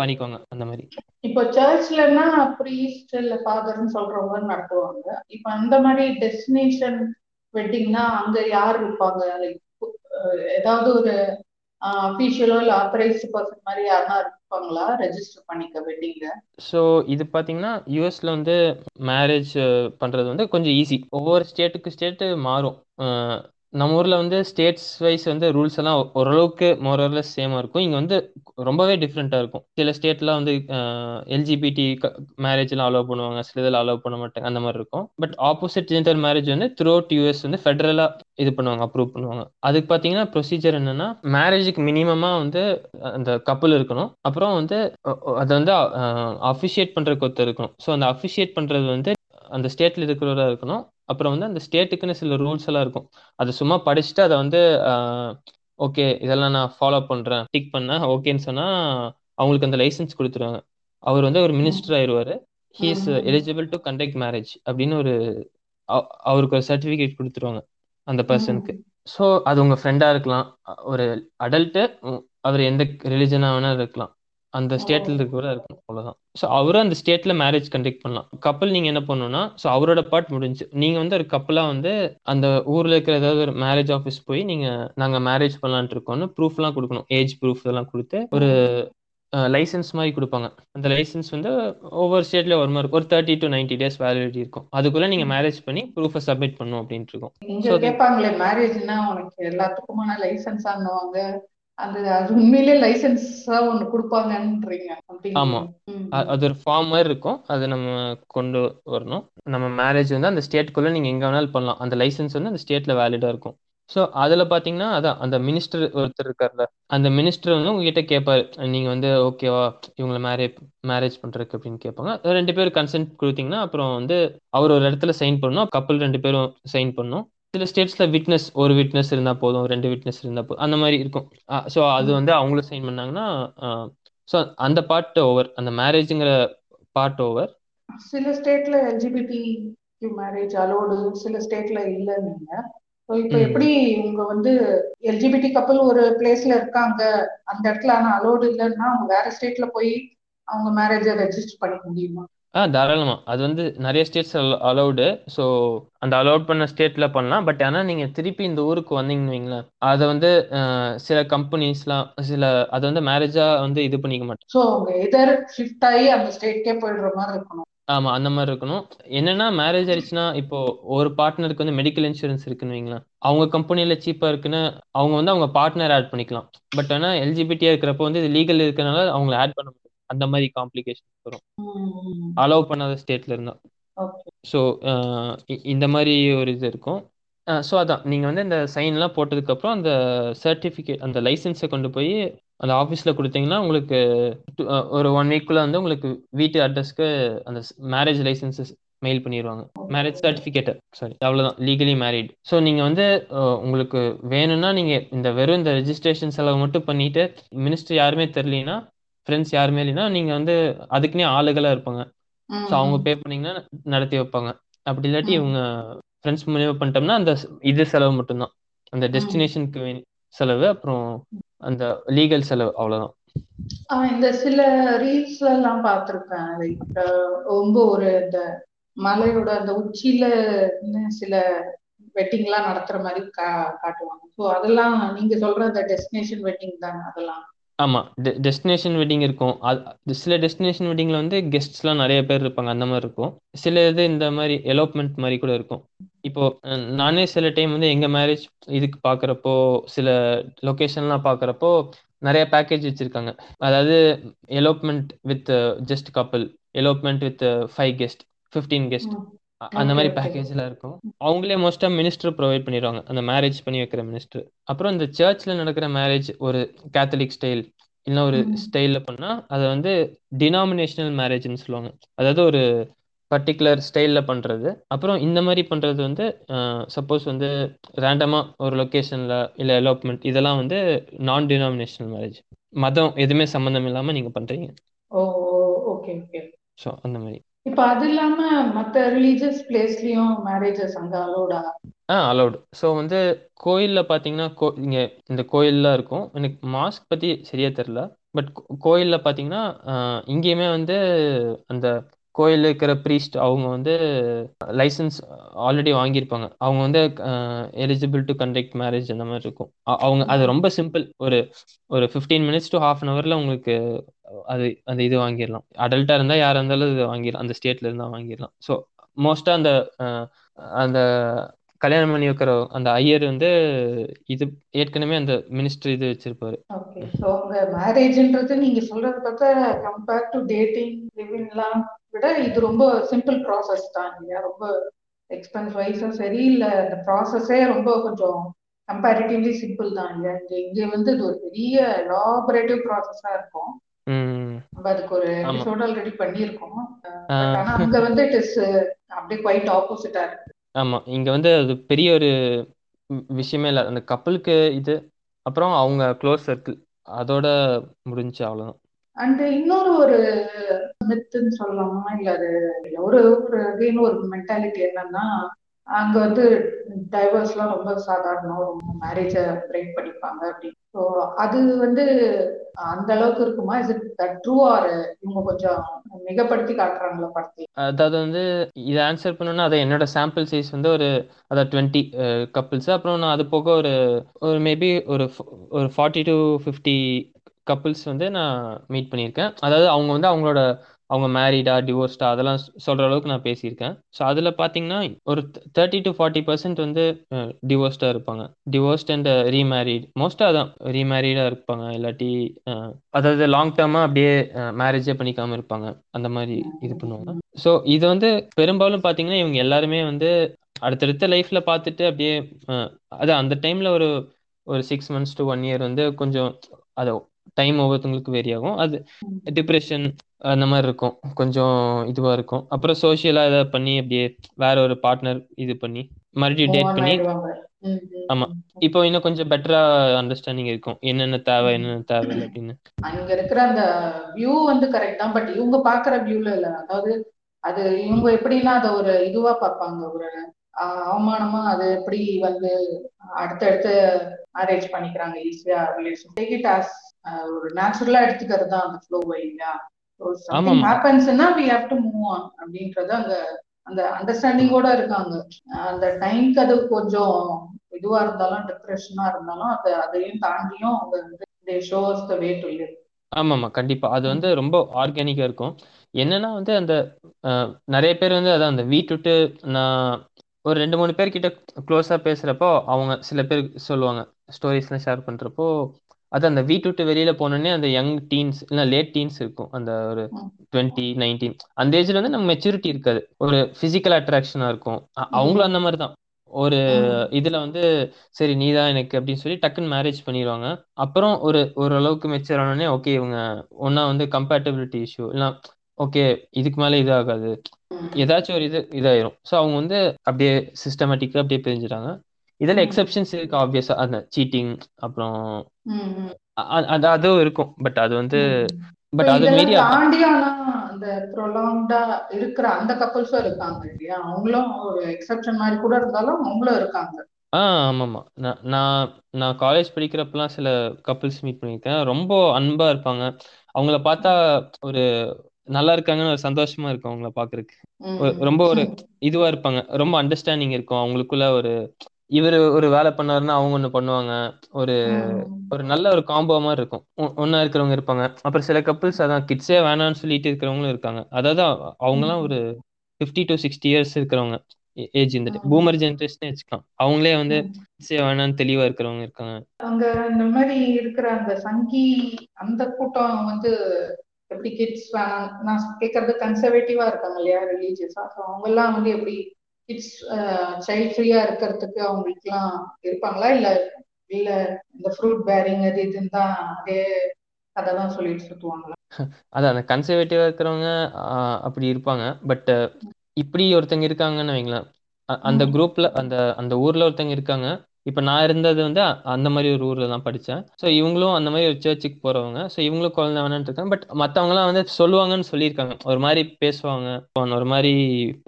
பண்ணிக்குவாங்க அந்த மாதிரி. இப்போ சர்ச்லன்னா ப்ரீஸ்ட் இல்ல ஃபாதர்னு சொல்றவங்க நடத்துவாங்க. இப்போ அந்த மாதிரி டெஸ்டினேஷன் வெட்டிங்னா அங்க யார் இருப்பாங்க? லைக் ஏதாவது ஒரு அஃபீஷியலோ இல்ல ஆத்தரைஸ்டு பர்சன் மாதிரி யாருன்னா இருப்பாங்களா? ரெஜிஸ்டர் பண்ணிக்க வெட்டிங்க ஸோ இது பார்த்தீங்கன்னா யூஎஸ்ல வந்து மேரேஜ் பண்ணுறது வந்து கொஞ்சம் ஈஸி ஒவ்வொரு ஸ்டேட்டுக்கு ஸ்டேட்டு மாறும். நம்ம ஊரில் வந்து ஸ்டேட்ஸ் வைஸ் வந்து ரூல்ஸ் எல்லாம் ஓரளவுக்கு மோரலஸ் சேமாக இருக்கும். இங்கே வந்து ரொம்பவே டிஃப்ரெண்ட்டாக இருக்கும். சில ஸ்டேட்லாம் வந்து எல்ஜிபிடி மேரேஜ்லாம் அலோவ் பண்ணுவாங்க. சில இதில் அலோவ் பண்ண மாட்டாங்க அந்த மாதிரி இருக்கும். பட் ஆப்போசிட் ஜென்டர் மேரேஜ் வந்து த்ரூ அவுட் யூஎஸ் வந்து ஃபெடரலாக இது பண்ணுவாங்க அப்ரூவ் பண்ணுவாங்க. அதுக்கு பார்த்தீங்கன்னா ப்ரொசீஜர் என்னன்னா மேரேஜுக்கு மினிமமாக வந்து அந்த கப்பல் இருக்கணும். அப்புறம் வந்து அதை வந்து அஃபிஷியேட் பண்ணுறதுக்கு ஒருத்தர் இருக்கணும். ஸோ அந்த அஃபிஷியேட் பண்ணுறது வந்து அந்த ஸ்டேட்ல இருக்கிறவரா இருக்கணும். அப்புறம் வந்து அந்த ஸ்டேட்டுக்குன்னு சில ரூல்ஸ் எல்லாம் இருக்கும். அதை சும்மா படிச்சுட்டு அதை வந்து ஓகே இதெல்லாம் நான் ஃபாலோ பண்றேன். டிக் பண்ண ஓகேன்னு சொன்னா அவங்களுக்கு அந்த லைசன்ஸ் கொடுத்துருவாங்க. அவர் வந்து ஒரு minister ஆயிடுவாரு he is eligible to conduct marriage அப்படின்னு ஒரு அவருக்கு ஒரு சர்டிஃபிகேட் கொடுத்துருவாங்க அந்த பர்சனுக்கு ஸோ அது உங்க ஃப்ரெண்டா இருக்கலாம். ஒரு அடல்ட்டு அவர் எந்த ரிலிஜனா வேணா இருக்கலாம். அந்த ஸ்டேட்ல இருக்கிற இருக்கணும் அவ்வளவுதான். ஸோ அவரும் அந்த ஸ்டேட்ல மேரேஜ் கண்டக்ட் பண்ணலாம். கப்பல் நீங்க என்ன பண்ணணும்னா ஸோ அவரோட பார்ட் முடிஞ்சு. நீங்க வந்து ஒரு கப்பலா வந்து அந்த ஊர்ல இருக்கிற ஏதாவது ஒரு மேரேஜ் ஆஃபீஸ் போய் நீங்க நாங்க மேரேஜ் பண்ணலான்ட்டு இருக்கோம்னு ப்ரூஃப் எல்லாம் கொடுக்கணும். ஏஜ் ப்ரூஃப் இதெல்லாம் கொடுத்து ஒரு லைசன்ஸ் மாதிரி கொடுப்பாங்க. அந்த லைசன்ஸ் வந்து ஒவ்வொரு ஸ்டேட்ல ஒரு மாதிரி ஒரு thirty to ninety days validity இருக்கும். அதுக்குள்ள நீங்க மேரேஜ் பண்ணி ப்ரூஃபை சப்மிட் பண்ணும் அப்படின்ட்டு இருக்கும். இங்க கேட்பாங்களே மேரேஜ்னா உனக்கு எல்லாத்துக்குமான லைசன்ஸ் ஆனுவாங்க அது உண்மையிலே லைசன்ஸா ஒண்ணு கொடுப்பாங்கன்றீங்க ஆமா. அது ஒரு ஃபார்ம் மாதிரி இருக்கும். அதை நம்ம கொண்டு வரணும். நம்ம மேரேஜ் வந்து அந்த ஸ்டேட்குள்ள நீங்க எங்க வேணாலும் பண்ணலாம். அந்த லைசன்ஸ் வந்து அந்த ஸ்டேட்ல வேலிடா இருக்கும். ஸோ அதில் பார்த்தீங்கன்னா அதான் அந்த மினிஸ்டர் ஒருத்தர் இருக்கார்ல அந்த மினிஸ்டர் வந்து உங்ககிட்ட கேட்பாரு நீங்கள் வந்து ஓகேவா இவங்களை மேரேஜ் மேரேஜ் பண்ணுறதுக்கு அப்படின்னு கேட்பாங்க ரெண்டு பேரும் கன்சென்ட் கொடுத்தீங்கன்னா அப்புறம் வந்து அவர் ஒரு இடத்துல சைன் பண்ணணும். கப்பல் ரெண்டு பேரும் சைன் பண்ணணும். சில ஸ்டேட்ஸ்ல விட்னஸ் ஒரு விட்னஸ் இருந்தா போதும் ரெண்டு விட்னஸ் இருந்தா போதும். அந்த மாதிரி இருக்கும். ஸோ அது வந்து அவங்களும் சைன் பண்ணாங்கன்னா ஸோ அந்த பார்ட் ஓவர் அந்த மேரேஜுங்கிற பார்ட் ஓவர் சில ஸ்டேட்ல எல்ஜிபிடி மேரேஜ் அலோடு சில ஸ்டேட்ல இல்ல. நீங்க இப்போ எப்படி உங்க வந்து எல்ஜிபிடி கப்பல் ஒரு பிளேஸ்ல இருக்காங்க அந்த இடத்துல ஆனா அலோடு இல்லைன்னா அவங்க வேற ஸ்டேட்ல போய் அவங்க மேரேஜை ரெஜிஸ்டர் பண்ணிக்க முடியுமா? ஆ தாராளமா. அது வந்து நிறைய ஸ்டேட்ஸ் அலௌடு ஸோ அந்த அலௌட் பண்ண ஸ்டேட்ல பண்ணலாம். பட் ஆனால் நீங்க திருப்பி இந்த ஊருக்கு வந்தீங்கன்னு வைங்களேன். அதை வந்து சில கம்பெனிஸ்லாம் சில அதை வந்து மேரேஜா வந்து இது பண்ணிக்க மாட்டேன் ஸோ அவங்க எதர் ஷிஃப்ட் ஆகி அந்த ஸ்டேட்கே போயிடுற மாதிரி இருக்கணும். ஆமா அந்த மாதிரி இருக்கணும். என்னன்னா மேரேஜ் ஆயிடுச்சுன்னா இப்போ ஒரு பார்ட்னருக்கு வந்து மெடிக்கல் இன்சூரன்ஸ் இருக்குன்னு வைங்களேன். அவங்க கம்பெனில சீப்பா இருக்குன்னு அவங்க வந்து அவங்க பார்ட்னர் ஆட் பண்ணிக்கலாம். பட் ஆனா எல்ஜிபிடியா இருக்கிறப்ப வந்து இது லீகல் இருக்கனால அவங்களை ஆட் பண்ண அந்த மாதிரி காம்ப்ளிகேஷன் வரும். அலோவ் பண்ணாத ஸ்டேட்ல இருந்தா. ஸோ இந்த மாதிரி ஒரு இது இருக்கும். ஸோ அதான். நீங்கள் வந்து இந்த சைன்லாம் போட்டதுக்கப்புறம் அந்த சர்டிஃபிகேட் அந்த லைசன்ஸை கொண்டு போய் அந்த ஆஃபீஸில் கொடுத்தீங்கன்னா உங்களுக்கு ஒரு ஒன் வீக்குள்ளே வந்து உங்களுக்கு வீட்டு அட்ரஸ்க்கு அந்த மேரேஜ் லைசன்சஸ் மெயில் பண்ணிடுவாங்க மேரேஜ் சர்டிஃபிகேட் சாரி அவ்வளோதான் லீகலி மேரிட் ஸோ நீங்கள் வந்து உங்களுக்கு வேணும்னா நீங்கள் இந்த வெறும் இந்த ரெஜிஸ்ட்ரேஷன் செலவு மட்டும் பண்ணிட்டு மினிஸ்டர் யாருமே தெரியலனா ஃப்ரெண்ட்ஸ் யாருமே இல்லைன்னா நீங்கள் வந்து அதுக்குன்னே ஆளுகளாக இருப்பாங்க. ஸோ அவங்க பே பண்ணீங்கன்னா நடத்தி வைப்பாங்க. அப்படி இல்லாட்டி இவங்க ஃப்ரெண்ட்ஸ் மூலியமா பண்ணிட்டோம்னா அந்த இது செலவு மட்டும்தான். அந்த டெஸ்டினேஷனுக்கு செலவு அப்புறம் அந்த லீகல் செலவு அவ்வளவுதான். இந்த சில ரீல்ஸ் எல்லாம் பார்த்துருப்பேன். லைக் ரொம்ப ஒரு இந்த மலையோட அந்த உச்சியில சில வெட்டிங் எல்லாம் நடத்துற மாதிரி கா காட்டுவாங்க. ஸோ அதெல்லாம் நீங்க சொல்ற அந்த டெஸ்டினேஷன் வெட்டிங் தானே அதெல்லாம்? ஆமா டெஸ்டினேஷன் வெட்டிங் இருக்கும். அது சில டெஸ்டினேஷன் வெட்டிங்ல வந்து கெஸ்ட்ஸ்லாம் நிறைய பேர் இருப்பாங்க அந்த மாதிரி இருக்கும். சில இது இந்த மாதிரி எலோப்மெண்ட் மாதிரி கூட இருக்கும். இப்போ நானே சில டைம் வந்து எங்க மேரேஜ் இதுக்கு பார்க்குறப்போ சில லொகேஷன்லாம் பார்க்குறப்போ நிறைய பேக்கேஜ் வச்சிருக்காங்க. அதாவது elopement with just couple elopement with five guest fifteen guest அந்த மாதிரி பேக்கேஜ்லாம் இருக்கும். அவங்களே மோஸ்டா மினிஸ்டர் ப்ரொவைட் பண்ணிடுவாங்க. அந்த மேரேஜ் பண்ணி வைக்கிற மினிஸ்டர் அப்புறம் இந்த சர்ச்ல நடக்கிற மேரேஜ் ஒரு கேத்தலிக் ஸ்டைல் இல்லை ஒரு ஸ்டைல்ல பண்ணா அதை வந்து டினாமினேஷனல் மேரேஜ்னு சொல்லுவாங்க. அதாவது ஒரு பர்டிகுலர் ஸ்டைல்ல பண்றது. அப்புறம் இந்த மாதிரி பண்றது வந்து சப்போஸ் வந்து ரேண்டமா ஒரு லொக்கேஷன்ல இல்ல எலோப்மெண்ட் இதெல்லாம் வந்து நான் டினாமினேஷனல் மேரேஜ் மதம் எதுவுமே சம்மந்தம் இல்லாம நீங்க பண்றீங்க. ஓ ஓகே ஓகே. ஸோ அந்த மாதிரி. இப்ப அது இல்லாம மத்த ரிலீஜியஸ் பிளேஸ்லயும் மேரேஜஸ் அங்க அலோடா ஆ? அலௌடு ஸோ வந்து கோயில்ல பாத்தீங்கன்னா கோ இங்க இந்த கோயில்லாம் இருக்கும். எனக்கு மாஸ்க் பத்தி சரியா தெரியல. பட் கோயில்ல பாத்தீங்கன்னா இங்கேயுமே வந்து அந்த கோயிலில் இருக்கிற ப்ரீஸ்ட் அவங்க வந்து லைசன்ஸ் ஆல்ரெடி வாங்கியிருப்பாங்க. அவங்க வந்து எலிஜிபிள் டு கண்டக்ட் மேரேஜ் அந்த மாதிரி இருக்கும். அவங்க அது ரொம்ப சிம்பிள் ஒரு ஒரு fifteen minutes to half an ஹவர்ல உங்களுக்கு அது அந்த இது வாங்கிடலாம். அடல்ட்டா இருந்தா யாரா இருந்தாலும் இது வாங்கிடலாம். அந்த ஸ்டேட்ல இருந்தா வாங்கிடலாம். ஸோ மோஸ்டா அந்த அந்த கல்யாணம் பண்ணி வைக்கிற அந்த ஐயர் வந்து இது ஏற்கனவே அந்த மினிஸ்டர் இது வச்சிருப்பாரு. ஓகே ஸோ உங்க மேரேஜ்ன்றது நீங்க சொல்றது பார்த்தா கம்பேர் டு டேட்டிங் லிவிங்லாம் விட இது ரொம்ப சிம்பிள் ப்ராசஸ் தான் இல்லையா? ரொம்ப எக்ஸ்பென்ஸ் வைஸும் சரி இல்லை அந்த ப்ராசஸே ரொம்ப கொஞ்சம் கம்பேரிட்டிவ்லி சிம்பிள் தான் இல்லையா? இங்க இங்க வந்து இது ஒரு பெரிய லாபரேட்டிவ் ப்ராசஸா இருக்கும். நம்ம அதுக்கு ஒரு எபிசோட் ஆல்ரெடி பண்ணியிருக்கோம். ஆனா அங்க வந்து இட் இஸ் அப்படியே குவைட் ஆப்போசிட்டா இருக்கு. ஆமா. இங்க வந்து அது பெரிய ஒரு விஷயமே இல்லை. அந்த கப்பலுக்கு இது அப்புறம் அவங்க க்ளோஸ் சர்க்கிள் அதோட முடிஞ்சு அவ்வளவுதான். அண்ட் இன்னொரு ஒரு மித்துன்னு சொல்லலாமா? இல்ல அது ஒரு ஒரு அகைன் ஒரு மென்டாலிட்டி என்னன்னா அங்க வந்து டைவர்ஸ்லாம் ரொம்ப சாதாரணம் ரொம்ப மேரேஜை பிரேக் பண்ணிப்பாங்க அப்படின்னு. ஸோ அது வந்து அந்த அளவுக்கு இருக்குமா? இஸ் இட் ட்ரூ ஆர் இவங்க கொஞ்சம் மிகப்படுத்தி காட்டுறாங்களா படத்தை? அதாவது வந்து இதை ஆன்சர் பண்ணணும்னா அதை என்னோட சாம்பிள் சைஸ் வந்து ஒரு அதாவது டுவெண்ட்டி கப்புள்ஸ் அப்புறம் நான் அது போக ஒரு ஒரு மேபி ஒரு ஒரு ஃபார்ட்டி டு ஃபிஃப்டி கப்புள்ஸ் வந்து நான் மீட் பண்ணியிருக்கேன். அதாவது அவங்க வந்து அவங்களோட அவங்க மேரிடா டிவோர்ஸ்டா அதெல்லாம் சொல்கிற அளவுக்கு நான் பேசியிருக்கேன். ஸோ அதில் பார்த்தீங்கன்னா ஒரு தேர்ட்டி டு ஃபார்ட்டி பர்சன்ட் வந்து டிவோர்ஸ்டாக இருப்பாங்க. டிவோர்ஸ்ட் அண்ட் ரீமேரிட் மோஸ்ட்டாக அதான் ரீமேரிடாக இருப்பாங்க. இல்லாட்டி அதாவது லாங் டேர்மாக அப்படியே மேரேஜே பண்ணிக்காம இருப்பாங்க. அந்த மாதிரி இது பண்ணுவாங்க. ஸோ இது வந்து பெரும்பாலும் பார்த்தீங்கன்னா இவங்க எல்லாருமே வந்து அடுத்தடுத்த லைஃப்ல பார்த்துட்டு அப்படியே அது அதான் அந்த டைம்ல ஒரு ஒரு six months to one year வந்து கொஞ்சம் அதை டைம் ஒவ்வொருத்தவங்களுக்கு வேரி ஆகும். அது டிப்ரெஷன் அந்த மாதிரி இருக்கும். கொஞ்சம் இதுவா இருக்கும். அப்புறம் சோஷியலா ஏதாவது பண்ணி அப்படியே வேற ஒரு பார்ட்னர் இது பண்ணி மறுபடியும் டேட் பண்ணி ஆமா. இப்போ இன்னும் கொஞ்சம் பெட்டரா அண்டர்ஸ்டாண்டிங் இருக்கும். என்னென்ன தேவை என்னென்ன தேவையில்லை அப்படின்னு. அங்க இருக்கிற அந்த வியூ வந்து கரெக்ட் தான். பட் இவங்க பாக்குற வியூல இல்ல. அதாவது அது இவங்க எப்படின்னா அதை ஒரு இதுவா பார்ப்பாங்க ஒரு அவமானமா அது எப்படி வந்து அடுத்தடுத்து மேரேஜ் பண்ணிக்கிறாங்க. ஈஸியா ரிலேஷன் டேக் இட் ஆஸ் ஒரு நேச்சுரலா எடுத்துக்கிறது தான் அந்த ஃப்ளோ இல்லையா. ஹேப்பன்ஸ்னா we have to move on அப்படின்றது அந்த அந்த அண்டர்ஸ்டாண்டிங்கோட இருக்காங்க. அந்த டைம்க்கு அது கொஞ்சம் இதுவா இருந்தாலும் டிப்ரெஷனா இருந்தாலும் அது அதையும் தாண்டியும் அவங்க வந்து they shows the way to live ஆமாமா கண்டிப்பா. அது வந்து ரொம்ப ஆர்கானிக்கா இருக்கும். என்னன்னா வந்து அந்த நிறைய பேர் வந்து அதான் அந்த வீட்டு விட்டு நான் ஒரு ரெண்டு மூணு பேர் கிட்ட க்ளோஸா பேசுறப்போ அவங்க சில பேர் சொல்லுவாங்க ஸ்டோரிஸ்லாம் ஷேர் பண்றப்போ அது அந்த வீட்டு விட்டு வெளியில போனோடனே அந்த யங் டீன்ஸ் இல்லை லேட் டீன்ஸ் இருக்கும். அந்த ஒரு. டுவெண்ட்டி நைன்டீன் அந்த ஏஜ்ல வந்து நம்ம மெச்சூரிட்டி இருக்காது. ஒரு பிசிக்கல் அட்ராக்ஷனா இருக்கும். அவங்களும் அந்த மாதிரி தான் ஒரு. இதுல வந்து சரி நீதான் எனக்கு அப்படின்னு சொல்லி டக்குன்னு மேரேஜ் பண்ணிடுவாங்க அப்புறம் ஒரு ஓரளவுக்கு மெச்சூர் ஆனோடனே ஓகே இவங்க ஒன்னா வந்து கம்பேட்டபிலிட்டி இஷ்யூ இல்லை ஓகே இதுக்கு மேல இது ஆகாது. ம். ஏதாச்சும் ஒரு இது இதாயிரும். ஸோ அவங்க வந்து அப்படியே சிஸ்டமேட்டிக்கா அப்படியே பிரிஞ்சுட்டாங்க. இதுல. எக்ஸெப்ஷன்ஸ் இருக்கு ஆப்வியஸா அந்த சீட்டிங் அப்புறம் அது அதுவும் இருக்கும். பட் அது வந்து. பட் அது மீறி அந்த ப்ரொலாங்டா இருக்கிற அந்த கப்பல்ஸும் இருக்காங்க இல்லையா? அவங்களும் ஒரு எக்ஸெப்ஷன் மாதிரி கூட இருந்தாலும் அவங்களும் இருக்காங்க. ஆ ஆமாம்மா. நான் நான் நான் காலேஜ் படிக்கிறப்பலாம் சில கப்புள்ஸ் மீட் பண்ணியிருக்கேன். ரொம்ப அன்பா இருப்பாங்க. அவங்கள பார்த்தா ஒரு நல்லா இருக்காங்கன்னு ஒரு சந்தோஷமா இருக்கும் அவங்கள. ஒரு- ரொம்ப ஒரு இதுவா இருப்பாங்க. ரொம்ப அண்டர்ஸ்டாண்டிங் இருக்கும். அவங்களுக்குள்ள ஒரு இவர் ஒரு வேலை பண்ணாருன்னா அவங்க ஒன்று பண்ணுவாங்க. ஒரு. ஒரு நல்ல ஒரு காம்போ மாதிரி இருக்கும். ஒ- ஒண்ணா இருக்கிறவங்க இருப்பாங்க. அப்புறம் சில கப்புள்ஸ் அதான் கிட்ஸே வேணாம்னு சொல்லிட்டு இருக்கிறவங்களும் இருக்காங்க. அதாவது அவ- அவங்கலாம் ஒரு ஃபிஃப்டி டு சிக்ஸ்டி இயர்ஸ் இருக்கிறவங்க. ஏஜ் இந்த ம். பூமர் ஜென்ரேஷனே வச்சுக்கலாம். அவங்களே வந்து. கிட்ஸே வேணாம்னு தெளிவா இருக்கிறவங்க இருக்காங்க. அங்க இந்த மாதிரி இருக்கிற அந்த சங்கி அந்த கூட்டம் வந்து எப்படி கிட்ஸ் வேணாம் நான் கேட்கறது கன்சர்வேட்டிவா இருக்காங்க இல்லையா ரிலீஜியஸா அவங்க எல்லாம் வந்து எப்படி கிட்ஸ் சைல்ட் ஃப்ரீயா இருக்கிறதுக்கு அவங்களுக்குலாம் இருப்பாங்களா? இல்ல இல்ல இந்த ஃப்ரூட் பேரிங் அது இதுன்னு தான் அதே தான் சொல்லிட்டு சுத்துவாங்களா? அதான் அந்த கன்சர்வேட்டிவா இருக்கிறவங்க அப்படி இருப்பாங்க. பட் இப்படி ஒருத்தங்க இருக்காங்கன்னு வைங்களேன். அந்த. குரூப்ல அந்த அந்த ஊர்ல ஒருத்தங்க இருக்காங்க. இப்போ நான் இருந்தது வந்து அந்த மாதிரி ஒரு ஊரில் தான் படித்தேன் ஸோ இவங்களும் அந்த மாதிரி ஒரு சர்ச்சுக்கு போகிறவங்க ஸோ இவங்களும் குழந்தை வேணான்னு இருக்காங்க. பட் மற்றவங்களாம் வந்து சொல்லுவாங்கன்னு சொல்லியிருக்காங்க. ஒரு மாதிரி பேசுவாங்க. ஒரு மாதிரி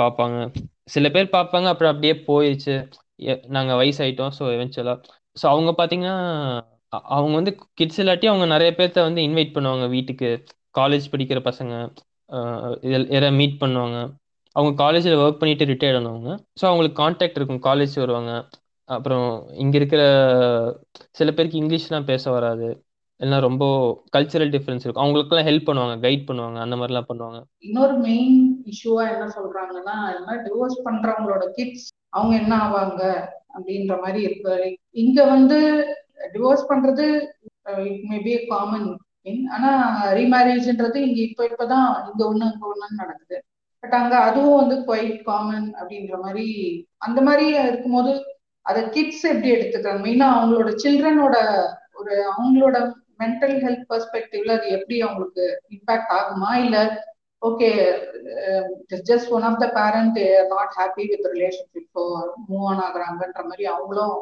பார்ப்பாங்க. சில பேர் பார்ப்பாங்க. அப்புறம் அப்படியே போயிடுச்சு நாங்கள் வயசாயிட்டோம். ஸோ எவென்ச்சுவலாக ஸோ அவங்க பார்த்தீங்கன்னா அவங்க வந்து கிட்ஸ் இல்லாட்டி அவங்க நிறைய பேர்த்த வந்து இன்வைட் பண்ணுவாங்க வீட்டுக்கு. காலேஜ் படிக்கிற பசங்க யாராவது மீட் பண்ணுவாங்க. அவங்க காலேஜில் ஒர்க் பண்ணிட்டு ரிட்டையர்ட் ஆனவங்க. ஸோ அவங்களுக்கு காண்டாக்ட் இருக்கும். காலேஜ் வருவாங்க. அப்புறம் இங்க இருக்கிற சில பேருக்கு இங்கிலீஷ்லாம் பேச வராது. எல்லாம் ரொம்ப கல்ச்சரல் டிஃபரன்ஸ் இருக்கும். அவங்களுக்குலாம் ஹெல்ப் பண்ணுவாங்க கைட் பண்ணுவாங்க அந்த மாதிரிலாம் பண்ணுவாங்க. இன்னொரு மெயின் இஷ்யூவா என்ன சொல்றாங்கன்னா இந்த டிவோர்ஸ் பண்றவங்களோட கிட்ஸ் அவங்க என்ன ஆவாங்க அப்படின்ற மாதிரி இருக்கு இங்க வந்து டிவோர்ஸ் பண்றது இட் மே பி காமன் ஆனா ரீமேரேஜ்ன்றது இங்க இப்ப இப்பதான் இங்க ஒண்ணு அங்க ஒண்ணுன்னு நடக்குது. பட் அங்க அதுவும் வந்து குவைட் காமன் அப்படின்ற மாதிரி அந்த மாதிரி இருக்கும்போது அதை கிட்ஸ் எப்படி எடுத்துக்கிறாங்க மெயினா அவங்களோட சில்ட்ரனோட ஒரு அவங்களோட மென்டல் ஹெல்த் பெர்ஸ்பெக்டிவ்ல அது எப்படி அவங்களுக்கு இம்பாக்ட் ஆகுமா? இல்ல okay just one of the parent not happy with relationship move on ஆகுறாங்கன்ற மாதிரி அவங்களும்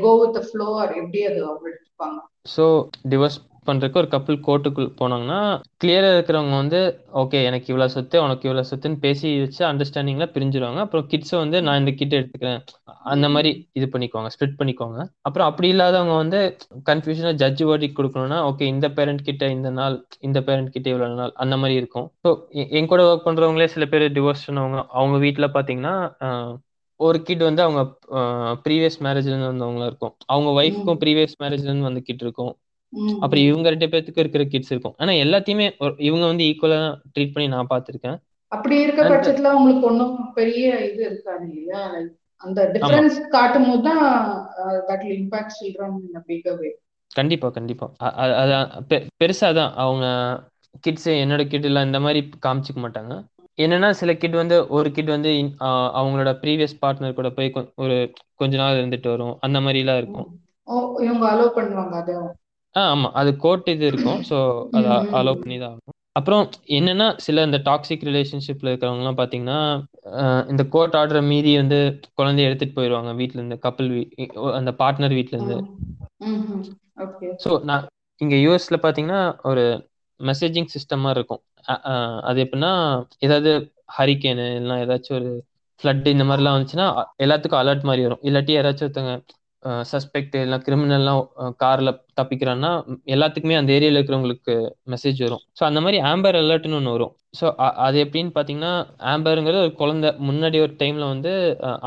கோ வித் ஃப்ளோ ஆர் எப்படி அது அவங்க எடுத்துப்பாங்க? ஸோ டிவோர்ஸ் பண்ணுறதுக்கு ஒரு கப்பல் கோர்ட்டுக்குள் போனாங்கன்னா கிளியராக இருக்கிறவங்க வந்து ஓகே எனக்கு இவ்வளோ சொத்து உனக்கு இவ்வளோ சொத்துன்னு பேசி வச்சு அண்டர்ஸ்டாண்டிங்கில் பிரிஞ்சிருவாங்க. அப்புறம் கிட்ஸை வந்து நான் இந்த கிட்ட எடுத்துக்கிறேன். அந்த மாதிரி இது பண்ணிக்குவாங்க ஸ்ப்ளிட் பண்ணிக்குவாங்க. அப்புறம் அப்படி இல்லாதவங்க வந்து கன்ஃபியூஷனாக ஜட்ஜ் வேர்டிக் கொடுக்கணும்னா ஓகே இந்த பேரண்ட் கிட்ட இந்த நாள் இந்த பேரண்ட் கிட்ட இவ்வளோ நாள் அந்த மாதிரி இருக்கும். ஸோ என் கூட ஒர்க் பண்ணுறவங்களே சில பேர் டிவோர்ஸ் பண்ணவங்க அவங்க வீட்டில் பார்த்தீங்கன்னா ஒரு கிட் வந்து அவங்க ப்ரீவியஸ் மேரேஜ்ல இருந்து வந்தவங்களா இருக்கும். அவங்க ஒய்ஃப்க்கும் ப்ரீவியஸ் மேரேஜ்ல இருந்து வந்து கிட் இருக்கும். அப்புறம் இவங்க ரெண்டு பேத்துக்கு இருக்கிற கிட்ஸ் இருக்கும். ஆனா எல்லாத்தையுமே இவங்க வந்து ஈக்குவலா ட்ரீட் பண்ணி நான் பார்த்திருக்கேன். அப்படி இருக்க பட்சத்துல உங்களுக்கு ஒன்றும் பெரிய இது இருக்காது இல்லையா? அந்த டிஃபரன்ஸ் காட்டும் போது தான் that impact children in way கண்டிப்பா கண்டிப்பா. அதான் பெருசா தான் அவங்க கிட்ஸ் என்னோட கிட் எல்லாம் இந்த மாதிரி காமிச்சிக்க மாட்டாங்க. என்னன்னா சில கிட் வந்து ஒரு கிட் வந்து அவங்களோட ப்ரீவியஸ் பார்ட்னர் கூட போய் ஒரு கொஞ்ச நாள் இருந்துட்டு வரும். அந்த மாதிரி எல்லாம் இருக்கும் இவங்க அலோவ் பண்ணுவாங்க அது? ஆ ஆமா. அது கோர்ட் இது இருக்கும். ஸோ அதை அலோவ் பண்ணி தான் ஆகும் அப்புறம் என்னன்னா சில இந்த டாக்ஸிக் ரிலேஷன்ஷிப்ல இருக்கிறவங்க எல்லாம் பாத்தீங்கன்னா இந்த கோர்ட் ஆர்டரை மீறி வந்து குழந்தைய எடுத்துட்டு போயிடுவாங்க வீட்ல இருந்து கப்பல் அந்த பார்ட்னர் வீட்ல இருந்து. ஸோ நான் இங்க யூஎஸ்ல பாத்தீங்கன்னா ஒரு மெசேஜிங் சிஸ்டமா இருக்கும். அது எப்படின்னா ஏதாவது ஹரிக்கேனு இல்லைன்னா ஏதாச்சும் ஒரு ஃப்ளட் இந்த மாதிரிலாம் வந்துச்சுன்னா எல்லாத்துக்கும் அலர்ட் மாதிரி வரும். இல்லாட்டி யாராச்சும் ஒருத்தவங்க சஸ்பெக்ட் இல்லை கிரிமினல்லாம் காரில் தப்பிக்கிறான்னா எல்லாத்துக்குமே அந்த ஏரியாவில் இருக்கிறவங்களுக்கு மெசேஜ் வரும். ஸோ அந்த மாதிரி ஆம்பர் அலர்ட்னு ஒன்று வரும். ஸோ அது எப்படின்னு பார்த்தீங்கன்னா ஆம்பருங்கிறது ஒரு குழந்தை முன்னாடி ஒரு டைமில் வந்து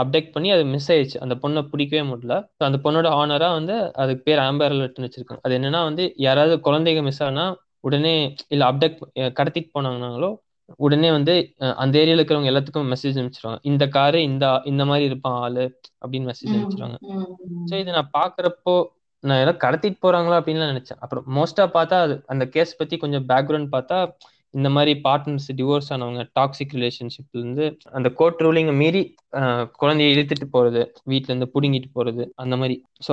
அப்டேட் பண்ணி அது மிஸ் ஆயிடுச்சு. அந்த பொண்ணை பிடிக்கவே முடியல. ஸோ அந்த பொண்ணோட ஆனராக வந்து அதுக்கு பேர் ஆம்பர் அலர்ட்னு வச்சிருக்காங்க. அது என்னன்னா வந்து யாராவது குழந்தைங்க மிஸ் ஆனால் உடனே இல்லை அப்டேட் கடத்திட்டு போனாங்கனாங்களோ உடனே வந்து அந்த ஏரியால இருக்கிறவங்க எல்லாத்துக்கும் மெசேஜ் அனுப்பிச்சிருவாங்க. இந்த காரு இந்த இந்த மாதிரி இருப்பான் ஆளு அப்படின்னு மெசேஜ் அனுப்பிச்சிருவாங்க. ஸோ இதை நான் பாக்குறப்போ நான் ஏதோ கடத்திட்டு போறாங்களா அப்படின்னு நினைச்சேன். அப்புறம் மோஸ்டா பார்த்தா அது அந்த கேஸ் பத்தி கொஞ்சம் பேக்ரவுண்ட் பார்த்தா இந்த மாதிரி பார்ட்னர்ஸ் டிவோர்ஸ் ஆனவங்க டாக்ஸிக் ரிலேஷன்ஷிப்ல இருந்து அந்த கோர்ட் ரூலிங்கை மீறி குழந்தைய இழுத்துட்டு போறது வீட்டுல இருந்து புடுங்கிட்டு போறது அந்த மாதிரி. ஸோ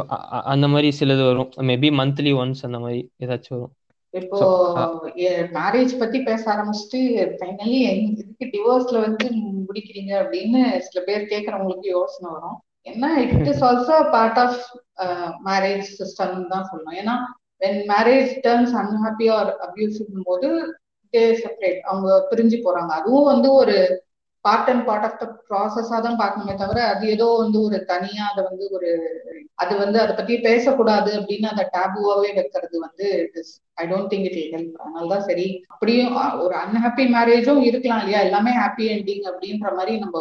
அந்த மாதிரி சிலது வரும். மேபி மந்த்லி ஒன்ஸ் அந்த மாதிரி ஏதாச்சும் வரும். இப்போ மேரேஜ் பத்தி பேச ஆரம்பிச்சுட்டு ஃபைனலி இதுக்கு டிவோர்ஸ்ல வந்து முடிக்கிறீங்க அப்படின்னு சில பேர் கேட்கறவங்களுக்கு யோசனை வரும். என்ன it is also part of marriage system தான் சொல்லணும். ஏன்னா when marriage turns unhappy or abusive போது செப்பரேட் அவங்க பிரிஞ்சு போறாங்க. அதுவும் வந்து ஒரு part and part of the ப்ராசஸா தான் பார்க்கணுமே தவிர அது ஏதோ வந்து ஒரு தனியா அதை வந்து ஒரு அது வந்து அதை பத்தி பேசக்கூடாது அப்படின்னு அந்த டேபுவாவே வைக்கிறது வந்து it is I don't think it help அதனாலதான் சரி அப்படியும் ஒரு அன்ஹாப்பி மேரேஜும் இருக்கலாம் இல்லையா? எல்லாமே ஹாப்பி என்டிங் அப்படின்ற மாதிரி நம்ம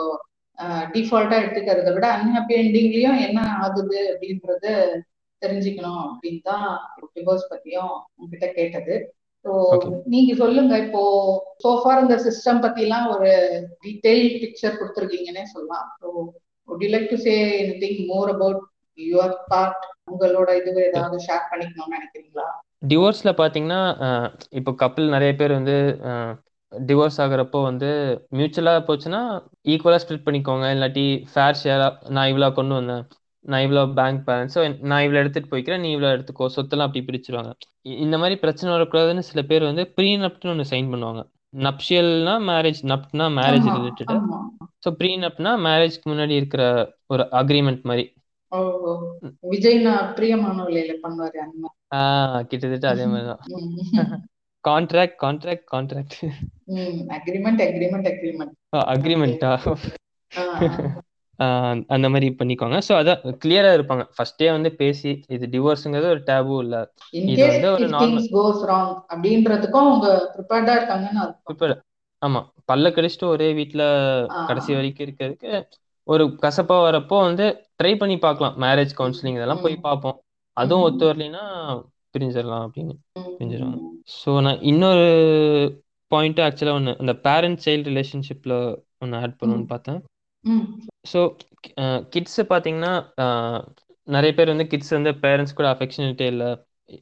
டிஃபால்ட்டா எடுத்துக்கிறத விட அன்ஹாப்பி என்டிங்லயும் என்ன ஆகுது அப்படின்றத தெரிஞ்சுக்கணும் அப்படின்னு தான் டிவோர்ஸ் பத்தியும் உங்ககிட்ட கேட்டது. நீங்க சொல்லுங்க. இப்போ சோஃபார் இந்த சிஸ்டம் பத்தி எல்லாம் ஒரு டீடைல் பிக்சர் கொடுத்துருக்கீங்கன்னே சொல்லலாம். So would you like to say anything more about your part உங்களோட இது ஏதாவது ஷேர் பண்ணிக்கணும்னு நினைக்கிறீங்களா? டிவோர்ஸ்ல பாத்தீங்கன்னா இப்போ கப்பல் நிறைய பேர் வந்து டிவோர்ஸ் ஆகுறப்போ வந்து மியூச்சுவலா போச்சுன்னா ஈக்குவலா ஸ்ப்ளிட் பண்ணிக்கோங்க. இல்லாட்டி ஃபேர் ஷேரா நான் இவ்வளோ கொண்டு வந்தேன். நான் இவ்வளோ பேங்க் பேலன்ஸ் ஸோ நான் இவ்வளோ எடுத்துட்டு போய்க்கிறேன் நீ இவ்வளோ எடுத்துக்கோ. சொத்தெல்லாம் அப்படி பிரிச்சிருவாங்க. இந்த மாதிரி பிரச்சனை வரக்கூடாதுன்னு சில பேர் வந்து ப்ரீ நப்ட்னு ஒன்று சைன் பண்ணுவாங்க நப்ஷியல்னா மேரேஜ் நப்ட்னா மேரேஜ் ரிலேட்டட் ஸோ ப்ரீ நப்னா மேரேஜ்க்கு முன்னாடி இருக்கிற ஒரு அக்ரிமெண்ட் மாதிரி. கிட்டத்தட்ட அதே மாதிரிதான் contract contract contract agreement agreement agreement அக்ரிமெண்டா அந்த மாதிரி பண்ணிக்கோங்க. ஸோ அதான் கிளியரா இருப்பாங்க. ஃபர்ஸ்டே வந்து பேசி இது டிவோர்ஸ்ங்கிறது ஒரு டேபு இல்ல. இது வந்து ஒரு நார்மல் கோஸ் ராங் அப்படின்றதுக்கும் அவங்க ப்ரிப்பேர்டா இருக்காங்கன்னு ப்ரிப்பேர் ஆமா. பல்ல கடிச்சிட்டு ஒரே வீட்ல கடைசி வரைக்கும் இருக்கிறதுக்கு ஒரு கசப்பா வரப்போ வந்து ட்ரை பண்ணி பார்க்கலாம். மேரேஜ் கவுன்சிலிங் இதெல்லாம் போய் பார்ப்போம். அதுவும் ஒத்து வரலைன்னா பிரிஞ்சிடலாம் அப்படின்னு பிரிஞ்சிருவாங்க ஸோ நான் இன்னொரு பாயிண்ட் ஆக்சுவலா ஒன்று அந்த பேரண்ட் சைல்டு ரிலேஷன்ஷிப்ல ஒன்று ஆட் பண்ணணும்னு பார்த்தேன். ஸோ கிட்ஸ் பார்த்தீங்கன்னா நிறைய பேர் வந்து கிட்ஸ் வந்து பேரண்ட்ஸ் கூட அஃபெக்ஷனேட்டே இல்லை.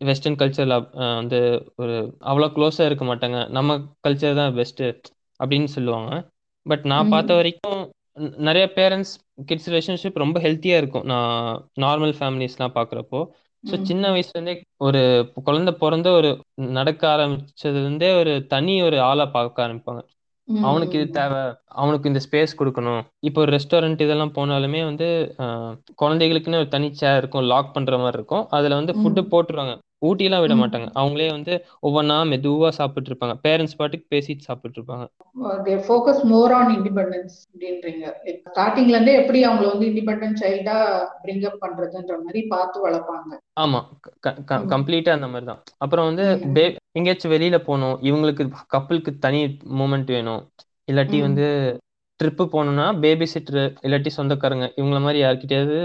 வெஸ்டர்ன் கல்ச்சரில் வந்து ஒரு அவ்வளோ க்ளோஸாக இருக்க மாட்டாங்க. நம்ம கல்ச்சர் தான் பெஸ்ட்டு அப்படின்னு சொல்லுவாங்க. பட் நான் பார்த்த வரைக்கும் நிறைய பேரண்ட்ஸ் கிட்ஸ் ரிலேஷன்ஷிப் ரொம்ப ஹெல்த்தியாக இருக்கும். நான் நார்மல் ஃபேமிலிஸ்லாம் பார்க்குறப்போ ஸோ சின்ன வயசுலேருந்தே ஒரு குழந்தை பிறந்த ஒரு நடக்க ஆரம்பிச்சதுலேருந்தே ஒரு தனி ஒரு ஆளாக பார்க்க ஆரம்பிப்பாங்க. அவனுக்கு இது. தேவை அவனுக்கு இந்த ஸ்பேஸ் கொடுக்கணும் இப்போ ஒரு ரெஸ்டாரண்ட் இதெல்லாம் போனாலுமே வந்து குழந்தைகளுக்குன்னு ஒரு தனி சேர் இருக்கும் லாக் பண்ற மாதிரி இருக்கும் அதுல வந்து ஃபுட்டு. போட்டுருவாங்க ஊட்டிலாம் விட. மாட்டாங்க. அவங்களே வந்து ஒவ்வொன்றா மெதுவா சாப்பிட்டு இருப்பாங்க பேரண்ட்ஸ் பாட்டுக்கு பேசிட்டு சாப்பிட்டு இருப்பாங்க they focus more on independence அப்படின்றீங்க. ஸ்டார்டிங்ல இருந்தே எப்படி அவங்கள வந்து இண்டிபெண்டன்ட் சைல்டா பிரிங் அப் பண்றதுன்ற மாதிரி பார்த்து வளர்ப்பாங்க. ஆமா. கம்ப்ளீட்டா அந்த மாதிரி தான். அப்புறம் வந்து எங்கேயாச்சும் வெளியில போகணும். இவங்களுக்கு கப்பலுக்கு தனி மூமெண்ட் வேணும். இல்லாட்டி. வந்து ட்ரிப்பு போகணும்னா பேபி சிட்டர் இல்லாட்டி சொந்தக்காரங்க இவங்கள மாதிரி யார்கிட்டயாவது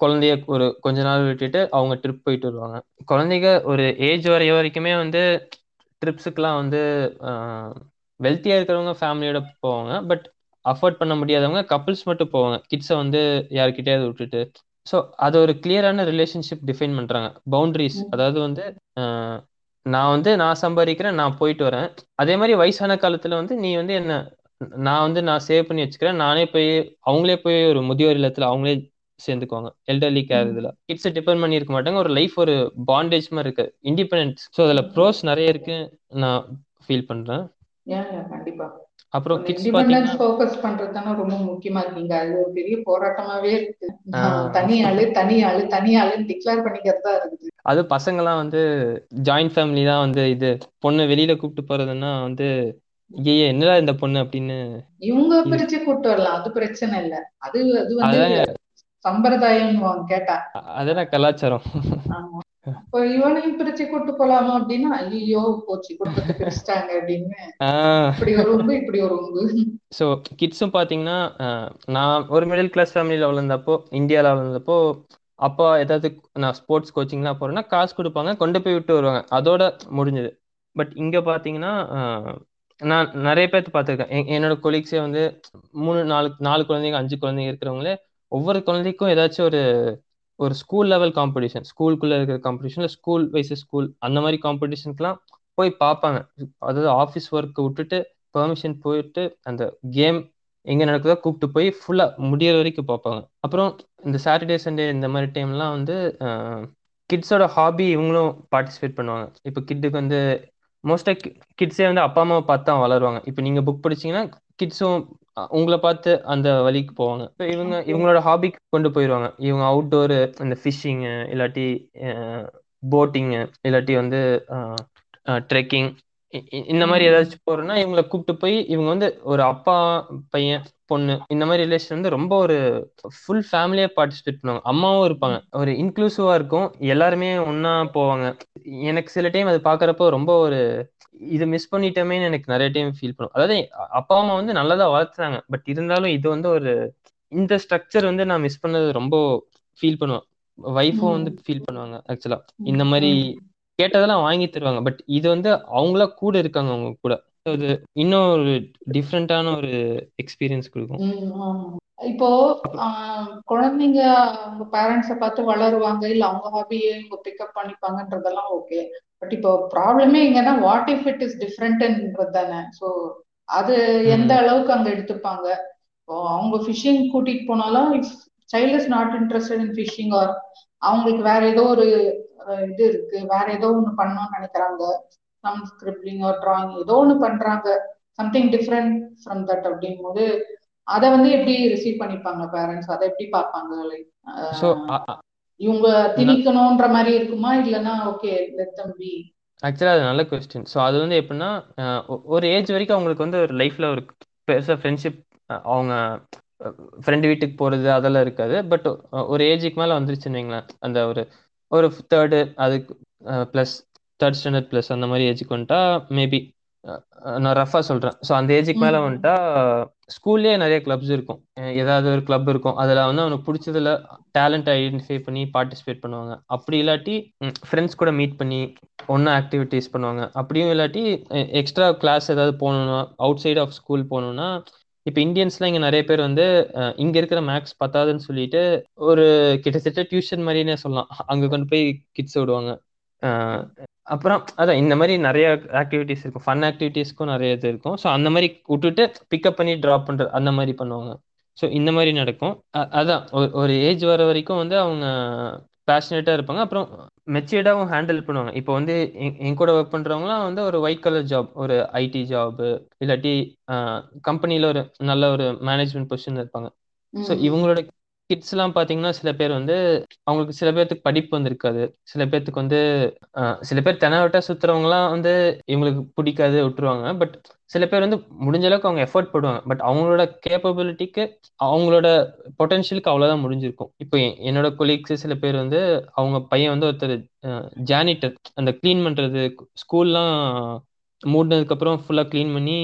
குழந்தைய ஒரு கொஞ்ச நாள் விட்டுட்டு அவங்க ட்ரிப் போயிட்டு வருவாங்க. குழந்தைங்க ஒரு ஏஜ் வரைய வரைக்குமே வந்து ட்ரிப்ஸுக்கெல்லாம் வந்து வெல்த்தியா இருக்கிறவங்க ஃபேமிலியோட போவாங்க. பட் அஃபோர்ட் பண்ண முடியாதவங்க கப்பிள்ஸ் மட்டும் போவாங்க. கிட்ஸை வந்து யார்கிட்டயாவது விட்டுட்டு. ஸோ அது ஒரு கிளியரான ரிலேஷன்ஷிப் டிஃபைன் பண்றாங்க. பவுண்டரிஸ். அதாவது வந்து நான் வந்து நான் சம்பாதிக்கிறேன் நான் போயிட்டு வரேன். அதே மாதிரி வயசான காலத்துல வந்து நீ வந்து என்ன நான் வந்து நான் சேவ் பண்ணி வச்சுக்கிறேன். நானே போய் அவங்களே போய் ஒரு முதியோர் இல்லத்துல அவங்களே சேர்ந்துக்குவாங்க. Elderly care. இதுல. கிட்ஸை டிபெண்ட் பண்ணி இருக்க மாட்டாங்க. ஒரு லைஃப் ஒரு பாண்டேஜ் மாதிரி இருக்கு. இண்டிபெண்டன்ஸ் ஸோ அதுல ப்ரோஸ் நிறைய இருக்கு. நான் ஃபீல் பண்றேன். கண்டிப்பா. அப்புறம் கிட்ஸ் ஃபோக்கஸ் பண்றது தானே ரொம்ப முக்கியமா இருக்கீங்க அது ஒரு பெரிய போராட்டமாவே இருக்கு. தனி ஆளு தனி ஆளு தனி ஆளுன்னு டிக்ளேர் பண்ணிக்கிறதா இருக்குது. அது பசங்கெல்லாம் வந்து ஜாயிண்ட் ஃபேமிலி தான் வந்து இது. பொண்ணு வெளியில கூப்பிட்டு போறதுன்னா வந்து ஐயே என்னடா இந்த பொண்ணு? அப்படின்னு இவங்க பிரிச்சு கூட்டு வரலாம். அது பிரச்சனை இல்ல. அது அது வந்து சம்பிரதாயம் கேட்டா. அதான் கலாச்சாரம்? இவனையும் பிரிச்சு கூட்டு போலாமா அப்படின்னா ஐயோ போச்சு குடும்பத்தை பிரிச்சுட்டாங்க அப்படின்னு. இப்படி ஒரு உங்கு இப்படி ஒரு உங்கு ஸோ கிட்ஸும் பார்த்தீங்கன்னா ஆஹ் நான் ஒரு மிடில் கிளாஸ் ஃபேமிலியில் வளர்ந்தப்போ இந்தியாவில் வளர்ந்தப்போ அப்பா ஏதாவது நான் ஸ்போர்ட்ஸ் கோச்சிங்லாம் போறேன்னா காசு கொடுப்பாங்க கொண்டு போய் விட்டு வருவாங்க. அதோட முடிஞ்சது. பட் இங்கே பார்த்தீங்கன்னா ஆஹ் நான் நிறைய பேர்த்து பார்த்துருக்கேன் என் என்னோட கொலீக்ஸே வந்து மூணு நாலு நாலு குழந்தைங்க அஞ்சு குழந்தைங்க இருக்கிறவங்களே ஒவ்வொரு குழந்தைக்கும் ஏதாச்சும் ஒரு ஒரு ஸ்கூல் லெவல் காம்படிஷன் ஸ்கூலுக்குள்ள இருக்கிற காம்படிஷன் ஸ்கூல் வைஸ் ஸ்கூல் அந்த மாதிரி காம்படிஷனுக்குலாம் போய் பார்ப்பாங்க. அதாவது ஆஃபீஸ் ஒர்க்கை விட்டுட்டு பெர்மிஷன் போயிட்டு அந்த கேம் எங்க நடக்குதோ கூப்பிட்டு போய் ஃபுல்லா முடியற வரைக்கும் பார்ப்பாங்க. அப்புறம் இந்த சாட்டர்டே சண்டே இந்த மாதிரி டைம்லாம் வந்து கிட்ஸோட ஹாபி இவங்களும் பார்ட்டிசிபேட் பண்ணுவாங்க. இப்போ கிட்டுக்கு வந்து மோஸ்ட்டாக கிட்ஸே வந்து அப்பா அம்மாவை பார்த்து தான் வளருவாங்க. இப்போ நீங்கள் புக் படிச்சீங்கன்னா கிட்ஸும் உங்களை பார்த்து அந்த வழிக்கு போவாங்க. இப்போ இவங்க இவங்களோட ஹாபிக்கு கொண்டு போயிடுவாங்க இவங்க அவுட்டோர் இந்த ஃபிஷ்ஷிங்கு இல்லாட்டி போட்டிங்கு இல்லாட்டி வந்து ட்ரெக்கிங் இந்த மாதிரி ஏதாச்சும் போறோம்னா இவங்களை கூப்பிட்டு போய் இவங்க வந்து ஒரு அப்பா பையன் பொண்ணு. இந்த மாதிரி ரிலேஷன் வந்து ரொம்ப ஒரு ஃபுல் ஃபேமிலியா பார்ட்டிசிபேட் பண்ணுவாங்க. அம்மாவும் இருப்பாங்க. ஒரு இன்க்ளூசிவா இருக்கும். எல்லாருமே ஒண்ணா போவாங்க. எனக்கு சில டைம் அது பாக்குறப்போ ரொம்ப ஒரு இது மிஸ் பண்ணிட்டோமேன்னு எனக்கு நிறைய டைம் ஃபீல் பண்ணும். அதாவது அப்பா அம்மா வந்து நல்லதா வளர்த்துறாங்க. பட் இருந்தாலும் இது வந்து ஒரு இந்த ஸ்ட்ரக்சர் வந்து நான் மிஸ் பண்ணது ரொம்ப ஃபீல் பண்ணுவேன். ஒய்ஃபும் வந்து ஃபீல் பண்ணுவாங்க ஆக்சுவலா இந்த மாதிரி கேட்டதெல்லாம் வாங்கி தருவாங்க. பட் இது வந்து அவங்களா கூட இருக்காங்க அவங்க கூட. அது இன்னும் ஒரு டிஃப்ரெண்டான ஒரு எக்ஸ்பீரியன்ஸ் கொடுக்கும். இப்போ குழந்தைங்க அவங்க பேரண்ட்ஸை பார்த்து வளருவாங்க. இல்ல அவங்க ஹாபியை இவங்க பிக்கப் பண்ணிப்பாங்கன்றதெல்லாம் ஓகே பட் இப்போ ப்ராப்ளமே எங்கன்னா வாட் இஃப் இட் இஸ் டிஃப்ரெண்ட்ன்றது தானே. ஸோ அது எந்த அளவுக்கு அங்க எடுத்துப்பாங்க? அவங்க ஃபிஷிங் கூட்டிட்டு போனாலும் if child is not interested in fishing or அவங்களுக்கு வேற ஏதோ ஒரு இது இருக்கு. வேற ஏதோ ஒண்ணு பண்ணணும்னு நினைக்கிறாங்க. சம் ஸ்கிரிப்டிங் ஆர் டிராயிங் ஏதோ ஒண்ணு பண்றாங்க. சம்திங் டிஃப்ரெண்ட் ஃப்ரம் தட் அப்படிங்கும் போது அதை வந்து எப்படி ரிசீவ் பண்ணிப்பாங்க பேரண்ட்ஸ் அதை எப்படி பார்ப்பாங்க? லைக் ஸோ இவங்க திணிக்கணும்ன்ற மாதிரி இருக்குமா? இல்லைன்னா ஓகே லெட் தம் பி ஆக்சுவலாக அது நல்ல கொஸ்டின் ஸோ அது வந்து எப்படின்னா ஒரு ஏஜ் வரைக்கும் அவங்களுக்கு வந்து ஒரு லைஃப்ல ஒரு பெருசாக ஃப்ரெண்ட்ஷிப் அவங்க ஃப்ரெண்டு வீட்டுக்கு போகிறது அதெல்லாம் இருக்காது. பட் ஒரு ஏஜுக்கு மேலே வந்துருச்சுன்னு வைங்களேன். அந்த ஒரு ஒரு தேர்டு அதுக்கு ப்ளஸ் தேர்ட் ஸ்டாண்டர்ட் ப்ளஸ் அந்த மாதிரி ஏஜுக்கு வந்துட்டா மேபி நான் ரஃபாக சொல்கிறேன் ஸோ அந்த ஏஜுக்கு மேலே வந்துட்டா ஸ்கூல்லேயே நிறைய கிளப்ஸ் இருக்கும். ஏதாவது ஒரு கிளப் இருக்கும். அதில் வந்து அவனுக்கு பிடிச்சதுல டேலண்ட் ஐடென்டிஃபை பண்ணி பார்ட்டிசிபேட் பண்ணுவாங்க. அப்படி இல்லாட்டி ஃப்ரெண்ட்ஸ் கூட மீட் பண்ணி ஒன்றா ஆக்டிவிட்டீஸ் பண்ணுவாங்க. அப்படியும் இல்லாட்டி எக்ஸ்ட்ரா கிளாஸ் ஏதாவது போகணுன்னா அவுட் சைட் ஆஃப் ஸ்கூல் போகணுன்னா இப்போ இந்தியன்ஸ்லாம் இங்கே நிறைய பேர் வந்து இங்க இருக்கிற மேக்ஸ் பத்தாதுன்னு சொல்லிட்டு ஒரு கிட்டத்தட்ட டியூஷன் மாதிரினே சொல்லலாம். அங்கே கொண்டு போய் கிட்ஸ் விடுவாங்க. அப்புறம் அதான் இந்த மாதிரி நிறைய ஆக்டிவிட்டிஸ் இருக்கும். ஃபன் ஆக்டிவிட்டீஸ்க்கும் நிறைய இது இருக்கும். ஸோ அந்த மாதிரி விட்டுட்டு பிக்கப் பண்ணி ட்ராப் பண்ற அந்த மாதிரி பண்ணுவாங்க. ஸோ இந்த மாதிரி நடக்கும். அதான் ஒரு- ஒரு ஏஜ் வர வரைக்கும் வந்து அவங்க பேஷனேட்டாக இருப்பாங்க. அப்புறம் மெச்சூர்டாகவும் ஹேண்டில் பண்ணுவாங்க. இப்போ வந்து என் கூட ஒர்க் பண்ணுறவங்களாம் வந்து ஒரு ஒயிட் கலர் ஜாப் ஒரு ஐடி ஜாபு இல்லாட்டி கம்பெனியில் ஒரு நல்ல ஒரு மேனேஜ்மெண்ட் பொசிஷன் இருப்பாங்க. ஸோ இவங்களோட கிட்ஸ்லாம் பாத்தீங்கன்னா சில பேர் வந்து அவங்களுக்கு சில பேர்த்துக்கு படிப்பு வந்திருக்காது. சில பேர்த்துக்கு வந்து சில பேர் தெனவட்டா சுத்துறவங்கலாம் வந்து இவங்களுக்கு பிடிக்காது விட்டுருவாங்க. பட் சில பேர் வந்து முடிஞ்ச அளவுக்கு அவங்க எஃபர்ட் போடுவாங்க. பட் அவங்களோட கேப்பபிலிட்டிக்கு அவங்களோட பொட்டன்ஷியலுக்கு அவ்வளோதான் முடிஞ்சிருக்கும். இப்போ என்னோட கொலீக்ஸ் சில பேர் வந்து அவங்க பையன் வந்து ஒருத்தர் ஜானிட்டர் அந்த க்ளீன் பண்ணுறது ஸ்கூல்லாம் மூடினதுக்கப்புறம் ஃபுல்லாக க்ளீன் பண்ணி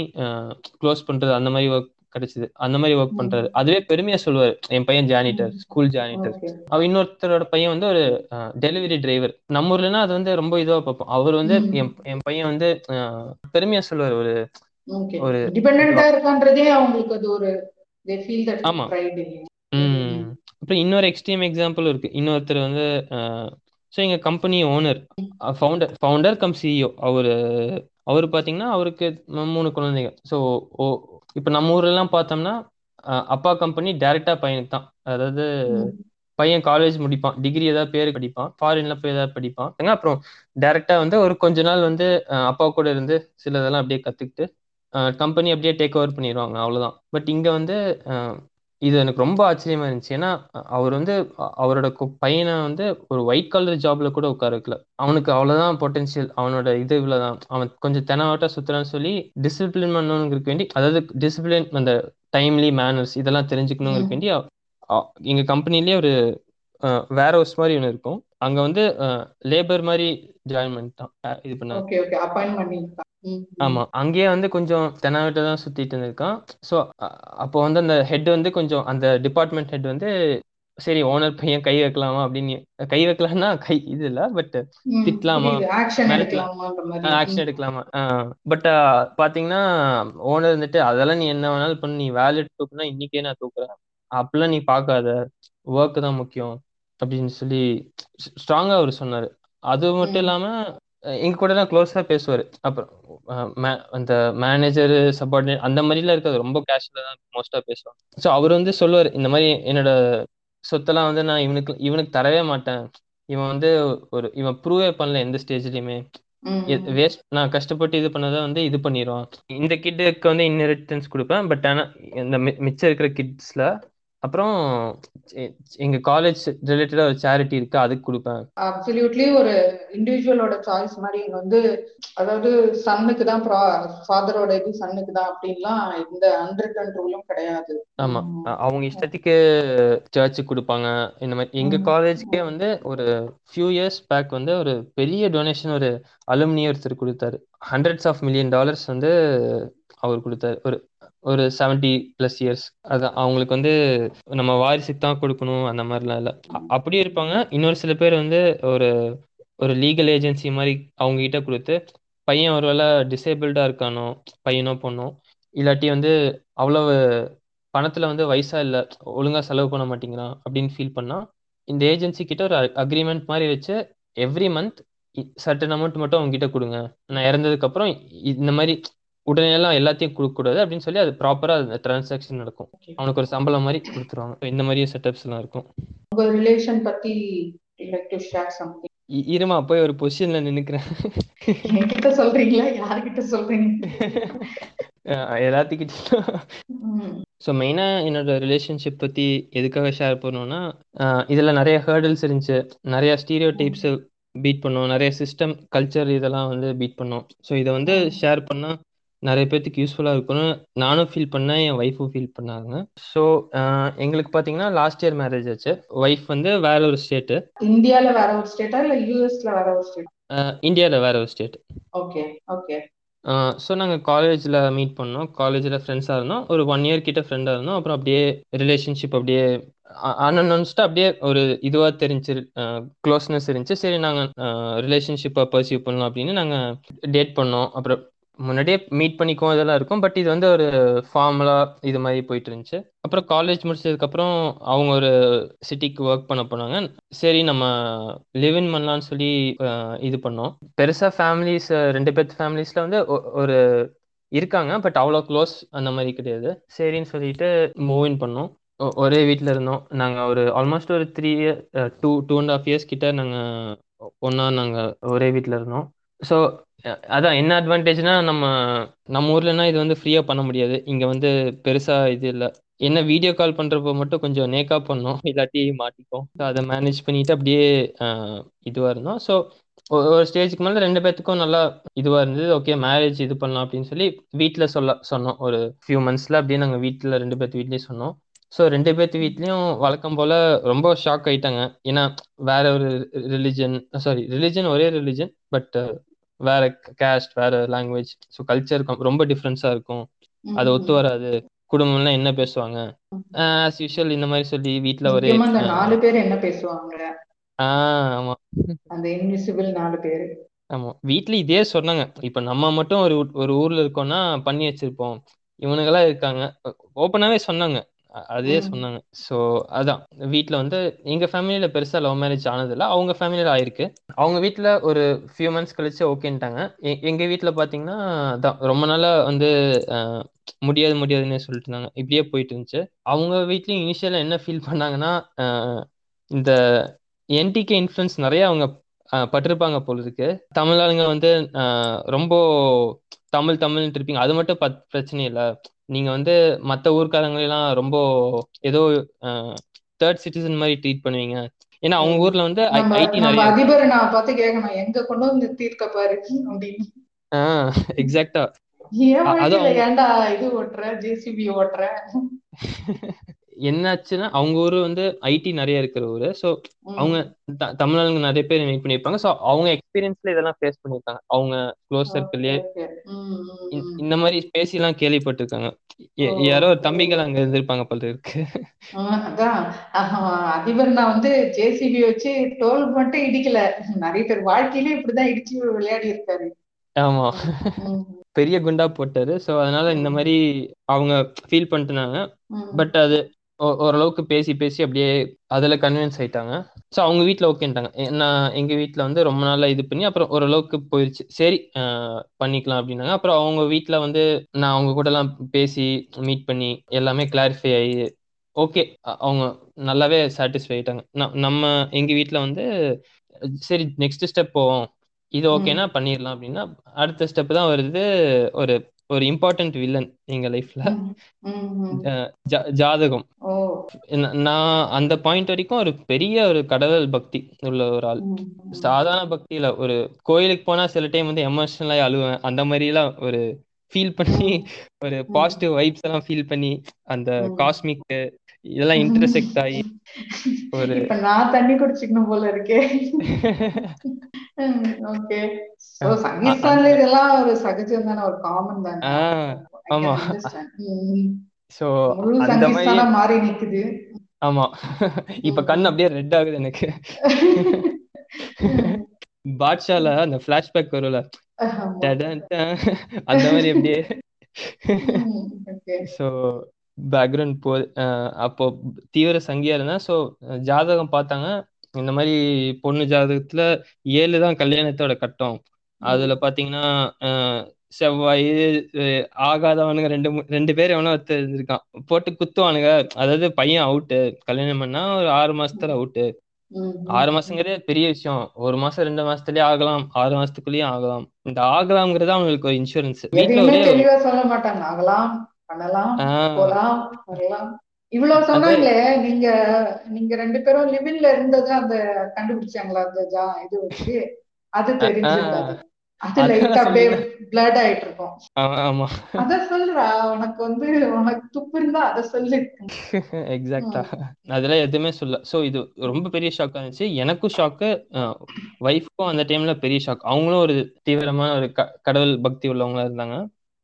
க்ளோஸ் பண்ணுறது அந்த மாதிரி ஒர்க் கிடைச்சது. அந்த மாதிரி ஒர்க் பண்றாரு. அதுவே பெருமையா சொல்லுவாரு. என் பையன் ஜானிட்டர் ஸ்கூல் ஜானிட்டர் அவ இன்னொருத்தரோட பையன் வந்து ஒரு டெலிவரி டிரைவர் நம்ம ஊர்லன்னா அது வந்து ரொம்ப இதுவா பார்ப்போம். அவர் வந்து என் பையன் வந்து பெருமையா சொல்லுவாரு. ஒரு ஒரு டிபெண்டா இருக்கான்றதே அவங்களுக்கு அது ஒரு ஆமா. அப்புறம் இன்னொரு எக்ஸ்ட்ரீம் எக்ஸாம்பிள் இருக்கு. இன்னொருத்தர் வந்து ஸோ எங்க company owner founder founder cum CEO அவரு அவர் பாத்தீங்கன்னா அவருக்கு மூணு குழந்தைங்க ஸோ இப்போ நம்ம ஊர்லாம் பார்த்தோம்னா அப்பா கம்பெனி டைரக்டா பையனுக்கு தான். அதாவது பையன் காலேஜ் முடிப்பான். டிகிரி ஏதாவது பேரு படிப்பான். ஃபாரின்ல போய் ஏதாவது படிப்பான். அப்புறம் டைரக்டா வந்து ஒரு கொஞ்ச நாள் வந்து அப்பா கூட இருந்து சிலதெல்லாம் அப்படியே கத்துக்கிட்டு கம்பெனி அப்படியே டேக் ஓவர் பண்ணிடுவாங்க அவ்வளவுதான். பட் இங்க வந்து இது எனக்கு ரொம்ப ஆச்சரியமா இருந்துச்சு. ஏன்னா அவர் வந்து அவரோட பையனை வந்து ஒரு ஒயிட் கலர் ஜாப்ல கூட உட்கார வைக்கல. அவனுக்கு அவ்வளவுதான் பொட்டன்ஷியல் அவனோட இது இவ்வளவுதான். அவன் கொஞ்சம் தெனவாட்டா சுத்துறான்னு சொல்லி டிசிப்ளின் பண்ணணுங்கிறதுக்கு வேண்டி அதாவது டிசிப்ளின் அந்த டைம்லி மேனர்ஸ் இதெல்லாம் தெரிஞ்சுக்கணுங்கிறதுக்கு வேண்டி எங்க கம்பெனிலேயே ஒரு வேற ஹவுஸ் மாதிரி ஒன்று இருக்கும். அங்க வந்து லேபர் மாதிரி ஜாயின் பண்ணிட்டான். இது பண்ண ஆமா. அங்கேயே வந்து கொஞ்சம் தெனாவிட்ட தான் சுத்திட்டு இருந்திருக்கான். ஸோ அப்போ வந்து அந்த ஹெட் வந்து கொஞ்சம் அந்த டிபார்ட்மெண்ட் ஹெட் வந்து சரி ஓனர் பையன் கை வைக்கலாமா அப்படின்னு கை வைக்கலாம்னா கை இது இல்ல பட் திட்டலாமா? ஆக்ஷன் எடுக்கலாமா? பட் பாத்தீங்கன்னா ஓனர் வந்துட்டு அதெல்லாம் நீ என்ன வேணாலும் பண்ணு. நீ வேலை தூக்குனா இன்னைக்கே நான் தூக்குறேன். அப்பெல்லாம் நீ பாக்காத. ஒர்க் தான் முக்கியம். அப்படின்னு சொல்லி ஸ்ட்ராங்கா அவர் சொன்னாரு. அது மட்டும் இல்லாம எங்க கூட எல்லாம் க்ளோஸா பேசுவாரு. அப்புறம் அந்த மேனேஜர் சப்பார்டினேட் அந்த மாதிரிலாம் இருக்காது. ரொம்ப கேஷுவலா தான் மோஸ்டா பேசுவாங்க. ஸோ அவர் வந்து சொல்லுவார் இந்த மாதிரி என்னோட சொத்தெல்லாம் வந்து நான் இவனுக்கு இவனுக்கு தரவே மாட்டேன். இவன் வந்து ஒரு இவன் ப்ரூவே பண்ணல எந்த ஸ்டேஜ்லயுமே வேஸ்ட் நான் கஷ்டப்பட்டு இது பண்ணதை வந்து இது பண்ணிடுவான் இந்த கிட்டுக்கு வந்து இன்ஹெரிட்டன்ஸ் கொடுப்பேன். பட் ஆனா இந்த மிச்சம் இருக்கிற கிட்ஸ்ல அப்புறம் எங்க காலேஜ் ரிலேட்டடா ஒரு சேரிட்டி இருக்கு அதுக்கு கொடுப்பேன். அப்சல்யூட்லி ஒரு இண்டிவிஜுவலோட சாய்ஸ் மாதிரி இங்க வந்து அதாவது சன்னுக்கு தான் ஃபாதரோட இது சன்னுக்கு தான் அப்படின்லாம் இந்த அன்ரிட்டன் ரூலும் கிடையாது. ஆமா. அவங்க இஷ்டத்துக்கு சர்ச்சுக்கு கொடுப்பாங்க. இந்த மாதிரி எங்க காலேஜ்க்கே வந்து ஒரு ஃபியூ இயர்ஸ் பேக் வந்து ஒரு பெரிய டொனேஷன் ஒரு அலுமினி ஒருத்தர் கொடுத்தாரு. ஹண்ட்ரட்ஸ் ஆஃப் மில்லியன் டாலர்ஸ் வந்து அவர் கொடுத்தாரு. ஒரு ஒரு செவன்டி பிளஸ் இயர்ஸ் அது அவங்களுக்கு வந்து நம்ம வாரிசுக்கு தான் கொடுக்கணும் அந்த மாதிரிலாம் இல்லை. அப்படியே இருப்பாங்க. இன்னொரு சில பேர் வந்து ஒரு ஒரு லீகல் ஏஜென்சி மாதிரி அவங்க கிட்ட கொடுத்து பையன் ஒரு வேளை டிசேபிள்டா இருக்கானோ பையனோ பொண்ணோ இல்லாட்டி வந்து அவ்வளவு பணத்துல வந்து வயசா இல்லை ஒழுங்கா செலவு பண்ண மாட்டேங்கிறான் அப்படின்னு ஃபீல் பண்ணா இந்த ஏஜென்சி கிட்ட ஒரு அக்ரிமெண்ட் மாதிரி வச்சு எவ்ரி மந்த் சர்டன் அமௌண்ட் மட்டும் அவங்க கிட்ட கொடுங்க. நான் இறந்ததுக்கு அப்புறம் இந்த மாதிரி உடனே எல்லாம் எல்லாத்தையும் கொடுக்க கூடாது அப்படின்னு சொல்லி அது ப்ராப்பரா அந்த டிரான்சாக்ஷன் நடக்கும். அவனுக்கு ஒரு சம்பளம் மாதிரி கொடுத்துருவாங்க. இந்த மாதிரி செட்டப்ஸ் எல்லாம் இருக்கும். உங்க ரிலேஷன் பத்தி இருமா போய் ஒரு பொசிஷன்ல நின்னுக்கிறேன். என்கிட்ட சொல்றீங்களா? யார்கிட்ட சொல்றீங்க? எல்லாத்துக்கிட்டும் ஸோ மெயினாக என்னோட ரிலேஷன்ஷிப் பற்றி எதுக்காக ஷேர் பண்ணோம்னா இதில் நிறைய ஹேர்டில்ஸ் இருந்துச்சு. நிறைய ஸ்டீரியோ டைப்ஸ் பீட் பண்ணோம். நிறைய சிஸ்டம் கல்ச்சர் இதெல்லாம் வந்து பீட் பண்ணோம். ஸோ இதை வந்து ஷேர் பண்ணால் நிறைய பேர்த்துக்கு யூஸ்ஃபுல்லாக இருக்கும்னு நானும் ஃபீல் பண்ணேன் என் ஒய்ஃபும் ஃபீல் பண்ணாங்க. ஸோ எங்களுக்கு பார்த்தீங்கன்னா லாஸ்ட் இயர் மேரேஜ் ஆச்சு. ஒய்ஃப் வந்து வேற ஒரு ஸ்டேட்டு இந்தியாவில் வேற ஒரு ஸ்டேட்டா இல்லை யூஎஸ்ல வேற ஒரு ஸ்டேட் இந்தியாவில் வேற ஒரு ஸ்டேட் ஓகே ஓகே ஸோ நாங்கள் காலேஜில் மீட் பண்ணோம். காலேஜில் ஃப்ரெண்ட்ஸாக இருந்தோம். ஒரு ஒன் இயர் கிட்ட ஃப்ரெண்டாக இருந்தோம். அப்புறம் அப்படியே ரிலேஷன்ஷிப் அப்படியே அன்னன்ஸ்ட்டு அப்படியே ஒரு இதுவாக தெரிஞ்சு க்ளோஸ்னஸ் இருந்துச்சு. சரி நாங்கள் ரிலேஷன்ஷிப்பை பர்சீவ் பண்ணலாம் அப்படின்னு நாங்கள் டேட் பண்ணோம். அப்புறம் முன்னாடியே மீட் பண்ணிக்குவோம் இதெல்லாம் இருக்கும். பட் இது வந்து ஒரு ஃபார்முலா இது மாதிரி போயிட்டு இருந்துச்சு. அப்புறம் காலேஜ் முடிச்சதுக்கப்புறம் அவங்க ஒரு சிட்டிக்கு ஒர்க் பண்ண போனாங்க. சரி நம்ம லிவ் இன் பண்ணலான்னு சொல்லி இது பண்ணோம். பெருசாக ஃபேமிலிஸ் ரெண்டு பேர்த்து ஃபேமிலிஸில் வந்து ஒரு இருக்காங்க. பட் அவ்வளோ க்ளோஸ் அந்த மாதிரி கிடையாது. சரின்னு சொல்லிட்டு மூவ் இன் பண்ணோம். ஒரே வீட்டில் இருந்தோம். நாங்கள் ஒரு ஆல்மோஸ்ட் ஒரு three year two two and half years கிட்ட நாங்கள் ஒன்றா நாங்கள் ஒரே வீட்டில் இருந்தோம். ஸோ அதான் என்ன அட்வான்டேஜ்னா நம்ம நம்ம ஊர்லனா இது வந்து ஃப்ரீயாக பண்ண முடியாது. இங்கே வந்து பெருசாக இது இல்லை. என்ன வீடியோ கால் பண்ணுறப்போ மட்டும் கொஞ்சம் நேக்கா பண்ணோம். இல்லாட்டி மாட்டிக்கும் அதை மேனேஜ் பண்ணிட்டு அப்படியே இதுவாக இருந்தோம். ஸோ ஒரு ஸ்டேஜுக்கு மேலே ரெண்டு பேர்த்துக்கும் நல்லா இதுவாக இருந்தது. ஓகே மேரேஜ் இது பண்ணலாம் அப்படின்னு சொல்லி வீட்டில் சொல்ல சொன்னோம். ஒரு ஃபியூ மந்த்ஸில் அப்படியே நாங்கள் வீட்டில் ரெண்டு பேர்த்து வீட்லேயும் சொன்னோம். ஸோ ரெண்டு பேர்த்து வீட்லேயும் வழக்கம் போல் ரொம்ப ஷாக் ஆயிட்டாங்க. ஏன்னா வேற ஒரு ரிலிஜன் சாரி ரிலிஜன் ஒரே ரிலிஜன் பட் வேற கேஸ்ட் வேற லாங்குவேஜ் ஸோ கல்ச்சர் ரொம்ப டிஃப்ரென்ஸாக இருக்கும். அது ஒத்து வராது. குடும்பம்லாம் என்ன பேசுவாங்க? ஆஸ் யூஷுவல் இந்த மாதிரி சொல்லி வீட்டில் ஒரே நாலு பேர் என்ன பேசுவாங்க? ஆஹ் ஆமா. அந்த இன்விசிபிள் நாலு பேர். ஆமா. வீட்ல இதே சொன்னாங்க. இப்ப நம்ம மட்டும் ஒரு ஒரு ஊர்ல இருக்கோம்னா பண்ணி வச்சிருப்போம். இவனுங்கெல்லாம் இருக்காங்க. ஓப்பனாவே சொன்னாங்க. அதே. சொன்னாங்க. ஸோ அதான். வீட்ல வந்து எங்க ஃபேமிலியில பெருசா லவ் மேரேஜ் ஆனதில்ல. அவங்க ஃபேமிலியில ஆயிருக்கு. அவங்க வீட்ல ஒரு ஃபியூ மந்த்ஸ் கழிச்சு ஓகேன்ட்டாங்க எ- எங்க வீட்ல பாத்தீங்கன்னா அதான் ரொம்ப நாளா வந்து முடியாது முடியாதுன்னே சொல்லிட்டு இருந்தாங்க. இப்படியே போயிட்டு இருந்துச்சு. அவங்க வீட்லயும் இனிஷியலா என்ன ஃபீல் பண்ணாங்கன்னா இந்த என்டிகே இன்ஃப்ளூயன்ஸ் நிறைய அவங்க பட்டிருப்பாங்க போல இருக்கு தமிழ் ஆளுங்க வந்து ரொம்ப தமிழ் தமிழ்ன்ட்டு இருப்பீங்க அது மட்டும் பத் பிரச்சனை இல்லை. நீங்க வந்து மற்ற ஊர்க்காரங்களெல்லாம் ரொம்ப ஏதோ தேர்ட் சிட்டிசன் மாதிரி ட்ரீட் பண்ணுவீங்க. ஏன்னா அவங்க. ஊர்ல வந்து ஐடி நிறைய அதிபரை நான் பார்த்து கேட்கணும் எங்க கொண்டு வந்து தீர்க்க பாரு அப்படின்னு. ஆஹ் எக்ஸாக்டா ஏன் ஏன்டா இது ஓட்டுற ஜேசிபி ஓட்டுற? என்னாச்சுன்னா அவங்க ஊரு வந்து ஐடி நிறைய இருக்கிற ஊரு. ஸோ. அவங்க த- தமிழாளுங்க நிறைய பேர் மீட் பண்ணியிருப்பாங்க. ஸோ அவங்க எக்ஸ்பீரியன்ஸ்ல இதெல்லாம் ஃபேஸ் பண்ணியிருக்காங்க. அவங்க க்ளோஸ் சர்க்கிள்லயே இந்த மாதிரி பேசிலாம் கேள்விப்பட்டிருக்காங்க. ஓ ய- யாரோ தம்பிகள் அங்க இருந்திருப்பாங்க போல இருக்கு. அதான். அதிபர் நான் வந்து ஜேசிபி வச்சு டோல் மட்டும் இடிக்கல. நிறைய பேர் வாழ்க்கையிலே இப்படிதான் இடிச்சு விளையாடி இருக்காரு. ஆமா. பெரிய குண்டா போட்டாரு. ஸோ அதனால இந்த மாதிரி அவங்க ஃபீல் பண்ணிட்டுனாங்க. பட் அது ஓரளவுக்கு பேசி பேசி அப்படியே அதுல கன்வின்ஸ் ஆயிட்டாங்க. ஸோ அவங்க வீட்ல ஓகேன்ட்டாங்க நான் எங்க வீட்ல வந்து ரொம்ப நாளா இது பண்ணி அப்புறம் ஓரளவுக்கு போயிருச்சு. சரி பண்ணிக்கலாம் அப்படின்னாங்க. அப்புறம் அவங்க வீட்ல வந்து நான் அவங்க கூட எல்லாம் பேசி மீட் பண்ணி எல்லாமே கிளாரிஃபை ஆகி ஓகே அவங்க நல்லாவே சாட்டிஸ்ஃபை ஆயிட்டாங்க. நம்ம எங்க வீட்ல வந்து சரி நெக்ஸ்ட் ஸ்டெப் போவோம். இது ஓகேனா பண்ணிடலாம் அப்படின்னா அடுத்த ஸ்டெப் தான் வருது ஒரு ஒரு இம்பார்ட்டன்ட் வில்லன் எங்க லைஃப்ல. ஜாதகம். நான் அந்த பாயிண்ட் வரைக்கும் ஒரு பெரிய ஒரு கடவுள் பக்தி உள்ள ஒரு ஆள். சாதாரண பக்தியில ஒரு கோயிலுக்கு போனா சில டைம் வந்து எமோஷனலாக அழுவேன். அந்த மாதிரி எல்லாம் ஒரு ஃபீல் பண்ணி ஒரு பாசிட்டிவ் வைப்ஸ் எல்லாம் ஃபீல் பண்ணி அந்த. காஸ்மிக் இதெல்லாம் இன்டர்செக்ட் ஆகி ஒரு நான் தண்ணி குடிச்சுக்கணும் போல இருக்கே. ஓகே சோ சங்கீஸ்தான்ல இதெல்லாம் ஒரு சகஜம் தானே ஒரு காமன் தானே. ஆமா. முழு அந்த மாதிரி மாறி நிக்குது. ஆமா. இப்ப கண். அப்படியே ரெட் ஆகுது எனக்கு. பாட்ஷால அந்த ஃபிளாஷ்பேக் வரும்ல. அந்த மாதிரி அப்படியே. ஸோ பேக்ரவுண்ட் போ அப்போ தீவிர சங்கியா இருந்தேன் ஸோ ஜாதகம் பார்த்தாங்க. இந்த மாதிரி பொண்ணு ஜாதகத்துல ஏழு தான் கல்யாணத்தோட கட்டம். அதுல பாத்தீங்கன்னா செவ்வாய் ஆகாதவனுங்க ரெண்டு ரெண்டு பேர் எவனோ இருந்திருக்கான். போட்டு குத்துவானுங்க. அதாவது பையன் அவுட்டு கல்யாணம் பண்ணா ஒரு ஆறு மாசத்துல அவுட்டு ஆறு மாசங்கிறதே பெரிய விஷயம். ஒரு மாசம் ரெண்டு மாசத்துலயே ஆகலாம். ஆறு மாசத்துக்குள்ளேயும் ஆகலாம். இந்த ஆகலாம்ங்கிறது அவங்களுக்கு ஒரு இன்சூரன்ஸ் எதையுமே ஒரே பண்ணலாம் போலாம் வரலாம். இவ்வளவு சொன்னாங்களே நீங்க நீங்க ரெண்டு பேரும் லிவின்ல இருந்தது அந்த கண்டுபிடிச்சாங்களா அந்த ஜா இது வச்சு? அது தெரிஞ்சிருக்காது அது. லைட்டா அப்படியே பிளட் ஆயிட்டு இருக்கும் ஆமா. அத சொல்றா உனக்கு வந்து உனக்கு துப்பு இருந்தா அத சொல்லு. எக்ஸாக்டா ம், அதெல்லாம் எதுவுமே சொல்ல ஸோ இது ரொம்ப பெரிய ஷாக்கா இருந்துச்சு. எனக்கும் ஷாக்கு ஒய்ஃப்க்கும் அந்த டைம்ல பெரிய ஷாக் அவங்களும் ஒரு தீவிரமான ஒரு கடவுள் பக்தி உள்ளவங்களா இருந்தாங்க.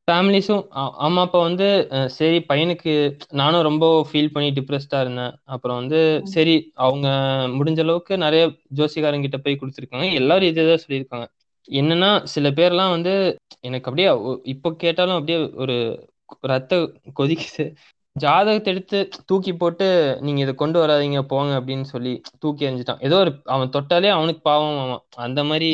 ஃபேமிலிஸும் அம்மா அப்பா வந்து அஹ், சரி பையனுக்கு நானும் ரொம்ப ஃபீல் பண்ணி டிப்ரெஸ்டா இருந்தேன். அப்புறம் வந்து சரி அவங்க முடிஞ்ச அளவுக்கு நிறைய ஜோசிகாரங்கிட்ட போய் கொடுத்துருக்காங்க. எல்லாரும் இதே தான் சொல்லியிருக்காங்க. என்னன்னா சில பேர்லாம் வந்து எனக்கு அப்படியே ஒ- இப்போ கேட்டாலும் அப்படியே ஒரு ரத்த கொதிக்குது. ஜாதகத்தை எடுத்து தூக்கி போட்டு நீங்க இதை கொண்டு வராதீங்க போங்க அப்படின்னு சொல்லி தூக்கி எறிஞ்சிட்டான். ஏதோ ஒரு அவன் தொட்டாலே அவனுக்கு பாவம் அவன் அந்த மாதிரி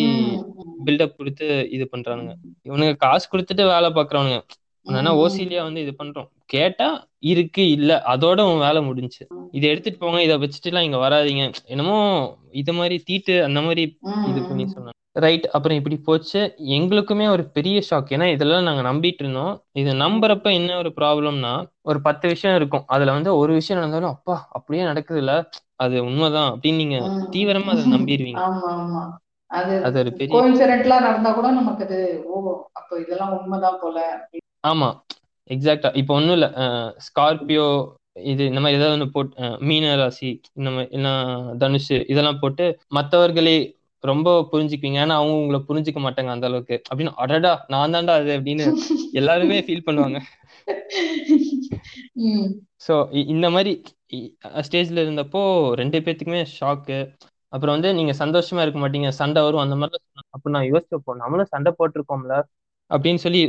பில்டப் கொடுத்து இது பண்றானுங்க. இவனுங்க காசு கொடுத்துட்டு வேலை பார்க்கறவனுங்க. ஆனா. ஓசிலியா வந்து இது பண்றோம். கேட்டா இருக்கு இல்ல அதோட உன் வேலை முடிஞ்சுச்சு இதை எடுத்துட்டு போங்க இதை வச்சுட்டு எல்லாம் இங்க வராதீங்க. என்னமோ இது மாதிரி தீட்டு அந்த மாதிரி இது. பண்ணி சொன்னாங்க. ரைட் அப்புறம் இப்படி போச்சு. எங்களுக்குமே ஒரு பெரிய ஷாக் ஏன்னா இதெல்லாம் நாங்க நம்பிட்டு இருந்தோம். இது நம்புறப்ப என்ன ஒரு ப்ராப்ளம்னா ஒரு பத்து விஷயம் இருக்கும். அதுல வந்து ஒரு விஷயம் நடந்தாலும் அப்பா அப்படியே நடக்குது இல்ல அது உண்மைதான். அப்படின்னு நீங்க. தீவிரமா அதை நம்பிடுவீங்க அது ஒரு பெரிய நடந்தா கூட நமக்கு அது ஓ அப்ப இதெல்லாம் உண்மைதான் போல. ஆமா. எக்ஸாக்டா இப்போ ஒண்ணும் இல்ல. ஸ்கார்பியோ இது இந்த மாதிரி ஏதாவது ஒன்று போட்டு மீன ராசி இந்த மாதிரி தனுஷு இதெல்லாம் போட்டு மற்றவர்களே ரொம்ப புரிஞ்சுக்குவீங்க. ஏன்னா அவங்க உங்களை புரிஞ்சுக்க மாட்டாங்க அந்த அளவுக்கு. அப்படின்னு அடடா நான் தான்டா அது அப்படின்னு எல்லாருமே ஃபீல் பண்ணுவாங்க. ஸோ இந்த மாதிரி ஸ்டேஜ்ல இருந்தப்போ ரெண்டு பேத்துக்குமே ஷாக்கு அப்புறம் வந்து நீங்க சந்தோஷமா இருக்க மாட்டீங்க. சண்டை வரும் அந்த மாதிரி அப்ப நான் யோசிச்சப்போ நம்மளும் சண்டை போட்டிருக்கோம்ல அப்படின்னு சொல்லி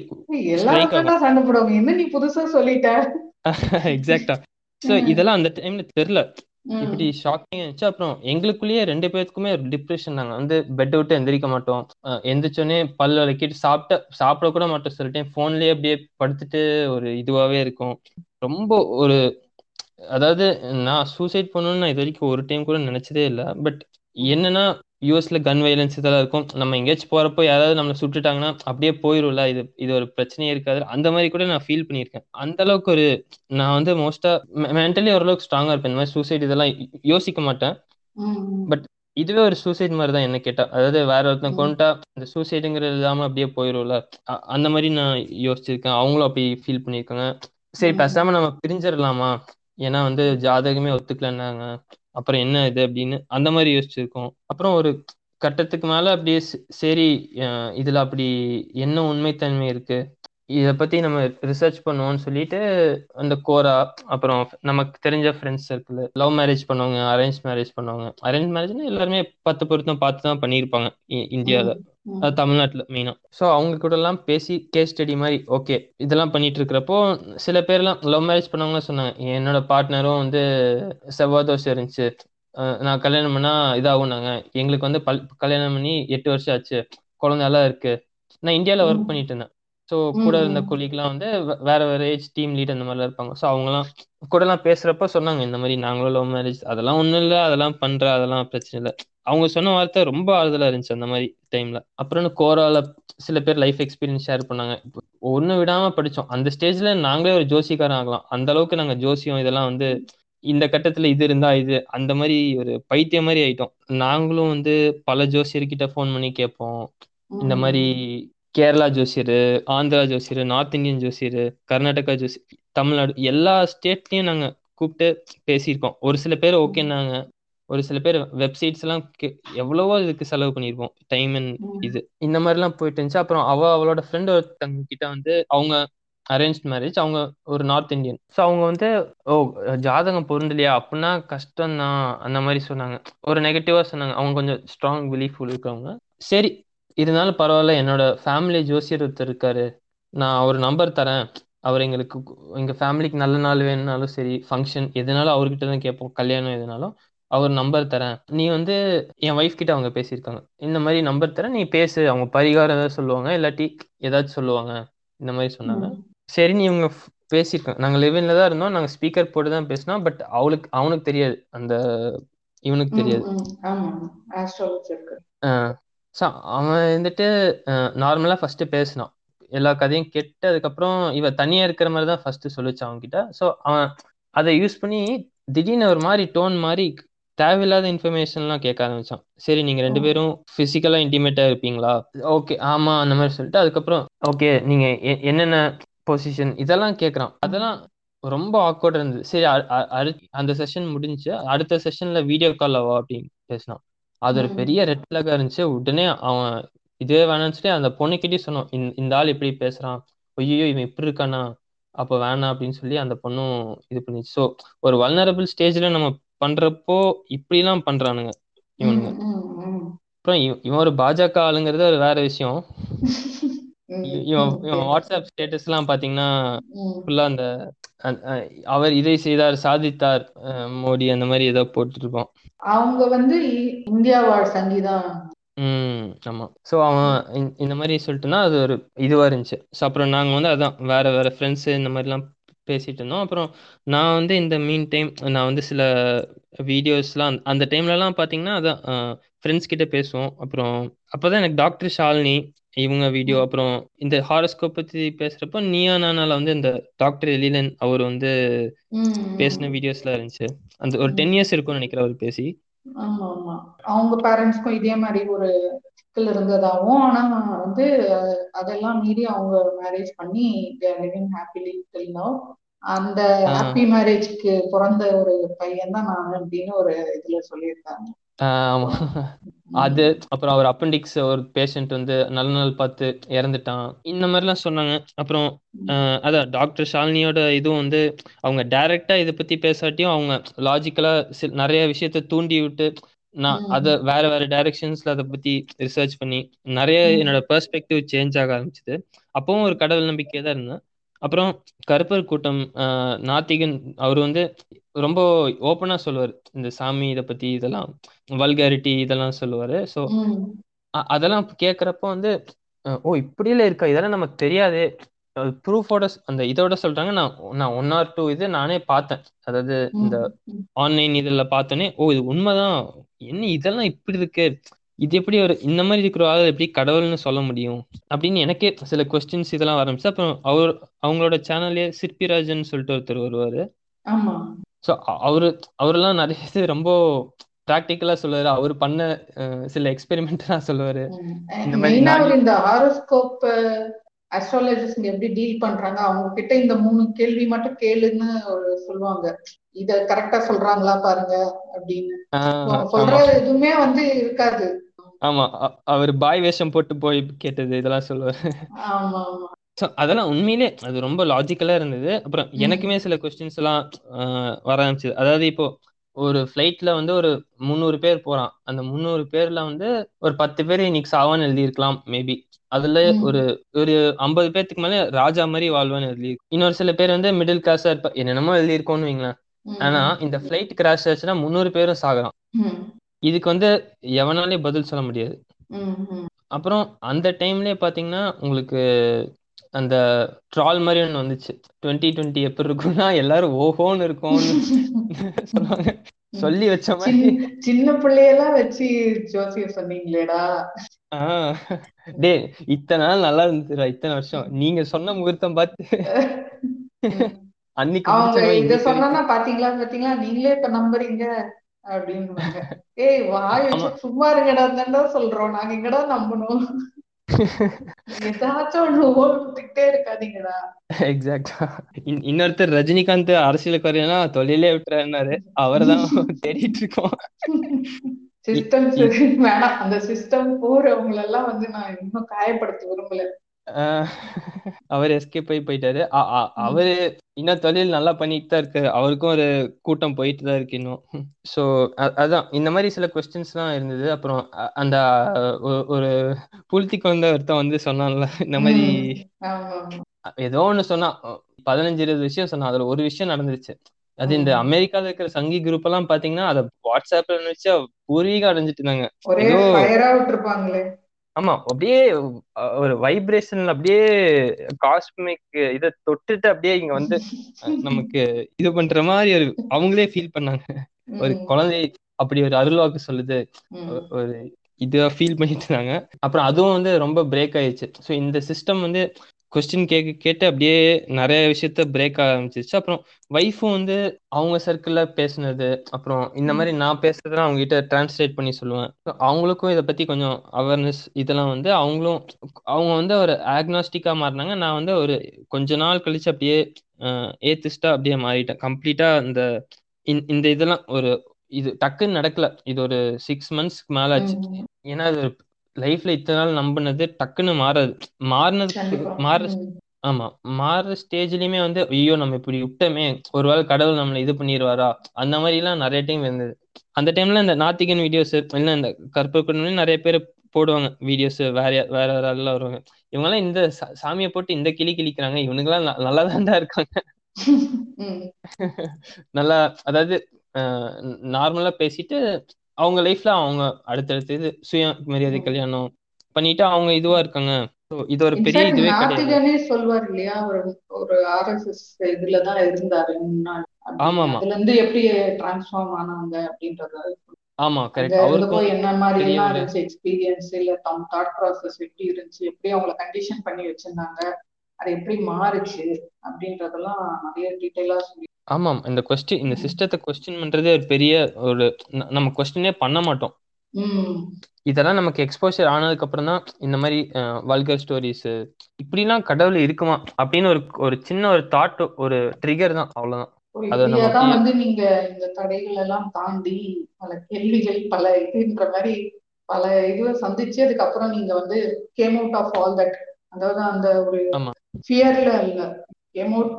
சண்டை போடுவாங்க. என்ன நீ புதுசா சொல்லிட்ட? எக்ஸாக்டா ம். இதெல்லாம் அந்த டைம்ல தெரியல. இப்படி ஷாக்கிங் இருந்துச்சு அப்புறம் எங்களுக்குள்ளேயே ரெண்டு பேருக்குமே ஒரு டிப்ரெஷன் நாங்க வந்து பெட் விட்டு எந்திரிக்க மாட்டோம். எந்திரிச்சோடனே பல் விளக்கிட்டு சாப்பிட்ட சாப்பிட கூட மாட்டோம் சில டைம் போன்லயே அப்படியே படுத்துட்டு ஒரு இதுவாவே இருக்கும். ரொம்ப ஒரு அதாவது நான் சூசைட் பண்ணணும்னு நான் இது வரைக்கும் ஒரு டைம் கூட நினைச்சதே இல்லை. பட் என்னன்னா யூஎஸ்ல கன் வைலன்ஸ் இதெல்லாம் இருக்கும். நம்ம எங்கேயாச்சும் போறப்போ யாராவது நம்மளை சுட்டுட்டாங்கன்னா அப்படியே போயிரும்ல. இது இது ஒரு பிரச்சனையே இருக்காது. அந்த மாதிரி கூட நான் ஃபீல் பண்ணியிருக்கேன். அந்த அளவுக்கு ஒரு நான் வந்து மோஸ்டா மென்டலி ஓரளவுக்கு ஸ்ட்ராங்கா இருப்பேன். இந்த மாதிரி சூசைட் இதெல்லாம் யோசிக்க மாட்டேன். பட் இதுவே ஒரு சூசைட் மாதிரி தான் என்ன கேட்டா. அதாவது வேற ஒருத்தன் ம். கொண்டுட்டா இந்த சூசைடுங்கிறது இல்லாம அப்படியே போயிரும்ல. அந்த மாதிரி நான் யோசிச்சிருக்கேன். அவங்களும் அப்படி ஃபீல் பண்ணியிருக்காங்க. சரி. பேசாம நம்ம பிரிஞ்சிடலாமா ஏன்னா வந்து ஜாதகமே ஒத்துக்கலன்னாங்க. அப்புறம் என்ன இது அப்படின்னு அந்த மாதிரி யோசிச்சிருக்கோம். அப்புறம் ஒரு கட்டத்துக்கு மேல அப்படியே சரி இதுல அப்படி என்ன உண்மைத்தன்மை இருக்கு? இத பத்தி நம்ம ரிசர்ச் பண்ணுவோம்னு சொல்லிட்டு அந்த கோரா அப்புறம் நமக்கு தெரிஞ்ச ஃப்ரெண்ட்ஸ் சர்க்கிள் லவ் மேரேஜ் பண்ணுவாங்க அரேஞ்ச் மேரேஜ் பண்ணுவாங்க. அரேஞ்ச் மேரேஜ்னா எல்லாருமே பத்து பொருத்தம் பார்த்து தான் பண்ணியிருப்பாங்க இ- தமிழ்நாட்டுல மெயினா ஸோ அவங்க கூட எல்லாம் பேசி கேஸ் ஸ்டடி மாதிரி ஓகே இதெல்லாம் பண்ணிட்டு இருக்கிறப்போ சில பேர்லாம் லவ் மேரேஜ் பண்ணவங்க சொன்னாங்க என்னோட பார்ட்னரும் வந்து செவ்வாய் தோசை இருந்துச்சு. நான் கல்யாணம் பண்ணா இதாகும் எங்களுக்கு வந்து பல் கல்யாணம் பண்ணி எட்டு வருஷம் ஆச்சு. குழந்தை எல்லாம் இருக்கு. நான் இந்தியாவில் ஒர்க். பண்ணிட்டு இருந்தேன். ஸோ கூட இருந்த ம். கொலீக்லாம் வந்து வேற வேற ஏஜ் டீம் லீட் அந்த மாதிரிலாம் இருப்பாங்க. ஸோ அவங்கலாம் கூடலாம் பேசுறப்ப சொன்னாங்க இந்த மாதிரி நாங்களும் லவ் மேரேஜ் அதெல்லாம் ஒன்றும் இல்லை அதெல்லாம் பண்ற அதெல்லாம் பிரச்சனை இல்லை. அவங்க சொன்ன வார்த்தை ரொம்ப ஆறுதலா இருந்துச்சு அந்த மாதிரி டைம்ல அப்புறம் கோரால சில பேர் லைஃப் எக்ஸ்பீரியன்ஸ் ஷேர் பண்ணாங்க. ஒண்ணு விடாம படிச்சோம். அந்த ஸ்டேஜ்ல நாங்களே ஒரு ஜோசிக்காரன் ஆகலாம். அந்த அளவுக்கு நாங்க ஜோசியம் இதெல்லாம் வந்து இந்த கட்டத்துல இது இருந்தா இது அந்த மாதிரி ஒரு பைத்தியம் மாதிரி ஆயிட்டோம். நாங்களும் வந்து பல ஜோசியர்கிட்ட ஃபோன் பண்ணி கேட்போம். இந்த மாதிரி கேரளா ஜோசியர் ஆந்திரா ஜோசியர் நார்த் இந்தியன் ஜோசியர் கர்நாடகா ஜோசி தமிழ்நாடு எல்லா ஸ்டேட்லயும் நாங்க கூப்பிட்டு பேசியிருக்கோம். ஒரு சில பேர் ஓகேன்னாங்க ஒரு சில பேர் வெப்சைட்ஸ் எல்லாம் எவ்வளவோ இதுக்கு செலவு பண்ணியிருப்போம். Time and. இது இந்த மாதிரிலாம் போயிட்டு இருந்துச்சு. அப்புறம் அவ அவளோட ஃப்ரெண்ட் ஒருத்தங்க கிட்ட வந்து அவங்க அரேஞ்ச் மேரேஜ் அவங்க ஒரு நார்த் இந்தியன் ஸோ அவங்க வந்து ஓ ஜாதகம் பொருந்தலையா? அப்படின்னா கஷ்டம் தான் அந்த மாதிரி சொன்னாங்க. ஒரு நெகட்டிவா சொன்னாங்க. அவங்க கொஞ்சம் ஸ்ட்ராங் பிலீஃப் இருக்கவங்க. சரி இருந்தாலும் பரவாயில்ல. என்னோட ஃபேமிலி ஜோசியர் ஒருத்தர் இருக்காரு. நான் ஒரு நம்பர் தரேன். அவர் எங்களுக்கு கு- எங்க ஃபேமிலிக்கு நல்ல நாள் வேணும்னாலும் சரி ஃபங்க்ஷன் எதுனாலும் அவர்கிட்ட தான் கேட்போம். கல்யாணம் எதுனாலும். அவர் நம்பர் தரேன். நீ வந்து என் ஒய்ஃப் கிட்ட அவங்க பேசியிருக்காங்க. இந்த மாதிரி நம்பர் தரேன். நீ பேசு. அவங்க பரிகாரம் ஏதாவது சொல்லுவாங்க. இல்லாட்டி ஏதாச்சும் சொல்லுவாங்க. இந்த மாதிரி சொன்னாங்க. சரின்னு இவங்க ஃப்- பேசியிருக்காங்க நாங்கள் லிவின்ல தான் இருந்தோம். நாங்கள் ஸ்பீக்கர் போட்டு தான் பேசினோம். பட் அவளுக்கு அவனுக்கு தெரியாது. அந்த இவனுக்கு தெரியாது. ஸோ அவன் வந்துட்டு நார்மலாக ஃபர்ஸ்ட் பேசினான். எல்லா கதையும் கேட்டு அதுக்கப்புறம் இவ தனியா இருக்கிற மாதிரி தான் ஃபர்ஸ்ட் சொல்லிச்சு அவன்கிட்ட. ஸோ அவன் அதை யூஸ் பண்ணி திடீர்னு ஒரு மாதிரி டோன் மாதிரி தேவையில்லாத இன்ஃபர்மேஷன்லாம் கேட்க ஆரம்பிச்சான். சரி நீங்க ரெண்டு. பேரும் பிசிக்கலா இன்டிமேட்டா இருப்பீங்களா? ஓகே. ஆமா அந்த மாதிரி சொல்லிட்டு அதுக்கப்புறம் ஓகே நீங்க என்னென்ன பொசிஷன் இதெல்லாம் கேட்குறான். அதெல்லாம் ரொம்ப ஆக்வர்டா இருந்தது. சரி அந்த செஷன் முடிஞ்சுச்சு. அடுத்த செஷன்ல வீடியோ கால் வா அப்படின்னு பேசினான். அது ஒரு. பெரிய ரெட் ஃபிளாகா இருந்துச்சு. உடனே அவன் இதே சொல்லி அந்த பொண்ணுக்கிட்டே சொன்னோம் இந்த இந்த ஆள் இப்படி பேசுறான். ஐயோ இவன் இப்படி இருக்கானா? அப்ப வேணாம் அப்படின்னு சொல்லி அந்த பொண்ணும் இது பண்ணிச்சு. ஸோ ஒரு வல்னரபிள் ஸ்டேஜ்ல நம்ம பண்றப்போ இப்படிலாம் பண்றானுங்க இவனுங்க. அப்புறம் இவ- இவன் ஒரு பாஜக ஆளுங்கிறது ஒரு வேற விஷயம். இவன் இவன் வாட்ஸ்அப் ஸ்டேட்டஸ் எல்லாம் பாத்தீங்கன்னா. ஃபுல்லா அந்த அவர் இதை செய்தார் சாதித்தார் மோடி அந்த மாதிரி ஏதோ போட்டுட்டு இருப்பான் அவங்க வந்து இந்தியா வாழ் சங்கீதா ம் ஆமா. ஸோ அவன் இந்த- மாதிரி சொல்லிட்டுனா அது ஒரு இதுவாக இருந்துச்சு. ஸோ அப்புறம் நாங்கள் வந்து அதான் வேற வேற ஃப்ரெண்ட்ஸு இந்த மாதிரிலாம் பேசிட்டு இருந்தோம் அப்புறம் நான் வந்து இந்த மீன் டைம் நான் வந்து சில வீடியோஸ்லாம் அந்த டைம்லலாம் பார்த்தீங்கன்னா அதான் ஃப்ரெண்ட்ஸ் கிட்ட பேசுவோம். அப்புறம் அப்போதான் எனக்கு டாக்டர் ஷாலினி இவங்க வீடியோ அப்புறம் இந்த ஹாரோஸ்கோப் பற்றி பேசுகிறப்போ நீயா நானால வந்து இந்த டாக்டர் எலிலன் அவர் வந்து பேசின வீடியோஸ்லாம் இருந்துச்சு. அந்த ஒரு டென் இயர்ஸ் இருக்கும்னு நினைக்கிறேன் அவர் பேசி. அவங்க பேரண்ட்ஸ்க்கும் இதே மாதிரி ஒரு இருந்ததாகவும் ஆனா வந்து அதெல்லாம் மீறி அவங்க மேரேஜ் பண்ணி லிவிங் ஹாப்பிலி டில் நவ் அந்த. ஹாப்பி மேரேஜ்க்கு பிறந்த ஒரு பையன் தான் நான் அப்படின்னு ஒரு இதுல சொல்லியிருக்காங்க. ஆமா. அது அப்புறம் அவர் அப்பெண்டிக்ஸ் ஒரு பேஷண்ட் வந்து நல்ல நாள் பார்த்து இறந்துட்டான். இந்த மாதிரிலாம் சொன்னாங்க. அப்புறம் அதான் டாக்டர் ஷாலினியோட இதுவும் வந்து அவங்க டைரக்டா இதை பத்தி பேசாட்டியும் அவங்க லாஜிக்கலா நிறைய விஷயத்த தூண்டி விட்டு நான். அதை வேற வேற டைரக்ஷன்ஸ்ல அதை பத்தி ரிசர்ச் பண்ணி நிறைய. என்னோட பெர்ஸ்பெக்டிவ் சேஞ்ச் ஆக ஆரம்பிச்சது அப்பவும் ஒரு கடவுள் நம்பிக்கையா தான் இருந்தேன் அப்புறம் கருப்பர் கூட்டம் ஆஹ் நாத்திகன் அவர் வந்து ரொம்ப ஓப்பனா சொல்லுவார் இந்த சாமி இதை பத்தி இதெல்லாம் வல்காரிட்டி இதெல்லாம் சொல்லுவாரு ஸோ. அதெல்லாம் கேட்குறப்போ வந்து ஓ இப்படியெல்லாம் இருக்கா இதெல்லாம் நமக்கு தெரியாது ப்ரூஃபோட அந்த இதோட சொல்றாங்க நான் நான் ஒன் ஆர் டூ இது நானே பார்த்தேன். அதாவது இந்த. ஆன்லைன் இதில் பார்த்தோன்னே ஓ இது உண்மைதான். என்ன இதெல்லாம் இப்படி இருக்கு? இது எப்படி ஒரு இந்த மாதிரி இருக்கிற ஆள் எப்படி கடவுள்னு சொல்ல முடியும்? அப்படின்னு எனக்கே சில கொஸ்டின்ஸ் இதெல்லாம் ஆரம்பிச்சு அப்புறம் அவர் அவங்களோட சேனல்லே சிற்பிராஜன் சொல்லிட்டு ஒருத்தர் வருவாரு. ஸோ அவரு அவரெல்லாம் நிறைய இது ரொம்ப ப்ராக்டிக்கலா சொல்லுவாரு. அவர் பண்ண சில எக்ஸ்பெரிமெண்ட்லாம் சொல்லுவாரு. இந்த மாதிரி அஸ்ட்ராலஜிஸ்ட் எப்படி டீல் பண்றாங்க? அவங்க கிட்ட இந்த மூணு கேள்வி மட்டும் கேளுன்னு சொல்லுவாங்க. இத கரெக்டா சொல்றாங்களா பாருங்க அப்படின்னு. சொல்ற எதுவுமே வந்து இருக்காது. ஆமா அவர் பாய் வேஷம் போட்டு போய் கேட்டது இதெல்லாம் சொல்லுவாரு. ஆமா ஆமா. அதெல்லாம் உண்மையிலே அது ரொம்ப லாஜிக்கலா இருந்தது. அப்புறம். எனக்குமே சில கொஸ்டின்ஸ் எல்லாம் வர ஆரம்பிச்சது. அதாவது இப்போ ஒரு ஃப்ளைட்ல வந்து ஒரு முந்நூறு பேர் போறான் அந்த முந்நூறு பேர்ல வந்து ஒரு பத்து பேர் இன்னைக்கு சாவான்னு எழுதியிருக்கலாம் மேபி அதுல. ஒரு ஒரு ஐம்பது பேர்த்துக்கு மேல ராஜா மாதிரி வாழ்வான்னு எழுதி இன்னொரு சில பேர் வந்து மிடில் கிளாஸா இருப்பா என்னென்னமோ எழுதியிருக்கோம்னு வைங்களேன். ஆனா இந்த ஃப்ளைட் கிராஷ் ஆச்சுன்னா முந்நூறு பேரும் சாகுறான். இதுக்கு வந்து எவனாலே பதில் சொல்ல முடியாது. அப்புறம் அந்த டைம்லயே பாத்தீங்கன்னா உங்களுக்கு அந்த ட்ரால் மாதிரி ஒன்று வந்துச்சு. டுவெண்ட்டி டுவெண்ட்டி எப்படி இருக்கும்னா எல்லாரும் ஓஹோன்னு இருக்கும்னு சொல்லுவாங்க. சொல்லி வச்ச மாதிரி. சின்ன பிள்ளையெல்லாம் வச்சு ஜோசியம் சொன்னீங்களேடா. டே இத்தனை நாள் நல்லா இருந்துச்சுடா இத்தனை வருஷம். நீங்க சொன்ன முகூர்த்தம் பார்த்து. அன்னைக்கு அவங்க இத சொன்னா பாத்தீங்களா பாத்தீங்களா? நீங்களே இப்ப நம்புறீங்க அப்படின்னு ஏய் வாய் சும்மா இருங்கடா சொல்றோம். நாங்க எங்கடா நம்பணும்? இன்னொருத்தர் ரஜினிகாந்த் அரசியலுக்கு வரேன்னா தொழிலே விட்டுறாருனாரு அவர்தான் தேடிட்டு இருக்கோம் இ- வேணாம். அந்த சிஸ்டம் போறவங்க எல்லாம் வந்து நான் இன்னும் காயப்படுத்த விரும்பல. அவர் எஸ்கேப் ஆகி போயிட்டாரு. அவரு இன்னும் தொழில் நல்லா பண்ணிட்டு தான் இருக்காரு. அவருக்கும் ஒரு கூட்டம் போயிட்டு தான் இருக்கு இன்னும். ஸோ அதான். இந்த மாதிரி சில கொஸ்டின்ஸ்லாம் இருந்தது. அப்புறம் அந்த ஒரு புளுத்திக்கு வந்த ஒருத்தன் வந்து சொன்னான்ல இந்த மாதிரி ஏதோ ஒன்று சொன்னான். பதினஞ்சு இருபது விஷயம் சொன்னான். அதுல ஒரு விஷயம் நடந்துருச்சு. அது இந்த. அமெரிக்கால இருக்கிற சங்கி குரூப் எல்லாம் பாத்தீங்கன்னா அதை வாட்ஸ்அப்ல நினைச்சு பூர்வீகம் அடைஞ்சிட்டு இருந்தாங்க. ஆமா அப்படியே ஒரு வைப்ரேஷன்ல அப்படியே காஸ்மிக் இதை தொட்டுட்டு அப்படியே இங்க வந்து நமக்கு இது பண்ற மாதிரி ஒரு அவங்களே ஃபீல் பண்ணாங்க. ஒரு. குழந்தை அப்படி ஒரு அருள்வாக்கு சொல்லுது. ஒரு இதுவா ஃபீல் பண்ணிட்டு இருந்தாங்க. அப்புறம் அதுவும் வந்து ரொம்ப பிரேக் ஆயிடுச்சு. ஸோ இந்த சிஸ்டம் வந்து கொஸ்டின் கேட்க கேட்டு அப்படியே நிறைய விஷயத்த பிரேக் ஆரம்பிச்சிச்சு அப்புறம் ஒய்ஃபும் வந்து அவங்க சர்க்கிள்ல பேசுனது அப்புறம் இந்த. மாதிரி நான் பேசுறதெல்லாம் அவங்க கிட்ட டிரான்ஸ்லேட் பண்ணி சொல்லுவேன். அவங்களுக்கும் இதை பத்தி கொஞ்சம் அவேர்னஸ் இதெல்லாம் வந்து அவங்களும் அவங்க வந்து ஒரு ஆக்னாஸ்டிக்கா மாறினாங்க. நான் வந்து ஒரு கொஞ்ச நாள் கழிச்சு அப்படியே ஏத்திஸ்டா அப்படியே மாறிட்டேன். கம்ப்ளீட்டா இந்த இந்த இதெல்லாம் ஒரு இது டக்குன்னு நடக்கல. இது ஒரு சிக்ஸ் மந்த்ஸ்க்கு மேல ஆச்சு. ஏன்னா அது லைஃப்ல இத்தனை நாள் நம்பினது டக்குன்னு மாறாது. கண்டிப்பா. மாற. ஆமா. மாறுற ஸ்டேஜ்லயுமே வந்து ஐயோ நம்ம இப்படி விட்டோமே. ஒருவேளை கடவுள் நம்மளை இது பண்ணிடுவாரா அந்த மாதிரி எல்லாம் நிறைய டைம் இருந்தது. அந்த டைம்ல இந்த நாத்திகன் வீடியோஸ் இல்ல இந்த கற்பூர் நிறைய பேர் போடுவாங்க வீடியோஸ் வேற வேற வேற ஆள்லாம் வருவாங்க. இவங்கெல்லாம் இந்த சா- சாமியை போட்டு இந்த கிளி கிளிக்கிறாங்க. இவனுங்கெல்லாம் நல்லா தான்டா இருக்காங்க. நல்லா அதாவது நார்மலா பேசிட்டு அவங்க லைஃப்ல அவங்க அடுத்தடுத்து இது சுய மரியாதை கல்யாணம் பண்ணிட்டு அவங்க இதுவா இருக்காங்க. இது ஒரு பெரிய இதுவே கிடையாது. சொல்வார் இல்லையா? ஒரு ஒரு ஆர்எஸ்எஸ் இதுலதான் இருந்தாரு ஆமா, ஆமா. அதுல இருந்து எப்படி டிரான்ஸ்ஃபார்ம் ஆனாங்க அப்படின்றத ஆமா கரெக்ட் அவருக்கும் என்ன மாதிரி எல்லாம் இருந்துச்சு எக்ஸ்பீரியன்ஸ் இல்ல தம் தாட் ப்ராசஸ் எப்படி இருந்துச்சு? எப்படி அவங்கள கண்டிஷன் பண்ணி வச்சிருந்தாங்க? அது எப்படி மாறுச்சு அப்படின்றதெல்லாம் நிறைய டீட்டெயிலா சொல்லி ஆமாம் இந்த கொஸ்டின் இந்த சிஸ்டத்தை கொஸ்டின் பண்றதே ஒரு பெரிய ஒரு நம்ம கொஸ்டினே பண்ண மாட்டோம். இதெல்லாம் நமக்கு எக்ஸ்போஷர் ஆனதுக்கு அப்புறம் தான் இந்த மாதிரி வல்கர் ஸ்டோரிஸ் இப்படிலாம் கடவுள் இருக்குமா அப்படின்னு ஒரு ஒரு சின்ன ஒரு தாட் ஒரு ட்ரிகர் தான் அவ்வளவுதான். ஒரு அது இந்தியா நமக்கு தான் வந்து நீங்க இந்த தடைகள் எல்லாம் தாண்டி பல கேள்விகள் பல இதுன்ற மாதிரி பல இதுவை சந்திச்சு அதுக்கப்புறம் நீங்க வந்து came out of all that அதாவது அந்த ஒரு. ஃபியர்ல இல்ல. Came out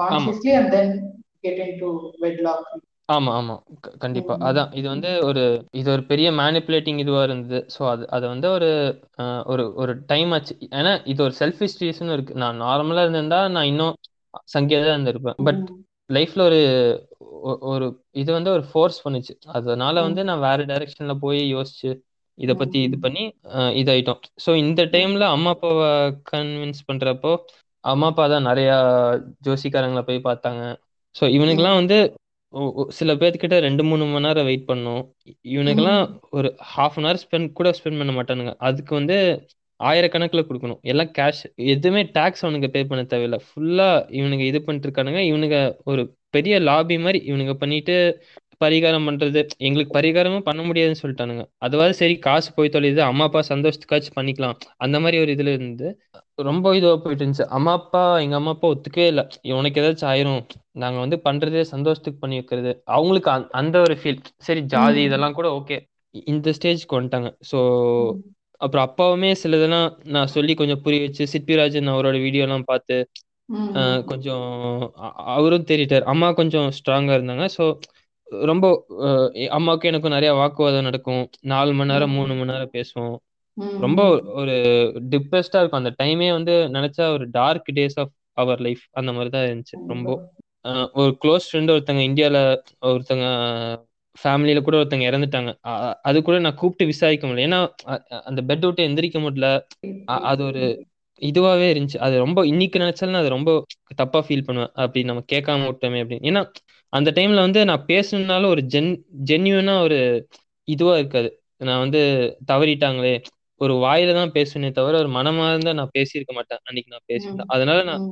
consciously and then get into wedlock ஆமா ஆமா. கண்டிப்பா. அதான் இது வந்து ஒரு இது ஒரு பெரிய மேனிப்புலேட்டிங் இதுவா இருந்தது. ஸோ அது அது வந்து ஒரு ஒரு ஒரு டைம் ஆச்சு. ஏன்னா இது ஒரு செல்ஃபிஷ் ரீசன் இருக்கு. நான் நார்மலா இருந்திருந்தா நான் இன்னும் சங்கியா தான் இருந்திருப்பேன் பட் லைஃப்ல ஒரு ஒரு இது வந்து ஒரு ஃபோர்ஸ் பண்ணுச்சு. அதனால வந்து நான் வேற டைரக்ஷன்ல போய் யோசிச்சு இத பத்தி இது பண்ணி இதாயிட்டோம். ஸோ இந்த டைம்ல அம்மா அப்பாவை கன்வின்ஸ் பண்றப்போ அம்மா அப்பா தான் நிறைய ஜோசிக்காரங்களை போய் பார்த்தாங்க. ஸோ இவனுக்கெல்லாம் வந்து ஒ- சில பேர்த்துக்கிட்ட ரெண்டு மூணு மணி நேரம் வெயிட் பண்ணும். இவனுக்கெல்லாம் ஒரு ஹாஃப் அன் ஹவர் ஸ்பெண்ட் கூட ஸ்பெண்ட் பண்ண மாட்டானுங்க. அதுக்கு வந்து ஆயிரக்கணக்கில் கொடுக்கணும். எல்லாம் கேஷ் எதுவுமே டேக்ஸ் அவனுக்கு பே பண்ண தேவையில்ல. ஃபுல்லாக இவனுங்க இது பண்ணிட்டு இருக்கானுங்க. இவனுங்க ஒரு பெரிய லாபி மாதிரி இவனுங்க பண்ணிட்டு பரிகாரம் பண்றது எங்களுக்கு பரிகாரமும் பண்ண முடியாதுன்னு சொல்லிட்டானுங்க. அதுவாது சரி காசு போய் தொலையுது அம்மா அப்பா சந்தோஷத்துக்காச்சும் பண்ணிக்கலாம். அந்த மாதிரி ஒரு இதுல இருந்து ரொம்ப இதுவா போயிட்டு இருந்துச்சு. அம்மா அப்பா எங்க அம்மா அப்பா ஒத்துக்கவே இல்லை. உனக்கு ஏதாச்சும் ஆயிரும். நாங்க வந்து பண்றதே சந்தோஷத்துக்கு பண்ணி வைக்கிறது. அவங்களுக்கு அந்த- ஒரு ஃபீல் சரி ஜாதி. இதெல்லாம் கூட ஓகே இந்த ஸ்டேஜ்க்கு வந்துட்டாங்க. ஸோ அப்புறம் அப்பாவுமே சிலதெல்லாம் நான் சொல்லி கொஞ்சம் புரிய வச்சு சிற்பிராஜன் அவரோட வீடியோ எல்லாம் பார்த்து கொஞ்சம் அவரும் தேறிட்டார் அம்மா கொஞ்சம் ஸ்ட்ராங்கா இருந்தாங்க. ஸோ ரொம்ப அம்மாவுக்கும் எனக்கும் நிறைய வாக்குவாதம் நடக்கும். நாலு மணி நேரம் மூணு மணி நேரம் பேசுவோம். ரொம்ப ஒரு டிப்ரெஸ்டா இருக்கும். அந்த டைமே வந்து நினைச்சா ஒரு dark days of our life அந்த மாதிரி தான் இருந்துச்சு. ரொம்ப ஒரு க்ளோஸ் ஃப்ரெண்ட் ஒருத்தங்க இந்தியால ஒருத்தங்க ஃபேமிலியில கூட ஒருத்தங்க இறந்துட்டாங்க. அது கூட நான் கூப்பிட்டு விசாரிக்க முடியல. ஏன்னா அந்த பெட் விட்டு எந்திரிக்க முடியல. அது ஒரு இதுவாவே இருந்துச்சு. அது ரொம்ப இன்னைக்கு நினைச்சாலும் அது ரொம்ப தப்பா ஃபீல் பண்ணுவேன். அப்படி நம்ம கேட்காம விட்டோமே அப்படின்னு. ஏன்னா அந்த டைம்ல வந்து நான் பேசணும்னாலும் ஒரு ஜென் ஜென்யூனா ஒரு இதுவா இருக்காது. நான் வந்து தவறிட்டாங்களே. ஒரு வாயில தான் பேசுனே தவிர ஒரு மனமா இருந்தா நான் பேசியிருக்க மாட்டேன். அன்னைக்கு நான் பேசியிருந்தேன் அதனால நான்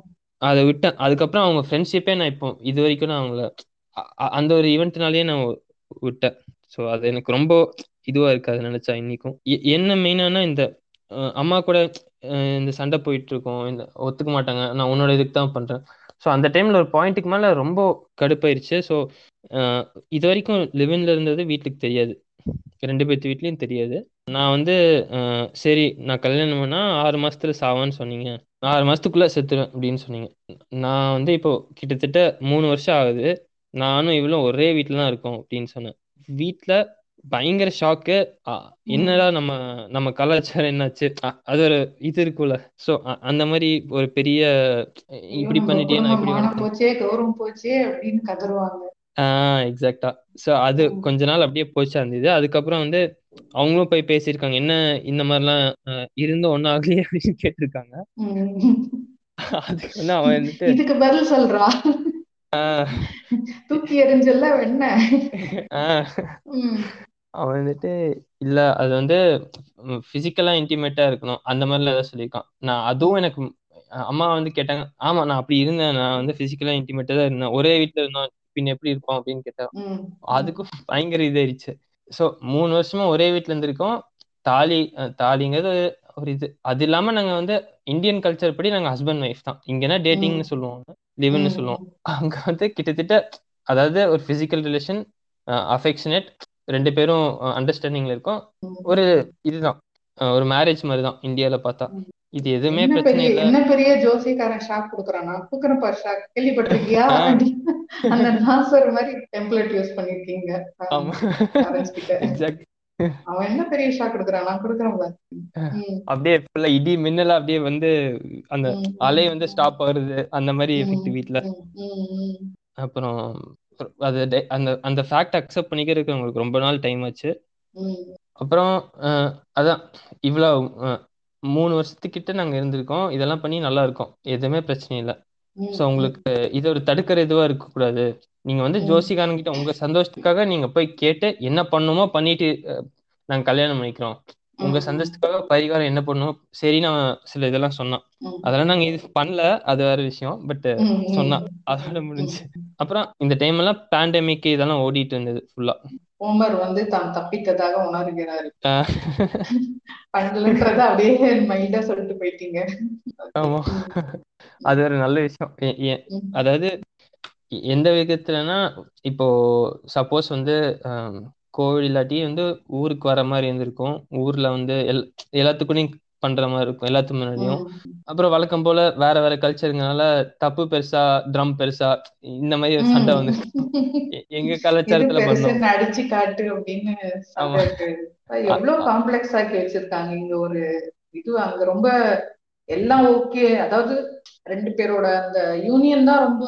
அதை விட்டேன். அதுக்கப்புறம் அவங்க ஃப்ரெண்ட்ஷிப்பே நான் இப்போ இது வரைக்கும் நான் அவங்கள அந்த ஒரு ஈவெண்ட்னாலேயே நான் விட்டேன். ஸோ அது எனக்கு ரொம்ப இதுவா இருக்காது நினைச்சா இன்னைக்கும். என்ன மெயினானா இந்த அஹ், அம்மா கூட அஹ், இந்த சண்டை போயிட்டு இருக்கோம் இந்த ஒத்துக்க மாட்டாங்க. நான் உன்னோட இதுக்கு தான் பண்றேன். ஸோ அந்த டைம்ல ஒரு பாயிண்ட்டுக்கு மேல ரொம்ப கடுப்பாயிருச்சு. ஸோ இது வரைக்கும் லிவின்ல இருந்தது வீட்டுக்கு தெரியாது. ரெண்டு பேர்த்து வீட்லயும் தெரியாது. நான் வந்து சரி நான் கல்யாணம் பண்ணா ஆறு மாசத்துல சாவான்னு சொன்னீங்க. ஆறு மாசத்துக்குள்ள செத்துருவேன் அப்படின்னு சொன்னீங்க. நான் வந்து இப்போ கிட்டத்தட்ட மூணு வருஷம் ஆகுது. நானும் இவளும் ஒரே வீட்டில் தான் இருக்கோம் அப்படின்னு சொன்னேன். வீட்டில் பயங்கர ஷாக்கு என்னடா நம்ம நம்ம கலாச்சாரம் என்னாச்சு? அது ஒரு இது இருக்குல்ல ஸோ அந்த மாதிரி ஒரு பெரிய இப்படி பண்ணிட்டே நான் இப்படி போச்சே கௌரவம் போச்சே அப்படின்னு கதறுவாங்க. ஆஹ் எக்ஸாக்டா ஸோ அது. கொஞ்ச நாள் அப்படியே போச்சு அந்த இது. அதுக்கப்புறம் வந்து அவங்களும் போய் பேசியிருக்காங்க. என்ன இந்த மாதிரிலாம் அஹ், இருந்தும் ஒன்றும் ஆகலையே அப்படின்னு கேட்டிருக்காங்க. அதுக்கு வந்து அவன் வந்துட்டு இதுக்கு பதில் சொல்றா. தூக்கி எறிஞ்சல்ல ம். அவன் வந்துட்டு இல்ல அது வந்து பிசிக்கலா இன்டிமேட்டா இருக்கணும். அந்த மாதிரிலாம் ஏதாவது சொல்லியிருக்கான். நான் அதுவும் எனக்கு அம்மா வந்து கேட்டாங்க ஆமா நான் அப்படி இருந்தேன். நான் வந்து பிசிக்கலா இன்டிமேட்டா தான் இருந்தேன். ஒரே வீட்டுல இருந்தோம். பின் எப்படி இருப்போம்? அப்படின்னு கேட்டாங்க ம். அதுக்கும் பயங்கர இதாயிருச்சு. ஸோ மூணு வருஷமா ஒரே வீட்ல இருந்திருக்கோம். தாலி தாலிங்கிறது ஒரு இது. அது இல்லாம நாங்க வந்து இந்தியன் கல்ச்சர் படி நாங்க ஹஸ்பண்ட் ஒய்ஃப் தான். இங்கன்னா டேட்டிங்னு சொல்லுவாங்க. லிவ்னு. சொல்லுவோம். அங்க வந்து கிட்டத்தட்ட அதாவது ஒரு பிசிக்கல் ரிலேஷன் அஃபெக்ஷனேட் ரெண்டு பேரும் அண்டர்ஸ்டாண்டிங்ல இருக்கோம். ஒரு இதுதான். ஒரு மேரேஜ் மாதிரி தான் இந்தியால பார்த்தா. இது எதுவுமே பிரச்சனை இல்ல. என்ன பெரிய ஜோசியக்காரன் ஷாக் கொடுக்குறான்? நான் குக்குறப்பா ஷாக் கேள்விப்பட்டிருக்கியா? அந்த நாசர் மாதிரி டெம்ப்ளேட் யூஸ் பண்ணிருக்கீங்க. அவன் என்ன பெரிய ஷாக் கொடுக்குறான்? நான் கொடுக்குறேன். அப்படியே ஃபுல்லா இடி மின்னலா அப்படியே வந்து அந்த. அலை வந்து ஸ்டாப் ஆகுறது அந்த மாதிரி. எஃபெக்ட் வீட்ல. அப்புறம் அது அந்த அந்த ஃபேக்ட் அக்செப்ட் பண்ணிக்கிறதுக்கு அவங்களுக்கு ரொம்ப நாள் டைம் ஆச்சு. அப்புறம் அதான் இவ்வளோ மூணு வருஷத்துக்கிட்ட நாங்கள் இருந்திருக்கோம். இதெல்லாம் பண்ணி நல்லா இருக்கோம். எதுவுமே பிரச்சனை இல்லை. ஸோ உங்களுக்கு இது ஒரு தடுக்கிற இதுவாக இருக்கக்கூடாது. நீங்கள் வந்து. ஜோசிகாரன் கிட்ட உங்கள் சந்தோஷத்துக்காக நீங்கள் போய் கேட்டு என்ன பண்ணணுமோ பண்ணிட்டு நாங்கள் கல்யாணம் பண்ணிக்கிறோம். உங்க. சந்தோஷத்துக்காக பரிகாரம் என்ன பண்ணுவோம் சரி நான் சில இதெல்லாம் சொன்னான். அதெல்லாம் நாங்க இது பண்ணல. அது வேற விஷயம். பட். சொன்னான். அதோட முடிஞ்சு. அப்புறம் இந்த டைம் எல்லாம் பேண்டமிக் இதெல்லாம் ஓடிட்டு இருந்தது ஃபுல்லா ஹோமர் வந்து தான் தப்பித்ததாக உணர்கிறாரு. பண்ணலன்றத அப்படியே மைண்டா சொல்லிட்டு போயிட்டீங்க. ஆமா. அது ஒரு நல்ல விஷயம். அதாவது எந்த விதத்துலனா இப்போ சப்போஸ் வந்து கோவிட் இல்லாட்டி வந்து ஊருக்கு வர மாதிரி இருந்திருக்கும். ஊர்ல வந்து எல் எல்லாத்துக்கும் பண்ற மாதிரி இருக்கும் எல்லாத்துக்கு முன்னாடியும். அப்புறம் வழக்கம் போல வேற வேற கல்ச்சருங்கனால தப்பு பெருசா ட்ரம் பெருசா இந்த மாதிரி ஒரு சண்டை வந்து எங்க கலாச்சாரத்துல பண்ணோம் அடிச்சு காட்டு அப்படின்னு எவ்வளவு காம்ப்ளெக்ஸ் ஆக்கி வச்சிருக்காங்க இங்க ஒரு இது அங்க. ரொம்ப எல்லாம் ஓகே அதாவது ரெண்டு பேரோட அந்த யூனியன் தான் ரொம்ப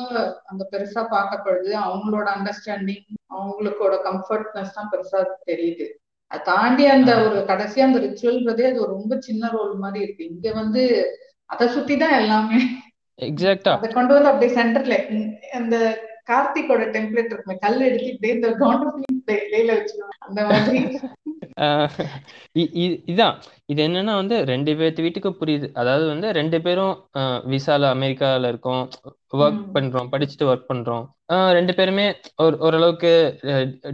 அந்த பெருசா பார்க்கப்படுது. அவங்களோட அண்டர்ஸ்டாண்டிங் அவங்களுக்கோட கம்ஃபர்ட்னஸ் தான் பெருசா தெரியுது. அதை தாண்டி அந்த ஒரு கடைசியா அந்த ரிச்சுவல்ன்றதே அது ஒரு ரொம்ப சின்ன ரோல் மாதிரி இருக்கு. இங்க வந்து அதை சுத்தி தான் எல்லாமே. எக்ஸாக்டா அதை கொண்டு வந்து அப்படியே சென்டர்ல அந்த கார்த்திகோட டெம்ப்ளேட் இருக்குமே கல் எடுத்து இப்படியே இந்த டேல வச்சுக்கணும் அந்த மாதிரி. இதான். இது என்னன்னா வந்து ரெண்டு பேர்த்து வீட்டுக்கு புரியுது. அதாவது வந்து ரெண்டு பேரும் விசால அமெரிக்கால இருக்கோம். ஒர்க். பண்றோம் படிச்சுட்டு ஒர்க் பண்றோம். ரெண்டு பேருமே ஒரு ஓரளவுக்கு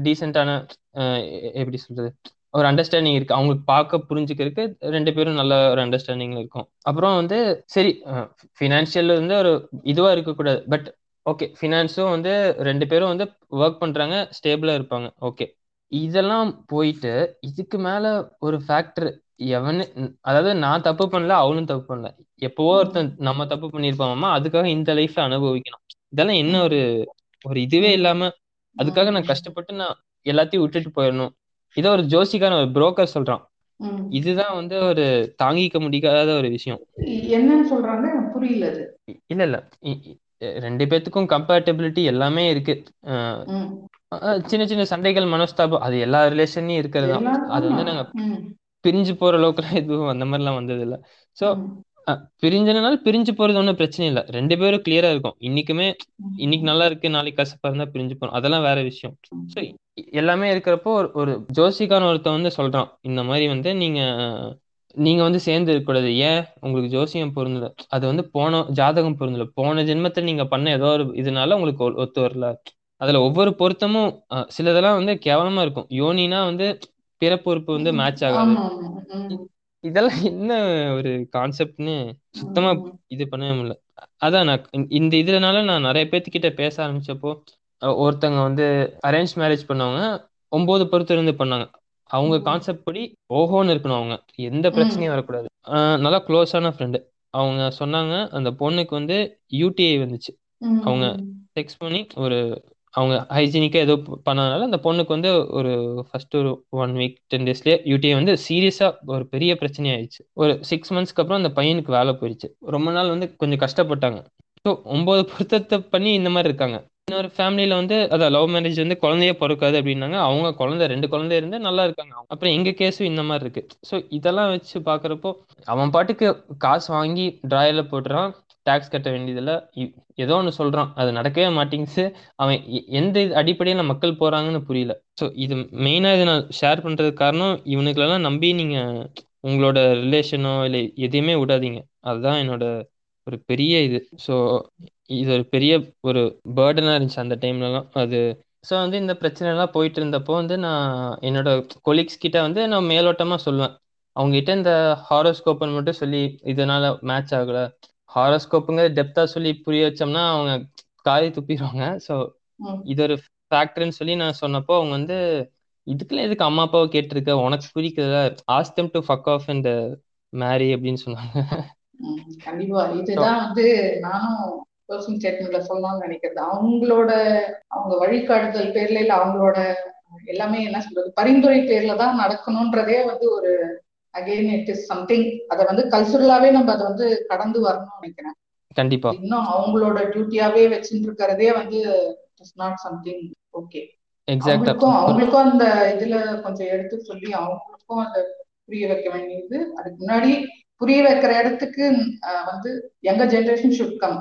டீசென்டான எப்படி சொல்றது? ஒரு அண்டர்ஸ்டாண்டிங் இருக்கு. அவங்களுக்கு பார்க்க புரிஞ்சுக்கிறதுக்கு ரெண்டு பேரும் நல்ல ஒரு அண்டர்ஸ்டாண்டிங்ல இருக்கும். அப்புறம் வந்து சரி ஃபினான்ஷியல் வந்து ஒரு இதுவா இருக்கக்கூடாது. பட் ஓகே ஃபினான்ஸும் வந்து ரெண்டு பேரும் வந்து ஒர்க் பண்றாங்க ஸ்டேபிளா இருப்பாங்க. ஓகே இதெல்லாம் போயிட்டு இதுக்கு மேல ஒரு ஃபேக்டர் எவனு அதாவது நான் தப்பு பண்ணல அவனும் தப்பு பண்ணல. எப்பவோ ஒருத்தன் நம்ம தப்பு பண்ணியிருப்பாமா அதுக்காக இந்த லைஃப்ல அனுபவிக்கணும். இதெல்லாம் என்ன ஒரு ஒரு இதுவே இல்லாம அதுக்காக நான் கஷ்டப்பட்டு நான் எல்லாத்தையும் விட்டுட்டு போயிடணும். இதை ஒரு ஜோசிக்கான ஒரு புரோக்கர் சொல்றான். இதுதான் வந்து ஒரு தாங்கிக்க முடியாத ஒரு விஷயம். என்னன்னு சொல்றாங்க புரியல இல்ல இல்ல. ரெண்டு பேத்துக்கும் கம்பேட்டபிலிட்டி எல்லாமே இருக்கு. சின்ன சின்ன சண்டைகள் மனஸ்தாபம் அது எல்லா ரிலேஷன்லயும் இருக்கிறது தான். அது வந்து. நாங்க. பிரிஞ்சு போற அளவுக்குலாம் எதுவும் அந்த மாதிரிலாம் வந்தது இல்ல சோ. பிரிஞ்சனால பிரிஞ்சு போறது ஒன்றும் பிரச்சனை இல்லை. ரெண்டு பேரும் கிளியரா இருக்கும். இன்னைக்குமே இன்னைக்கு நல்லா இருக்கு நாளைக்கு கசப்பா இருந்தா பிரிஞ்சு போறோம். அதெல்லாம் வேற விஷயம். ஸோ எல்லாமே இருக்கிறப்போ ஒரு ஒரு ஜோசிக்கான ஒருத்தன் வந்து சொல்றான். இந்த மாதிரி வந்து நீங்க நீங்க வந்து சேர்ந்து இருக்கக்கூடாது. ஏன்? உங்களுக்கு ஜோசியம் பொருந்தல. அது வந்து போன ஜாதகம் பொருந்தல. போன ஜென்மத்தில் நீங்க பண்ண ஏதோ ஒரு இதனால உங்களுக்கு ஒ- ஒத்து வரல. அதுல ஒவ்வொரு பொருத்தமும் அஹ், சிலதெல்லாம் வந்து கேவலமா இருக்கும். யோனினா வந்து பிறப்பு உறுப்பு வந்து மேட்ச் ஆகாது. ஆமா, ஆமா. ம். இதெல்லாம் என்ன ஒரு கான்செப்ட்னு சுத்தமா. இது பண்ணவே முடியல. அதான் நான் இந்த- இந்த இதனால நான் நிறைய பேர்த்துக்கிட்ட பேச ஆரம்பிச்சப்போ அஹ், ஒருத்தங்க வந்து அரேஞ்ச் மேரேஜ் பண்ணவங்க ஒன்பது பொறுத்து இருந்து பண்ணாங்க. அவங்க. கான்செப்ட் படி ஓஹோன்னு இருக்கணும் அவங்க. எந்த பிரச்சனையும் வரக்கூடாது. நல்லா க்ளோஸான ஃப்ரெண்டு அவங்க சொன்னாங்க அந்த பொண்ணுக்கு வந்து யூடிஐ வந்துச்சு. அவங்க டெக்ஸ்ட் பண்ணி ஒரு அவங்க ஹைஜீனிக்காக ஏதோ பண்ணதுனால அந்த பொண்ணுக்கு வந்து ஒரு ஃபர்ஸ்ட் ஒரு ஒன் வீக் டென் டேஸ்லேயே யூடிஐ வந்து சீரியஸாக ஒரு பெரிய பிரச்சனை ஆயிடுச்சு. ஒரு சிக்ஸ் மந்த்ஸ்க்கு அப்புறம் அந்த பையனுக்கு வேலை போயிடுச்சு. ரொம்ப நாள் வந்து கொஞ்சம் கஷ்டப்பட்டாங்க. ஸோ ஒன்பது பொருத்தத்தை பண்ணி இந்த மாதிரி இருக்காங்க. இன்னொரு ஃபேமிலியில வந்து அதான் லவ் மேரேஜ் வந்து குழந்தையே பிறக்காது அப்படின்னாங்க. அவங்க குழந்தை ரெண்டு குழந்தை இருந்து நல்லா இருக்காங்க. அப்புறம் எங்க கேஸும் இந்த மாதிரி இருக்கு. ஸோ இதெல்லாம் வச்சு பார்க்குறப்போ அவன் பாட்டுக்கு காசு வாங்கி டிராயர்ல போட்டுறான். டாக்ஸ் கட்ட வேண்டியதில்ல. ஏதோ ஒன்று சொல்றான். அது நடக்கவே மாட்டேங்குது. அவன் எ- எந்த இது அடிப்படையில் மக்கள் போறாங்கன்னு புரியல. ஸோ இது மெயினாக இதை நான் ஷேர் பண்றது காரணம் இவனுங்களெல்லாம் நம்பி நீங்க உங்களோட ரிலேஷனோ இல்லை எதையுமே விடாதீங்க. அதுதான் என்னோட ஒரு பெரிய இது. ஸோ இது ஒரு பெரிய ஒரு பேர்டனாக இருந்துச்சு அந்த டைம்லலாம் அது ஸோ வந்து இந்த பிரச்சனைலாம் போயிட்டு இருந்தப்போ வந்து நான் என்னோட கொலீக்ஸ் கிட்ட வந்து நான் மேலோட்டமாக சொல்லுவேன். அவங்க கிட்ட இந்த ஹாரோஸ்கோப்னு மட்டும் சொல்லி இதனால மேட்ச் ஆகல. ஹாரோஸ்கோப்புங்க டெப்தா சொல்லி புரிய வச்சோம்னா அவங்க காரி துப்பிடுவாங்க. ஸோ. இது ஒரு ஃபேக்டர்னு சொல்லி நான் சொன்னப்போ அவங்க வந்து இதுக்குள்ள எதுக்கு அம்மா அப்பாவை கேட்டிருக்க? உனக்கு ask them to fuck off and marry அப்படின்னு சொன்னாங்க. கண்டிப்பா. இதுதான் வந்து நானும் பர்சனல் ஸ்டேட்மெண்ட்ல சொல்லலாம்னு நினைக்கிறது. அவங்களோட அவங்க வழிகாட்டுதல் பேர்ல இல்ல அவங்களோட எல்லாமே என்ன சொல்றது பரிந்துரை பேர்ல தான் நடக்கணும்ன்றதே வந்து ஒரு அகைன் இட் இஸ் சம்திங் அதை வந்து கல்ச்சுரலாவே நம்ம அதை வந்து கடந்து வரணும்னு நினைக்கிறேன். கண்டிப்பா. இன்னும் அவங்களோட டியூட்டியாவே வச்சுட்டு இருக்கிறதே வந்து இட்ஸ் நாட் சம்திங் ஓகே எக்ஸாக்டா அவங்களுக்கும் அவங்களுக்கும் அந்த இதுல கொஞ்சம் எடுத்து சொல்லி அவங்களுக்கும் அதை புரிய வைக்க வேண்டியது. அதுக்கு முன்னாடி புரிய வைக்கிற இடத்துக்கு வந்து யங்க ஜெனரேஷன் ஷுட் கம்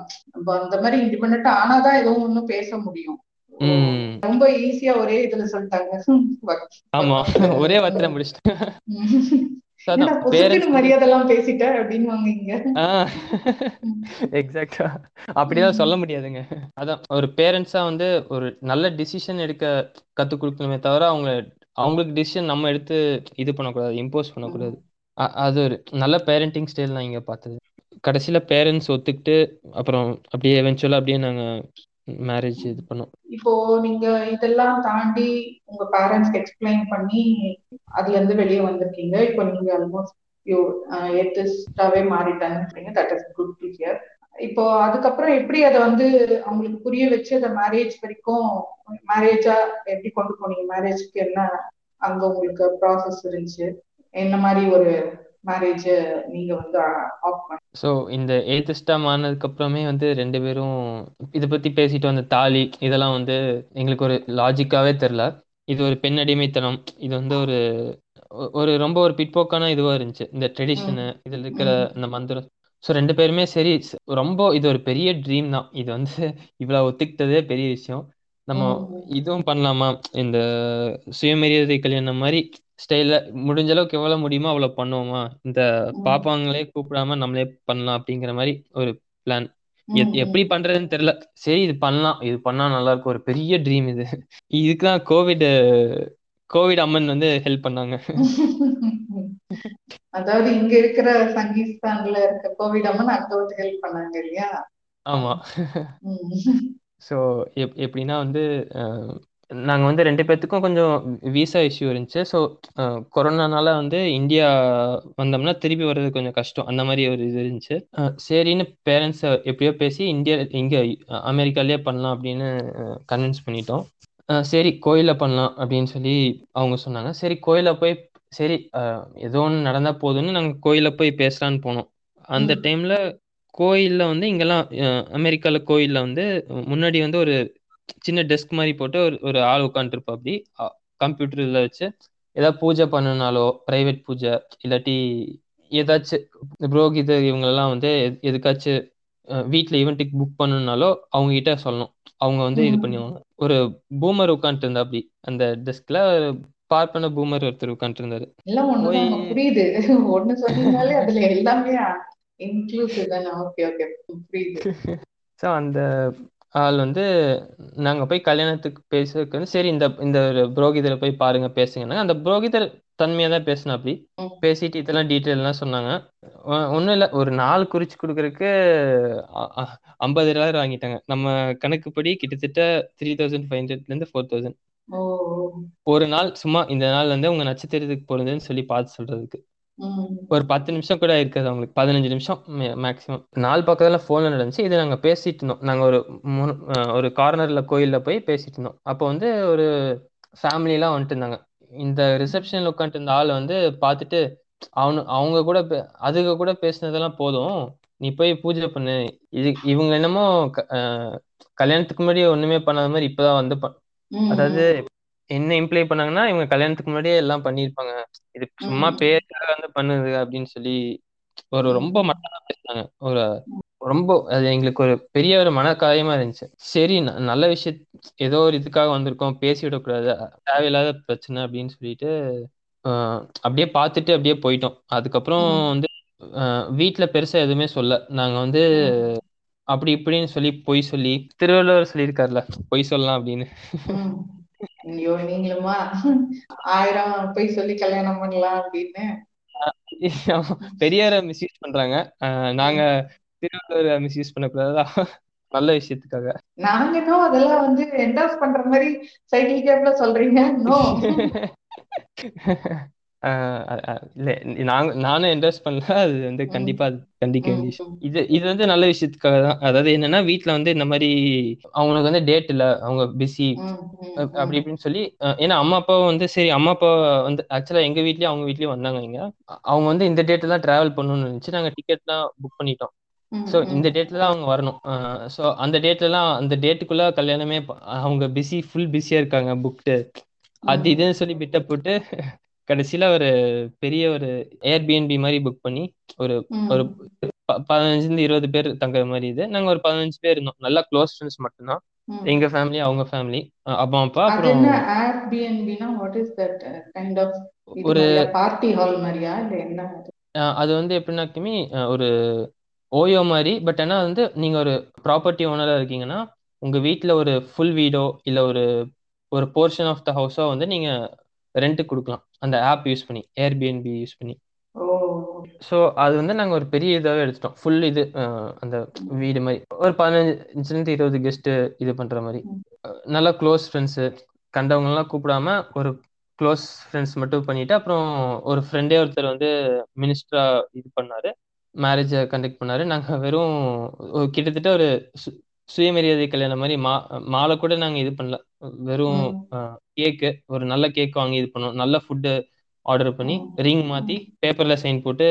அந்த மாதிரி இண்டிபெண்டா ஆனாதான் எதுவும் ஒன்றும் பேச முடியும். ரொம்ப ஈஸியா ஒரே இதுல சொல்லிட்டாங்க. ஆமா. ஒரே வார்த்தையில முடிச்சிட்டேன். அப்படிதான் சொல்ல முடியாதுங்க. அதான் ஒரு பேரண்ட்ஸா வந்து ஒரு நல்ல டிசிஷன் எடுக்க கத்து கொடுக்கணுமே தவிர அவங்க அவங்களுக்கு டிசிஷன் நம்ம எடுத்து இது பண்ணக்கூடாது இம்போஸ் பண்ணக்கூடாது. அ- அது ஒரு நல்ல பேரண்டிங் ஸ்டைல் நான் இங்க பார்த்தது. கடைசியில பேரண்ட்ஸ் ஒத்துக்கிட்டு அப்புறம் அப்படியே எவென்ச்சுவலா அப்படியே நாங்க மேரேஜ் இது பண்ணோம். இப்போ நீங்க இதெல்லாம் தாண்டி உங்க பேரண்ட்ஸ்க்கு எக்ஸ்பிளைன் பண்ணி அதுல இருந்து வெளியே வந்திருக்கீங்க. இப்போ நீங்க ஆல்மோஸ்ட் யூ ஏத்திஸ்டாவே மாறிட்டாங்க that is good to hear இப்போ அதுக்கப்புறம் எப்படி அதை வந்து அவங்களுக்கு புரிய வச்சு அதை மேரேஜ் வரைக்கும் மேரேஜா எப்படி கொண்டு போனீங்க? மேரேஜ்க்கு என்ன அங்க உங்களுக்கு ப்ராசஸ் இருந்துச்சு? என்ன மாதிரி ஒரு மேரேஜ் நீங்க வந்து ஆஃப் பண்ணி? ஸோ இந்த ஏத்திஸ்டாம் ஆனதுக்கு அப்புறமே வந்து ரெண்டு பேரும் இதை பத்தி பேசிட்டு வந்த தாலி இதெல்லாம் வந்து எங்களுக்கு ஒரு லாஜிக்காவே தெரில இது ஒரு பெண் அடிமைத்தனம். இது வந்து ஒரு ஒரு ரொம்ப ஒரு பிற்போக்கான இதுவா இருந்துச்சு. இந்த ட்ரெடிஷனு இதுல இருக்கிற இந்த மந்திரம். ஸோ ரெண்டு பேருமே சரி ரொம்ப இது ஒரு பெரிய ட்ரீம் தான். இது வந்து இவ்வளவு ஒத்துக்கிட்டதே பெரிய விஷயம். நம்ம. இதுவும் பண்ணலாமா? இந்த சுயமரியாதை கல்யாணம் மாதிரி ஸ்டைல முடிஞ்ச அளவுக்கு எவ்வளவு முடியுமோ அவ்வளவு பண்ணுவோமா? இந்த. பாப்பாங்களே கூப்பிடாம நம்மளே பண்ணலாம் அப்படிங்கிற மாதிரி ஒரு பிளான் எப்படி பண்றதுன்னு தெரியல. சரி இது பண்ணலாம். இது பண்ணா நல்லா இருக்கும். ஒரு பெரிய ட்ரீம் இது. இதுக்குதான் கோவிட் கோவிட் அம்மன் வந்து ஹெல்ப் பண்ணாங்க. அதாவது இங்க இருக்கிற சங்கீஸ்தான்ல இருக்க கோவிட் அம்மன் அங்க வந்து ஹெல்ப் பண்ணாங்க இல்லையா? ஆமா. எப் எப்படின்னா வந்து அஹ், நாங்க வந்து ரெண்டு பேர்த்துக்கும் கொஞ்சம் விசா இஷ்யூ இருந்துச்சு. ஸோ கொரோனானால வந்து இந்தியா வந்தோம்னா திருப்பி வர்றது கொஞ்சம் கஷ்டம். அந்த மாதிரி ஒரு இது இருந்துச்சு. சரின்னு பேரண்ட்ஸை எப்படியோ பேசி இந்தியா இங்க அமெரிக்காலயே பண்ணலாம் அப்படின்னு கன்வின்ஸ் பண்ணிட்டோம். சரி கோயில்ல பண்ணலாம் அப்படின்னு சொல்லி அவங்க சொன்னாங்க. சரி கோயில்ல போய் சரி ஏதோ ஒன்று நடந்தா போதும்னு நாங்க கோயில்ல போய் பேசலான்னு போனோம். அந்த. டைம்ல கோயில்ல வந்து இங்கெல்லாம் அஹ், அமெரிக்கால கோயில்ல வந்து முன்னாடி வந்து ஒரு சின்ன டெஸ்க் மாதிரி போட்டு ஒரு ஒரு ஆள் உட்காந்துருப்பா அப்படி கம்ப்யூட்டர் இதில் வச்சு ஏதாவது பூஜை பண்ணனாலோ ப்ரைவேட் பூஜை இல்லாட்டி ஏதாச்சும் புரோகித இவங்கெல்லாம் வந்து எது- எதுக்காச்சும் வீட்டில் ஈவெண்ட்டுக்கு புக் பண்ணணுனாலோ அவங்க கிட்ட சொல்லணும். அவங்க வந்து இது. பண்ணுவாங்க. ஒரு பூமர் உட்காந்துட்டு இருந்தா அப்படி அந்த டெஸ்க்ல பார்ப்பன பூமர் ஒருத்தர் உட்காந்துட்டு இருந்தாரு புரியுது. ஒண்ணு சொன்னீங்கனாலே அதுல எல்லாமே இன்க்ளூசிவ் தானே? ஓகே ஓகே புரியுது. ஸோ அந்த ஆள் வந்து நாங்கள் போய் கல்யாணத்துக்கு பேசுறதுக்கு வந்து சரி இந்த இந்த ஒரு புரோகிதரை போய் பாருங்க பேசுங்கன்னா அந்த புரோகிதர் தன்மையாக தான் பேசினா அப்படி. பேசிட்டு இதெல்லாம் டீட்டெயிலாம் சொன்னாங்க. ஒன்றும் இல்லை ஒரு நாள் குறிச்சு கொடுக்கறதுக்கு ஐம்பது டாலர் வாங்கிட்டாங்க. நம்ம கணக்குப்படி கிட்டத்தட்ட த்ரீ தௌசண்ட் ஃபைவ் ஹண்ட்ரட்லேருந்து ஃபோர் தௌசண்ட் ஒரு நாள் சும்மா இந்த நாள் வந்து உங்க நட்சத்திரத்துக்கு போறதுன்னு சொல்லி பார்த்து சொல்றதுக்கு. ஒரு பத்து நிமிஷம் கூட இருக்காது அவங்களுக்கு. பதினஞ்சு நிமிஷம் மேக்ஸிமம் நாலு பக்கத்துல ஃபோன்ல நடந்துச்சு. இது நாங்க பேசிட்டு இருந்தோம். நாங்க ஒரு ஒரு கார்னர்ல கோயில்ல போய் பேசிட்டு இருந்தோம். அப்போ வந்து ஒரு ஃபேமிலி எல்லாம் வந்துட்டு இருந்தாங்க. இந்த ரிசப்ஷன்ல உட்காந்துட்டு இருந்த ஆளை வந்து பார்த்துட்டு அவனு அவங்க கூட அதுக கூட பேசினதெல்லாம் போதும். நீ போய் பூஜை பண்ணு. இது இவங்க என்னமோ கல்யாணத்துக்கு முன்னாடி ஒண்ணுமே பண்ணாத மாதிரி இப்பதான் வந்து. அதாவது என்ன இம்ப்ளை பண்ணாங்கன்னா இவங்க கல்யாணத்துக்கு முன்னாடியே எல்லாம் பண்ணியிருப்பாங்க இது சும்மா. பேருக்காக வந்து பண்ணுது அப்படின்னு சொல்லி ஒரு ரொம்ப. மட்டமா பேசினாங்க ஒரு ரொம்ப அது எங்களுக்கு ஒரு பெரிய ஒரு மனக்காயமா இருந்துச்சு சரி நல்ல விஷயம் ஏதோ ஒரு இதுக்காக வந்திருக்கோம் பேசி விடக்கூடாது தேவையில்லாத பிரச்சனை அப்படின்னு சொல்லிட்டு அப்படியே பார்த்துட்டு அப்படியே போயிட்டோம் அதுக்கப்புறம். வந்து வீட்ல பெருசா எதுவுமே சொல்ல நாங்க வந்து. அப்படி இப்படின்னு சொல்லி பொய் சொல்லி திருவள்ளுவர் சொல்லியிருக்காருல பொய் சொல்லலாம் அப்படின்னு. ஐயோ நீங்களுமா? ஆயிரம் போய் சொல்லி கல்யாணம் பண்ணலாம் அப்படின்னு. பெரியாரை மிஸ்யூஸ் பண்றாங்க. ஆஹ், நாங்க திருவள்ளுவரை மிஸ்யூஸ் பண்ணக்கூடாதா. நல்ல விஷயத்துக்காக. நாங்க இன்னும் அதெல்லாம் வந்து என்டாஸ் பண்ற மாதிரி சைக்கிள் கேப்ல சொல்றீங்க. நாங்க நானும் இன்ட்ரெஸ்ட் பண்ணல அது வந்து. கண்டிப்பா கண்டிக்க. வேண்டிய விஷயம் இது இது வந்து நல்ல விஷயத்துக்காக தான் அதாவது என்னன்னா வீட்ல வந்து இந்த மாதிரி அவங்களுக்கு வந்து டேட் இல்ல அவங்க பிஸி. அப்படி. இப்படின்னு சொல்லி ஏன்னா அம்மா அப்பா வந்து சரி அம்மா அப்பா வந்து ஆக்சுவலா எங்க வீட்லயும் அவங்க வீட்லயும் வந்தாங்க இங்க அவங்க வந்து இந்த டேட் தான் டிராவல் பண்ணணும்னு இருந்துச்சு நாங்க டிக்கெட்லாம் புக் பண்ணிட்டோம் ஸோ ம். இந்த டேட்ல தான் அவங்க வரணும் ஸோ அந்த டேட்லலாம் அந்த டேட்டுக்குள்ள கல்யாணமே அவங்க பிஸி ஃபுல் பிஸியாக இருக்காங்க புக்டு அது. இதுன்னு சொல்லி பிட்ட போட்டு கடைசியில் ஒரு பெரிய ஒரு ஏர்பிஎன்பி மாதிரி புக் பண்ணி ஒரு ஒரு பதினஞ்சுலேருந்து இருபது பேர் தங்குற மாதிரி இது. நாங்கள் ஒரு பதினஞ்சு பேர் இருந்தோம். நல்லா க்ளோஸ் ஃப்ரெண்ட்ஸ் மட்டும்தான். எங்க ஃபேமிலி அவங்க ஃபேமிலி அப்பா அது அப்புறம் ஏர்பிஎன்பினா what is that kind of இது ஒரு பார்ட்டி ஹால் மாதிரியா? இல்ல என்ன அது? வந்து எப்படின்னாக்குமே ஒரு ஓயோ மாதிரி. பட் ஆனால் வந்து நீங்கள் ஒரு ப்ராப்பர்ட்டி ஓனராக இருக்கீங்கன்னா உங்கள் வீட்டில் ஒரு ஃபுல் வீடோ இல்லை ஒரு ஒரு போர்ஷன் ஆஃப் த ஹவுஸோ வந்து நீங்கள் ரெண்ட்டுக்கு கொடுக்கலாம். அந்த ஆப் யூஸ் பண்ணி ஏர்பிஎன்பி யூஸ் பண்ணி. ஸோ அது வந்து நாங்கள் ஒரு பெரிய இதாகவே எடுத்துட்டோம். ஃபுல் இது அந்த வீடு மாதிரி. ஒரு பதினஞ்சுலேருந்து இருபது கெஸ்ட்டு இது பண்ணுற மாதிரி. நல்லா க்ளோஸ் ஃப்ரெண்ட்ஸு கண்டவங்கலாம் கூப்பிடாம ஒரு க்ளோஸ் ஃப்ரெண்ட்ஸ் மட்டும் பண்ணிட்டு அப்புறம் ஒரு ஃப்ரெண்டே ஒருத்தர் வந்து மினிஸ்டரா இது பண்ணாரு. மேரேஜை கண்டக்ட் பண்ணாரு. நாங்கள் வெறும் கிட்டத்தட்ட ஒரு சுயமரியாதை கல்யாணம் மாதிரி மா மாலை கூட நாங்கள் இது பண்ணல வெறும். கேக்கு ஒரு நல்ல கேக் வாங்கி இது பண்ணோம் நல்ல ஃபுட்டு ஆர்டர் பண்ணி. ரிங் மாற்றி பேப்பரில் சைன் போட்டு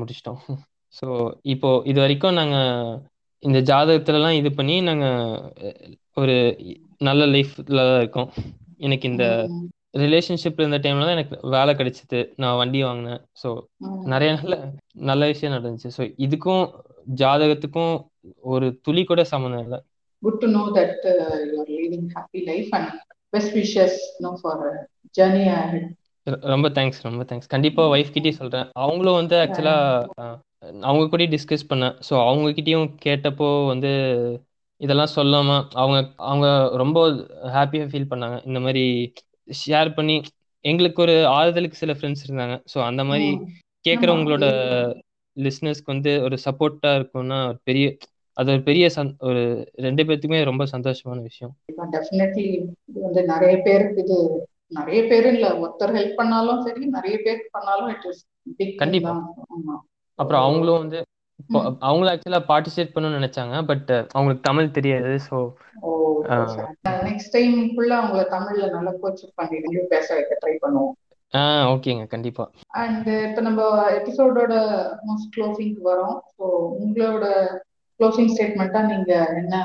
முடிச்சிட்டோம் ஸோ இப்போ இது வரைக்கும் நாங்கள் இந்த ஜாதகத்துலலாம் இது பண்ணி நாங்கள் ஒரு நல்ல லைஃப்ல தான் இருக்கோம் எனக்கு இந்த. ரிலேஷன்ஷிப் இருந்த டைம்ல தான் எனக்கு வேலை கிடைச்சிது நான் வண்டி வாங்கினேன் ஸோ. நிறைய நல்ல நல்ல விஷயம் நடந்துச்சு ஸோ இதுக்கும் ஜாதகத்துக்கும் ஒரு துளி கூட சம்மந்தம் இல்லை. Good to know that uh, you're leading happy life and best wishes you know for a journey ahead. ரொ- ரொம்ப தேங்க்ஸ் ரொம்ப தேங்க்ஸ் கண்டிப்பா ஒய்ஃப் கிட்டயும் சொல்றேன். அவங்களும் வந்து ஆக்சுவலா அவங்க கூட டிஸ்கஸ் பண்ணேன். ஸோ அவங்க கிட்டயும் கேட்டப்போ வந்து இதெல்லாம் சொல்லாம அவங்க அவங்க ரொம்ப ஹாப்பியா ஃபீல் பண்ணாங்க. இந்த மாதிரி ஷேர் பண்ணி எங்களுக்கு ஒரு ஆறுதலுக்கு சில ஃப்ரெண்ட்ஸ் இருந்தாங்க. ஸோ அந்த மாதிரி ம். கேட்குறவங்களோட லிஸ்னஸ்க்கு வந்து ஒரு சப்போர்ட்டா இருக்கும்னா ஒரு பெரிய அது ஒரு பெரிய சந் ஒரு ரெண்டு பேர்த்துக்குமே ரொம்ப சந்தோஷமான விஷயம். டெஃபினெட்லி இது வந்து நிறைய பேருக்கு இது நிறைய பேர் இல்ல. ஒருத்தர் ஹெல்ப் பண்ணாலும் சரி நிறைய பேருக்கு பண்ணாலும் இட் இஸ் கண்டிப்பா. அப்புறம் அவங்களும் வந்து. அவங்களும் ஆக்சுவலா பார்ட்டிசிபேட் பண்ணணும்னு நினைச்சாங்க. பட் அவங்களுக்கு தமிழ் தெரியாது. ஆ. நெக்ஸ்ட் டைம் ஃபுல்லா அவங்கள தமிழ்ல நல்லா கோச் பண்ணி பேச வைக்க ட்ரை பண்ணுவோம். ஆ ஓகேங்க கண்டிப்பா. அண்ட் இப்போ நம்ம எபிசோடோட மோஸ்ட் க்ளோசிங்க்கு வரோம். ஸோ உங்களோட க்ளோசிங் ஸ்டேட்மெண்ட்டா நீங்க என்ன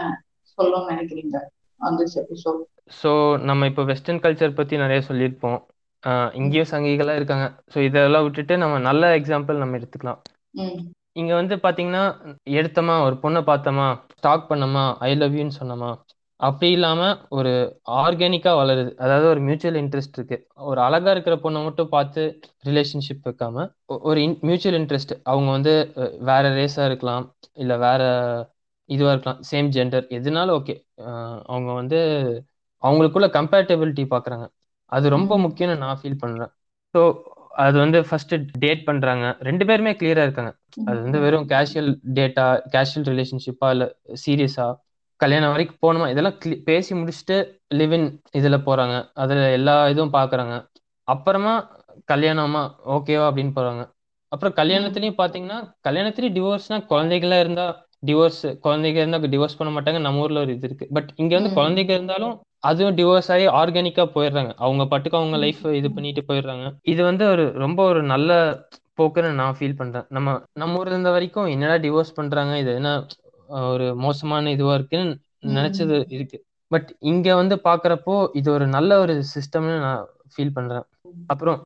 சொல்லணும்னு நினைக்கிறீங்க ஆன் திஸ் எபிசோட் ஸோ நம்ம இப்போ வெஸ்டர்ன் கல்ச்சர் பத்தி நிறைய சொல்லியிருப்போம். இங்கேயும் சங்கிகளாக இருக்காங்க. ஸோ இதெல்லாம் விட்டுட்டு நம்ம நல்ல எக்ஸாம்பிள் நம்ம எடுத்துக்கலாம். இங்க வந்து பாத்தீங்கன்னா எடுத்தோமா? ஒரு பொண்ணை பார்த்தோமா? ஸ்டாக் பண்ணோமா? ஐ லவ் யூன்னு சொன்னோமா? அப்படி இல்லாம ஒரு ஆர்கானிக்கா வளருது. அதாவது ஒரு மியூச்சுவல் இன்ட்ரெஸ்ட் இருக்கு. ஒரு அழகா இருக்கிற பொண்ணை மட்டும் பார்த்து ரிலேஷன்ஷிப் வைக்காம ஒரு மியூச்சுவல் இன்ட்ரெஸ்ட் அவங்க வந்து வேற ரேஸா இருக்கலாம் இல்ல வேற இதுவா இருக்கலாம் சேம் ஜெண்டர் எதுனாலும் ஓகே அவங்க வந்து அவங்களுக்குள்ள கம்பேட்டபிலிட்டி பாக்குறாங்க. அது ரொம்ப. முக்கியம்னு நான் ஃபீல் பண்றேன். ஸோ அது வந்து ஃபர்ஸ்ட் டேட் பண்றாங்க. ரெண்டு பேருமே கிளியரா இருக்காங்க. அது வந்து வெறும் கேஷுவல் டேட்டா கேஷுவல் ரிலேஷன்ஷிப்பா இல்ல சீரியஸா கல்யாணம் வரைக்கும் போகணுமா? இதெல்லாம் பேசி முடிச்சுட்டு லிவ் இன் இதுல போறாங்க. அதுல எல்லா இதுவும் பாக்குறாங்க. அப்புறமா கல்யாணமா ஓகேவா அப்படின்னு போறாங்க. அப்புறம் கல்யாணத்துலயும் பாத்தீங்கன்னா கல்யாணத்துலயும் டிவோர்ஸ்னா குழந்தைகளா இருந்தா டிவோர்ஸ் குழந்தைங்க இருந்தா டிவோர்ஸ் பண்ண மாட்டாங்க. நம்ம ஊர்ல ஒரு இது இருக்கு. பட் இங்க வந்து. குழந்தைங்க இருந்தாலும் அதுவும் டிவோர்ஸ் ஆகி ஆர்கானிக்கா போயிடுறாங்க. அவங்க பாட்டுக்கு அவங்க லைஃப் இது பண்ணிட்டு போயிடுறாங்க. இது வந்து ஒரு ரொம்ப ஒரு நல்ல போக்குன்னு நான் ஃபீல் பண்றேன். நம்ம நம்ம ஊர்ல இருந்த வரைக்கும் என்னடா டிவோர்ஸ் பண்றாங்க? இது என்ன ஒரு மோசமான இதுவா இருக்குன்னு நினைச்சது இருக்கு. பட் இங்க வந்து பாக்குறப்போ இது ஒரு நல்ல ஒரு சிஸ்டம்னு நான் ஃபீல் பண்றேன். அப்புறம்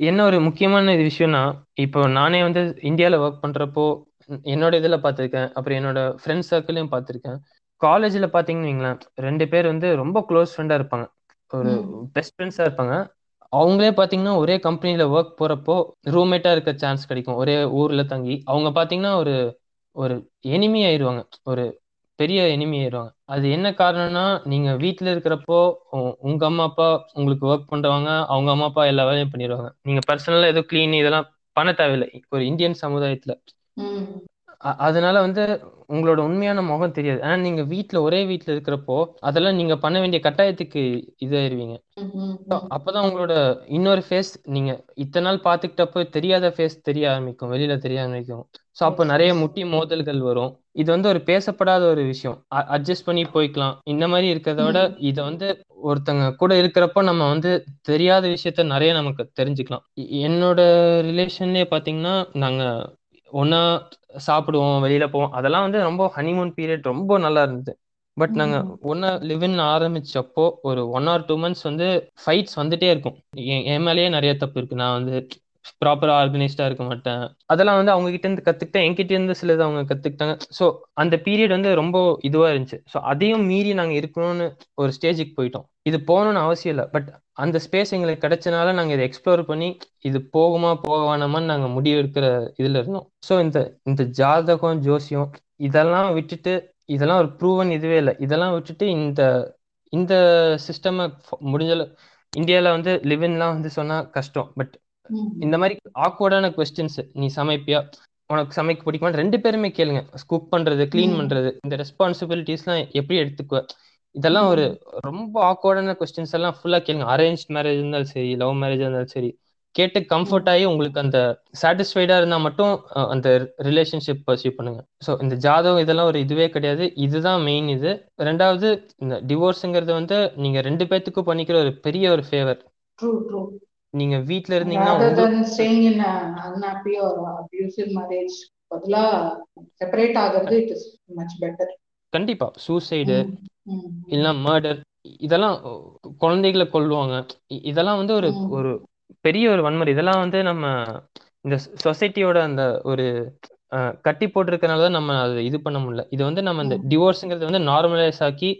என்ன ஒரு முக்கியமான விஷயம்னா இப்போ நானே வந்து இந்தியாவில் ஒர்க் பண்றப்போ என்னோட இதில் பார்த்துருக்கேன் அப்புறம் என்னோட ஃப்ரெண்ட்ஸ் சர்க்கிளையும் பார்த்துருக்கேன் காலேஜில் பார்த்தீங்கன்னு வைங்களேன் ரெண்டு பேர் வந்து ரொம்ப க்ளோஸ் ஃப்ரெண்டாக இருப்பாங்க. ஒரு. பெஸ்ட் ஃப்ரெண்ட்ஸாக இருப்பாங்க. அவங்களே பார்த்தீங்கன்னா ஒரே கம்பெனியில் ஒர்க் போகிறப்போ ரூம்மேட்டாக இருக்க சான்ஸ் கிடைக்கும். ஒரே ஊரில் தங்கி. அவங்க பார்த்தீங்கன்னா ஒரு ஒரு எனிமி ஆயிடுவாங்க ஒரு பெரிய எனிமி ஆயிடுவாங்க அது என்ன காரணம்னா நீங்க வீட்டுல இருக்கிறப்போ உங்க அம்மா அப்பா உங்களுக்கு ஒர்க் பண்றவங்க அவங்க அம்மா அப்பா எல்லா வேலையும் பண்ணிடுவாங்க நீங்க பர்சனலா ஏதோ கிளீன் இதெல்லாம் பண்ண தேவையில்லை. ஒரு இந்தியன் சமுதாயத்துல. அ- அதனால வந்து உங்களோட உண்மையான முகம் தெரியாது ஆனா நீங்க வீட்ல ஒரே வீட்ல இருக்கிறப்போ அதெல்லாம் நீங்க பண்ண வேண்டிய கட்டாயத்துக்கு இதாயிருவீங்க ம். ம். So, அப்பதான் உங்களோட இன்னொரு ஃபேஸ் நீங்க இத்தனை நாள் பாத்துக்கிட்டப்போ தெரியாத ஃபேஸ் தெரிய ஆரம்பிக்கும் வெளியில தெரிய ஆரம்பிக்கும் ஸோ அப்போ Yes, நிறைய yes. முட்டி மோதல்கள் வரும் இது வந்து ஒரு பேசப்படாத ஒரு விஷயம் அட்ஜஸ்ட் பண்ணி போய்க்கலாம் இந்த மாதிரி இருக்கிறத விட ம். இதை வந்து ஒருத்தங்க கூட இருக்கிறப்போ நம்ம வந்து தெரியாத விஷயத்த நிறைய நமக்கு தெரிஞ்சுக்கலாம் எ- என்னோட ரிலேஷன்லயே பாத்தீங்கன்னா நாங்க ஒன்னா சாப்பிடுவோம் வெளியில போவோம். அதெல்லாம் வந்து ரொம்ப ஹனிமூன் பீரியட் ரொம்ப நல்லா இருந்தது. பட் நாங்க. ஒன்னா லிவின் ஆரம்பிச்சப்போ ஒரு ஒன் ஆர் டூ மந்த்ஸ் வந்து ஃபைட்ஸ் வந்துட்டே இருக்கும். என் மேலேயே நிறைய தப்பு இருக்கு. நான் வந்து ப்ராப்பரா ஆர்கனைஸ்டா இருக்க மாட்டேன். அதெல்லாம் வந்து அவங்க கிட்ட இருந்து கத்துக்கிட்டேன். என்கிட்ட இருந்து சிலது அவங்க கத்துக்கிட்டாங்க. ஸோ அந்த பீரியட் வந்து ரொம்ப இதுவா இருந்துச்சு. ஸோ அதையும் மீறி நாங்க இருக்கணும்னு ஒரு ஸ்டேஜுக்கு போயிட்டோம். இது போகணும்னு அவசியம் இல்லை. பட் அந்த ஸ்பேஸ் எங்களுக்கு கிடைச்சனால நாங்க இதை எக்ஸ்ப்ளோர் பண்ணி இது போகுமா போக வேணாமான்னு நாங்க முடிவு எடுக்கிற இதுல இருந்தோம். ஸோ இந்த இந்த ஜாதகம் ஜோசியம் இதெல்லாம் விட்டுட்டு இதெல்லாம் ஒரு ப்ரூவன் இதுவே இல்லை. இதெல்லாம் விட்டுட்டு இந்த இந்த சிஸ்டம் முடிஞ்ச இந்தியாவில் வந்து லிவின்லாம் வந்து சொன்னால் கஷ்டம். பட் இந்த மாதிரி ஆக்வர்டான கொஸ்டின்ஸ் நீ சமைப்பியா? உனக்கு சமைக்க பிடிக்குமா ரெண்டு பேருமே கேளுங்க. குக் பண்றது க்ளீன். பண்றது இந்த ரெஸ்பான்சிபிலிட்டிஸ்லாம் எப்படி எடுத்துக்குவ? இதெல்லாம் ஒரு ரொம்ப ஆக்வர்டான கொஸ்டின்ஸ் எல்லாம் ஃபுல்லா கேளுங்க. அரேஞ்ச் மேரேஜ் இருந்தாலும் சரி லவ் மேரேஜ் இருந்தாலும் சரி கேட்டு கம்ஃபர்ட் ஆகி உங்களுக்கு அந்த சாட்டிஸ்ஃபைடா இருந்தா மட்டும் அந்த ரிலேஷன்ஷிப் பர்சீவ் பண்ணுங்க. ஸோ இந்த ஜாதகம் இதெல்லாம் ஒரு இதுவே கிடையாது. இதுதான் மெயின் இது. ரெண்டாவது இந்த டிவோர்ஸுங்கிறது வந்து நீங்க ரெண்டு பேத்துக்கும் பண்ணிக்கிற ஒரு பெரிய ஒரு ஃபேவர். நீங்க வீட்ல இருந்தீங்கன்னா கண்டிப்பா. சூசைடு இல்லைன்னா மர்டர் இதெல்லாம் குழந்தைகளை கொல்லுவாங்க. இதெல்லாம் வந்து ஒரு. ஒரு பெரிய ஒரு வன்முறை. இதெல்லாம் வந்து நம்ம இந்த சொசைட்டியோட அந்த ஒரு கட்டி போட்டிருக்கனால தான் நம்ம அதை இது பண்ண முடியல. இது வந்து நம்ம இந்த. டிவோர்ஸுங்கிறது வந்து நார்மலைஸ் ஆக்கி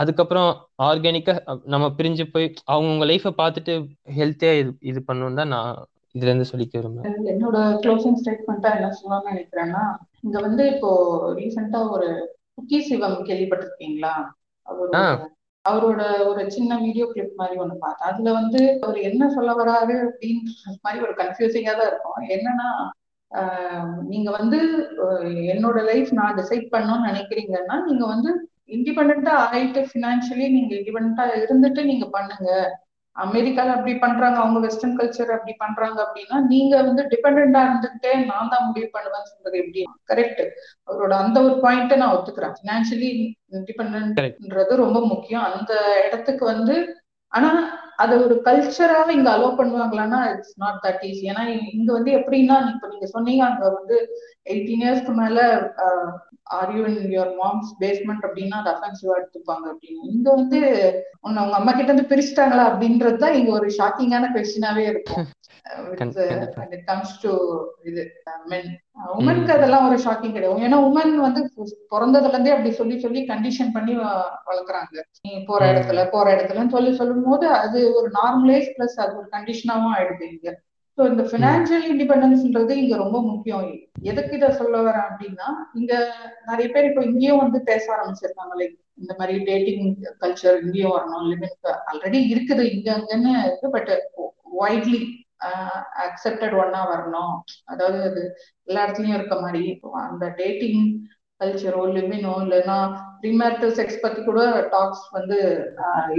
அதுக்கப்புறம் ஆர்கானிக்கா நம்ம பிரிஞ்சு போய் அவங்கவுங்க லைஃப்பை பார்த்துட்டு ஹெல்த்தியா இது இது பண்ணணும் தான் நான் இதுல இருந்து சொல்லிக்க விரும்புறேன். என்னோட க்ளோசிங் ஸ்டேட்மெண்ட்டா என்ன சொல்லணும்னு நினைக்கிறேன்னா இங்க வந்து இப்போ ரீசெண்டா ஒரு குக்கி சிவம் கேள்விப்பட்டிருக்கீங்களா? அவரோட ஒரு சின்ன வீடியோ கிளிப் மாதிரி ஒண்ணு பார்த்தேன். அதுல வந்து அவர் என்ன சொல்ல வராரு அப்படின்ற மாதிரி ஒரு கன்ஃபியூசிங்கா தான் இருக்கும். என்னன்னா நீங்க வந்து என்னோட லைஃப் நான் டிசைட் பண்ணணும்னு நினைக்கிறீங்கன்னா நீங்க வந்து இண்டிபெண்டா ஆயிட்டு ஃபினான்ஷியலி நீங்க இண்டிபெண்டா இருந்துட்டு நீங்க பண்ணுங்க. அமெரிக்கால அப்படி பண்றாங்க அவங்க வெஸ்டர்ன் கல்ச்சர் அப்படி பண்றாங்க அப்படின்னா நீங்க வந்து டிபெண்டா இருந்துகிட்டே நான் தான் முடிவு பண்ணுவேன்னு சொல்றது எப்படி? கரெக்ட் அவரோட அந்த ஒரு பாயிண்ட்டை நான் ஒத்துக்கிறேன். ஃபினான்ஷியலி இண்டிபெண்ட்ன்றது ரொம்ப முக்கியம். அந்த இடத்துக்கு வந்து ஆனா அது ஒரு கல்ச்சராக இங்க அலோவ் பண்ணுவாங்களான்னா இட்ஸ் நாட் தட் ஈஸி ஏன்னா இங்க வந்து எப்படின்னா இப்ப நீங்க சொன்னீங்க அங்க வந்து எயிட்டீன் இயர்ஸ்க்கு மேல are you in your mom's basement அப்படின்னா அது அஃபென்சிவா எடுத்துப்பாங்க. அப்படின்னு இங்க வந்து உன்னை உங்க அம்மா கிட்ட இருந்து பிரிச்சுட்டாங்களா அப்படின்றது தான் இங்க ஒரு ஷாக்கிங்கான கொஸ்டினாவே இருக்கும். கம்ஸ் டு இது மென் உமனுக்கு அதெல்லாம் ஒரு ஷாக்கிங் கிடையாது. ஏன்னா உமன் வந்து பிறந்ததுல இருந்தே அப்படி சொல்லி சொல்லி கண்டிஷன் பண்ணி வளர்க்குறாங்க. நீ போற. இடத்துல போற இடத்துலன்னு சொல்லி சொல்லும் போது அது ஒரு நார்மலைஸ் பிளஸ் அது ஒரு கண்டிஷனாவும் ஆயிடுது இங்க. ஸோ இந்த ஃபினான்ஷியல் இண்டிபெண்டன்ஸ்ன்றது இங்க ரொம்ப முக்கியம். எதுக்கு இதை சொல்ல வரேன் அப்படின்னா இங்க நிறைய பேர் இப்போ இங்கேயும் வந்து பேச ஆரம்பிச்சிருக்காங்க. லைக் இந்த மாதிரி டேட்டிங் கல்ச்சர் இங்கேயும் வரணும். லிமிட் ஆல்ரெடி இருக்குது. இங்க அங்கன்னு இருக்கு. பட் வைட்லி அக்செப்டட் ஒன்னா வரணும். அதாவது அது எல்லா இடத்துலயும் இருக்க மாதிரி. அந்த டேட்டிங் கல்ச்சரோ லிமினோ இல்லைன்னா ப்ரீமேரிட்டல் செக்ஸ் பத்தி கூட டாக்ஸ் வந்து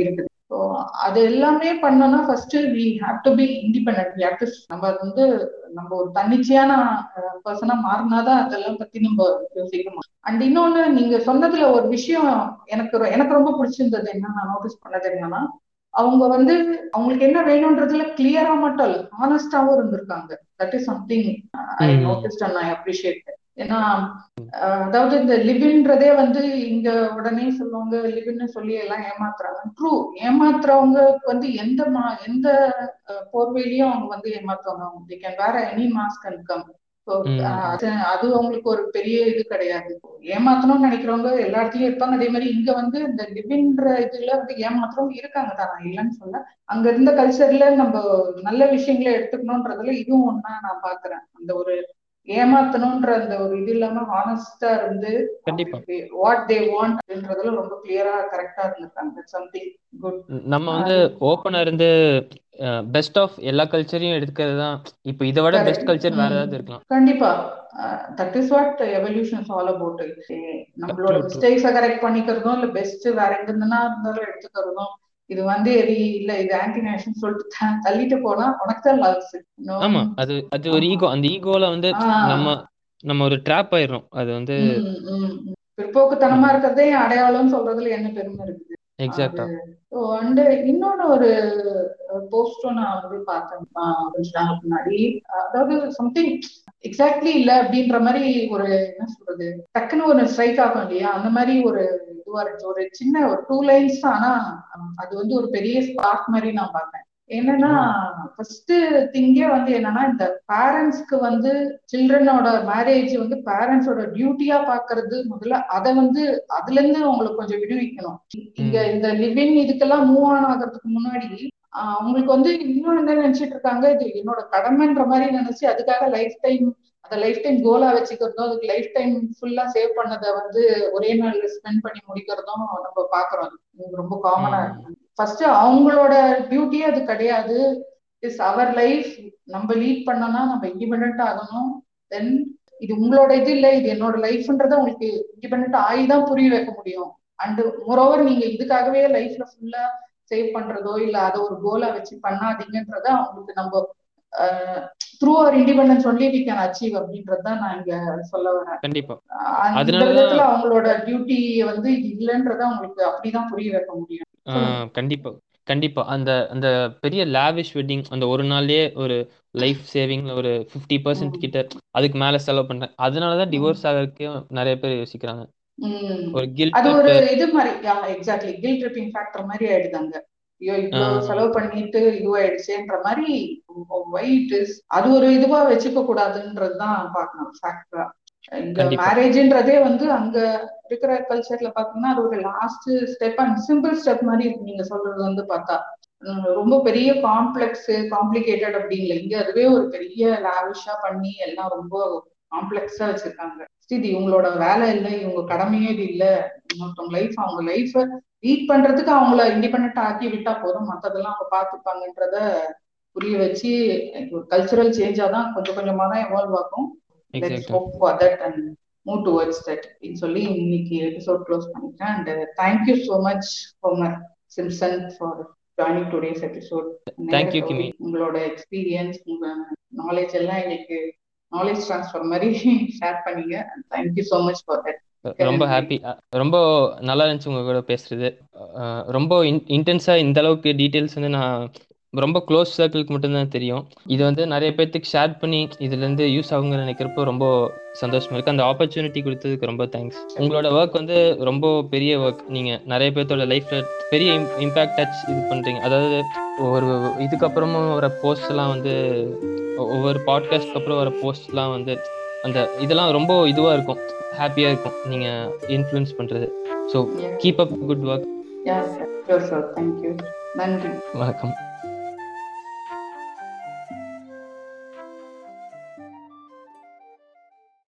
இருக்குது. ஸோ அது எல்லாமே பண்ணோம்னா first we have to be independent we have to நம்ம வந்து நம்ம ஒரு தன்னிச்சையான பர்சனா மாறினாதான் அதெல்லாம் பத்தி நம்ம யோசிக்கணும் அண்ட் இன்னொன்னு நீங்க சொன்னதுல ஒரு விஷயம் எனக்கு எனக்கு ரொம்ப பிடிச்சிருந்தது என்ன நான் நோட்டீஸ் பண்ணது என்னன்னா அவங்க வந்து அவங்களுக்கு என்ன வேணும்ன்றதுல கிளியரா மட்டும் இல்ல ஹானஸ்டாவும் இருந்திருக்காங்க. That is something I. Noticed and I appreciate ஏன்னா அதாவது இந்த லிவின்றதே வந்து இங்க உடனே சொல்லுவாங்க லிவின்னு சொல்லி எல்லாம் ஏமாத்துறாங்க. ட்ரூ ஏமாத்துறவங்க வந்து எந்த மா எந்த போர்வையிலயும் அவங்க வந்து ஏமாத்துவாங்க. They can wear any mask and come so hmm. அது அவங்களுக்கு ஒரு பெரிய இது கிடையாது. ஏமாத்தணும்னு நினைக்கிறவங்க எல்லா இடத்துலயும் இருப்பாங்க. அதே மாதிரி இங்க வந்து இந்த லிவின்ற இதுல வந்து ஏமாத்துறவங்க இருக்காங்க தான். இல்லைன்னு சொல்ல. அங்க இருந்த கல்ச்சர்ல நம்ம நல்ல விஷயங்களை எடுத்துக்கணும்ன்றதுல இதுவும் ஒண்ணா நான் பாக்குறேன். அந்த ஒரு ஏமாத்தணும்ன்ற அந்த ஒரு இது இல்லாம ஹானஸ்டா இருந்து கண்டிப்பா. வாட் தே வாண்ட் அப்படின்றதுல ரொம்ப கிளியரா கரெக்டா இருந்திருக்காங்க சம்திங் குட் நம்ம வந்து ஓப்பனா இருந்து பெஸ்ட் ஆஃப் எல்லா கல்ச்சரையும் எடுக்கிறது தான் இப்போ இதை விட பெஸ்ட். கல்ச்சர் வேற. ஏதாவது இருக்கலாம் கண்டிப்பா that is what evolution all about நம்மளோட. மிஸ்டேக்ஸை கரெக்ட் பண்ணிக்கிறதும் இல்ல பெஸ்ட் வேற எங்க இருந்தாலும் எடுத்துக்கிறதும் இது வந்து எரி இல்ல இது ஆன்டி நேஷன் சொல்லிட்டு தள்ளிட்டு போனா உனக்கு தான் லாஸ் ஆமா அது அது ஒரு ஈகோ அந்த ஈகோல வந்து. நம்ம நம்ம ஒரு ட்ராப் ஆயிடுறோம். அது வந்து பிற்போக்குத்தனமா இருக்கிறதே அடையாளம் சொல்றதுல என்ன பெருமை இருக்குது? எக்ஸாக்டா அண்ட் இன்னொன்னு ஒரு போஸ்டும் நான் வந்து பார்த்தேன். கொஞ்ச முன்னாடி. அதாவது சம்திங் எக்ஸாக்ட்லி இல்ல அப்படின்ற மாதிரி ஒரு என்ன சொல்றது? டக்குன்னு ஒரு ஸ்ட்ரைக் ஆகும் இல்லையா? அந்த மாதிரி ஒரு இதுவா இருந்துச்சு ஒரு சின்ன ஒரு டூ லைன்ஸ் ஆனா அது வந்து ஒரு பெரிய ஸ்பார்க் மாதிரி நான் பார்த்தேன். என்னன்னா ஃபர்ஸ்ட் திங்கே வந்து என்னன்னா இந்த பேரண்ட்ஸ்க்கு வந்து சில்ட்ரனோட மேரேஜ் வந்து பேரண்ட்ஸோட டியூட்டியா பாக்குறது முதல்ல அதை வந்து அதுல இருந்து அவங்களுக்கு கொஞ்சம் விடுவிக்கணும். இங்க இந்த லிவிங் இதுக்கெல்லாம் மூவ் ஆன் ஆகிறதுக்கு முன்னாடி அவங்களுக்கு வந்து இன்னும் என்ன நினைச்சிட்டு இருக்காங்க? இது என்னோட கடமைன்ற மாதிரி நினைச்சு அதுக்காக லைஃப் டைம் அதை லைஃப் டைம் கோலா வச்சுக்கிறதும் அதுக்கு லைஃப் டைம் ஃபுல்லா சேவ் பண்ணதை வந்து ஒரே நாள்ல ஸ்பெண்ட் பண்ணி முடிக்கிறதும் நம்ம பாக்குறோம் ரொம்ப காமனா இருக்கு. ஃபர்ஸ்ட் அவங்களோட டியூட்டியே அது கிடையாது. இஸ் அவர் லைஃப் நம்ம லீட் பண்ணோம்னா நம்ம இண்டிபெண்ட் ஆகணும். தென் இது உங்களோட இது இல்லை இது என்னோட லைஃப்ன்றத உங்களுக்கு இண்டிபெண்ட் ஆகி தான் புரிய வைக்க முடியும். அண்ட் மோரோவர் நீங்க இதுக்காகவே லைஃப்ல ஃபுல்லா சேவ் பண்றதோ இல்ல அதை ஒரு கோலா வச்சு பண்ணாதீங்கன்றத அவங்களுக்கு நம்ம through our independence only we can achieve அப்படின்றது தான் நான் இங்க சொல்ல வரேன். கண்டிப்பா. அந்த விதத்துல அவங்களோட டியூட்டி வந்து இது இல்லைன்றத அவங்களுக்கு அப்படிதான் புரிய வைக்க முடியும். கண்டிப்பா கண்டிப்பா. அந்த அந்த பெரிய லேவிஷ் வெட்டிங் அந்த ஒரு நாள்லயே ஒரு லைஃப் சேவிங்ல ஒரு ஃபிஃப்டி பர்சன்ட் கிட்ட அதுக்கு மேல செலவு பண்றேன் அதனாலதான் டிவோர்ஸ் ஆகிறதுக்கு நிறைய பேர் யோசிக்கிறாங்க. ஒரு கில்ட் அது ஒரு இது மாதிரி எக்ஸாக்ட்லி கில் ட்ரிப்பிங் ஃபேக்டர் மாதிரி ஆயிடுதாங்க ஐயோ இவ்வளவு செலவு பண்ணிட்டு இதுவாயிடுச்சேன்ற மாதிரி ஒயிட் அது ஒரு இதுவா வச்சுக்க கூடாதுன்றதுதான் பாக்கணும் ஃபேக்டரா இந்த மேரேஜ்ன்றதே வந்து அங்க இருக்கிற கல்ச்சர்ல பாத்தீங்கன்னா அது ஒரு last step and simple step மாதிரி இருக்கு. நீங்க சொல்றது வந்து பார்த்தா ரொம்ப பெரிய காம்ப்ளெக்ஸ் காம்ப்ளிகேட்டட் அப்படிங்கல இங்க அதுவே ஒரு பெரிய லாவிஷா பண்ணி எல்லாம் ரொம்ப காம்ப்ளெக்ஸா வச்சிருக்காங்க. இது இவங்களோட வேலை இல்லை இவங்க கடமையே இது இல்ல. இன்னொருத்தவங்க லைஃப் அவங்க லைஃப லீட் பண்றதுக்கு அவங்கள இண்டிபெண்ட் ஆக்கி விட்டா போதும். மத்ததெல்லாம் அவங்க பாத்துப்பாங்கன்றத புரிய வச்சு கல்ச்சுரல் சேஞ்சா தான் கொஞ்சம் கொஞ்சமா தான் எவால்வ் ஆகும். மூவ் டுவர்ட்ஸ் தட் சொல்லி இன்னைக்கு எபிசோட் க்ளோஸ் பண்ணிட்டேன் and thank you so much Homer Simpson for joining today's episode உங்களோட எக்ஸ்பீரியன்ஸ் உங்க நாலேஜ் எல்லாம் இன்னைக்கு நாலேஜ் ட்ரான்ஸ்ஃபர் மாதிரி ஷேர் பண்ணீங்க. Thank you so much for that ரொம்ப ஹாப்பி ரொம்ப நல்லா இருந்துச்சு உங்க கூட பேசுறது. ரொம்ப இன்டென்ஸா இந்த அளவுக்கு டீட்டெயில்ஸ் வந்து நான் ரொம்ப க்ளோஸ் சர்க்கிளுக்கு மட்டும்தான் தெரியும். இது வந்து நிறைய பேர்த்துக்கு ஷேர் பண்ணி இதுல இருந்து யூஸ் ஆகுங்கன்னு நினைக்கிறப்போ ரொம்ப சந்தோஷமா இருக்கு. அந்த ஆப்பர்ச்சுனிட்டி கொடுத்ததுக்கு ரொம்ப தேங்க்ஸ் உங்களோட ஒர்க் வந்து ரொம்ப பெரிய ஒர்க் நீங்க நிறைய பேர்த்தோட லைஃப்ல பெரிய இம்பாக்ட் டச் இது பண்றீங்க. அதாவது ஒரு இதுக்கப்புறமும் வர போஸ்ட் எல்லாம் வந்து ஒவ்வொரு பாட்காஸ்ட்க்கு அப்புறம் வர போஸ்ட்லாம் வந்து அந்த இதெல்லாம் ரொம்ப இதுவா இருக்கும். ஹாப்பியா இருக்கும். நீங்க இன்ஃப்ளூயன்ஸ் பண்றது. So keep up good work வணக்கம்.